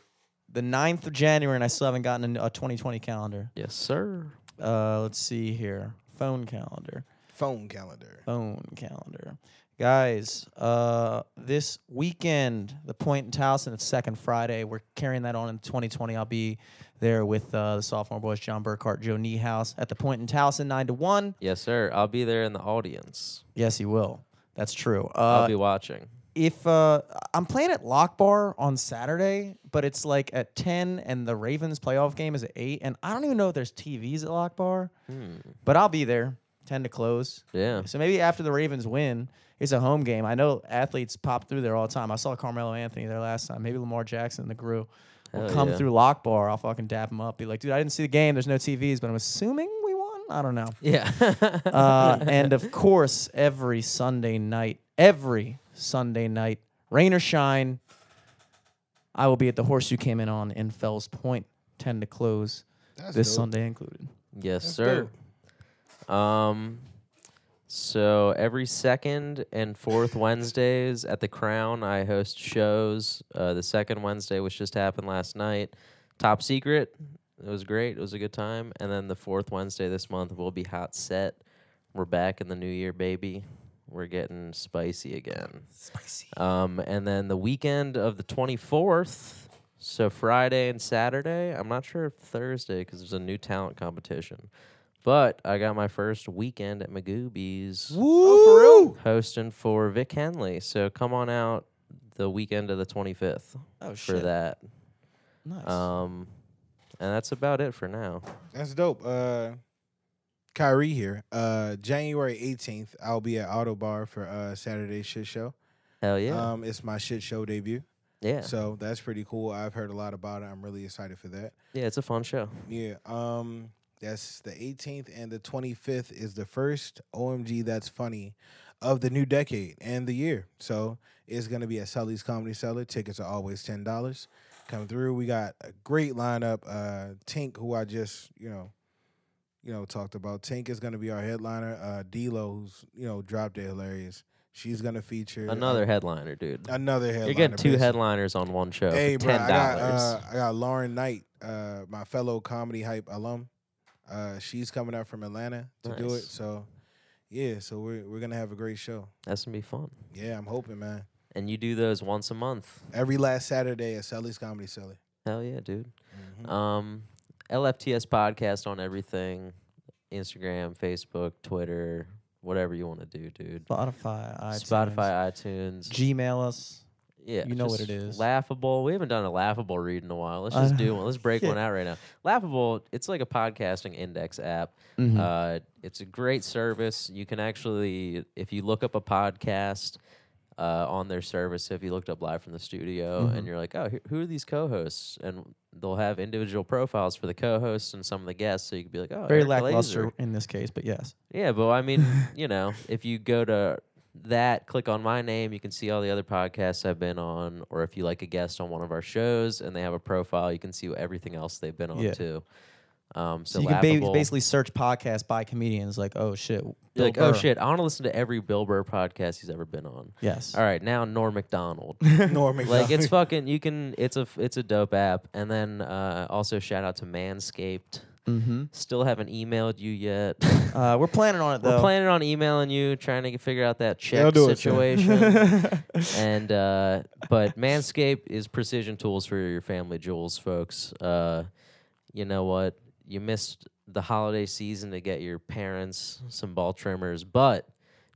The 9th of January, and I still haven't gotten a, a 2020 calendar. Yes, sir. Uh, let's see here. Phone calendar. phone calendar. Phone calendar. Guys, uh, this weekend, the Point in Towson, it's second Friday. We're carrying that on in 2020. I'll be there with uh, the sophomore boys, John Burkhart, Joe Niehaus, at the Point in Towson, 9 to 1. Yes, sir. I'll be there in the audience. Yes, you will. That's true. I'll Uh, be watching. if uh, I'm playing at Lock Bar on Saturday, but it's like at 10 and the Ravens playoff game is at 8 and I don't even know if there's TVs at Lock Bar, Hmm. but I'll be there 10 to close. Yeah. So maybe after the Ravens win, it's a home game. I know athletes pop through there all the time. I saw Carmelo Anthony there last time. Maybe Lamar Jackson and the crew will Hell come yeah. through Lock Bar. I'll fucking dap him up. Be like, dude, I didn't see the game. There's no TVs, but I'm assuming we won. I don't know. Yeah. Uh, and of course, every Sunday night, every Sunday night, rain or shine, I will be at the horse you came in on in Fells Point, 10 to close, That's this dope. Sunday included. yes, That's sir. Um, so every second and fourth Wednesdays at the Crown, I host shows. Uh, the second Wednesday, which just happened last night, Top Secret. It was great. It was a good time. And then the fourth Wednesday this month will be Hot Set. We're back in the new year, baby. We're getting spicy again. Spicy. Um, and then the weekend of the 24th, so Friday and Saturday, I'm not sure if Thursday because there's a new talent competition. But I got my first weekend at Magooby's Woo! hosting for Vic Henley. So come on out the weekend of the 25th Oh, for shit. that. Nice. Um, and that's about it for now. That's dope. Uh, Khairy here. Uh, January 18th, I'll be at Ottobar for uh Saturday shit show. Hell yeah. Um, it's my shit show debut. Yeah. So that's pretty cool. I've heard a lot about it. I'm really excited for that. Yeah, it's a fun show. Yeah. Um that's the 18th and the 25th is the first OMG that's funny of the new decade and the year. So it's going to be at Sully's Comedy Cellar. Tickets are always $10. Come through. We got a great lineup. Uh Tink who I just, you know, you know, talked about. Tink is going to be our headliner. Uh D-Lo who's, you know, drop dead hilarious. She's going to feature Another uh, headliner, dude. another headliner. You're getting two headliners on one show Hey, for bro, ten I got uh, I got Lauren Knight, uh, my fellow comedy hype alum. Uh, she's coming up from Atlanta to do it. So, yeah, so we're we're gonna have a great show. That's gonna be fun. Yeah, I'm hoping, man. And you do those once a month. Every last Saturday at Sully's Comedy Cellar. Hell yeah, dude. Mhm. Um, LFTS podcast on everything, Instagram, Facebook, Twitter, whatever you want to do, dude. Spotify, iTunes, Spotify, iTunes. Gmail us. Yeah, you know what it is. Laughable. We haven't done a laughable read in a while. Let's just do one. Let's break one out right now. Laughable. It's like a podcasting index app. Mhm. Uh, it's a great service. You can actually, if you look up a podcast uh, on their service, if you looked up live from the studio Mhm. and you're like, oh, who- are these co-hosts? And they'll have individual profiles for the co-hosts and some of the guests, so you could be like, oh, Very Eric lackluster in this case, but yes. Yeah, but I mean, you know, if you go to that, click on my name, you can see all the other podcasts I've been on. Or if you like a guest on one of our shows and they have a profile, you can see everything else they've been on Yeah. too. Um, so So, you can ba- Laughable- basically search podcasts by comedians like, oh shit. Bill like, oh Burr. shit, I want to listen to every Bill Burr podcast he's ever been on. Yes. All right, now Norm Macdonald. Norm like it's fucking. You can. It's a. f- It's a dope app. And then uh, also shout out to Manscaped. Mm-hmm. Still haven't emailed you yet. Uh, we're planning on it though. We're planning on emailing you, trying to figure out that check situation. and uh, but Manscaped is precision tools for your family jewels, folks. Uh, you know what? You missed the holiday season to get your parents some ball trimmers, but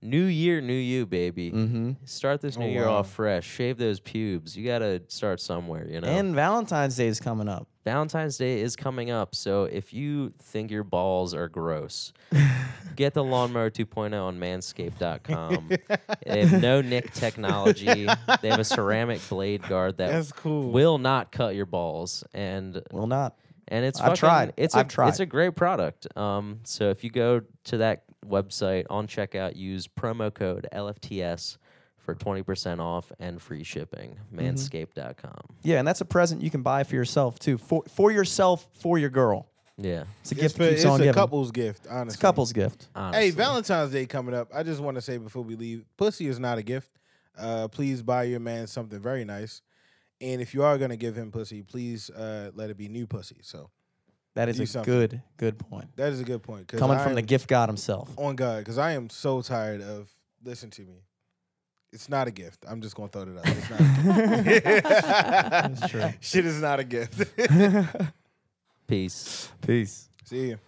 new year, new you, baby. mm-hmm. Start this new Oh, year wow. off fresh. Shave those pubes. You gotta start somewhere, you know. And Valentine's Day is coming up. Valentine's Day is coming up, so if you think your balls are gross, get the Lawnmower 2.0 on Manscaped.com. they have no nick technology. They have a ceramic blade guard that That's cool. will not cut your balls, and Will not. and it's I've fucking, tried. It's I've a, tried. It's a great product. Um, so if you go to that website on checkout, use promo code LFTS for twenty percent off and free shipping. Mm-hmm. Manscaped.com. Yeah, and that's a present you can buy for yourself too. For for yourself, for your girl. Yeah, It's a it's gift for- that keeps it's on a giving. couple's gift, honestly. It's a couple's gift. honestly. Hey, Valentine's Day coming up. I just want to say before we leave, pussy is not a gift. Uh, please buy your man something very nice. And if you are gonna give him pussy, please uh, let it be new pussy. So That is Do a something. good good point. that is a good point. 'cause Coming I from the am- gift god himself. on God, because I am so tired of listen to me. It's not a gift. I'm just gonna throw it out. It's not. A gift. That's true. Shit is not a gift. Peace. Peace. See you.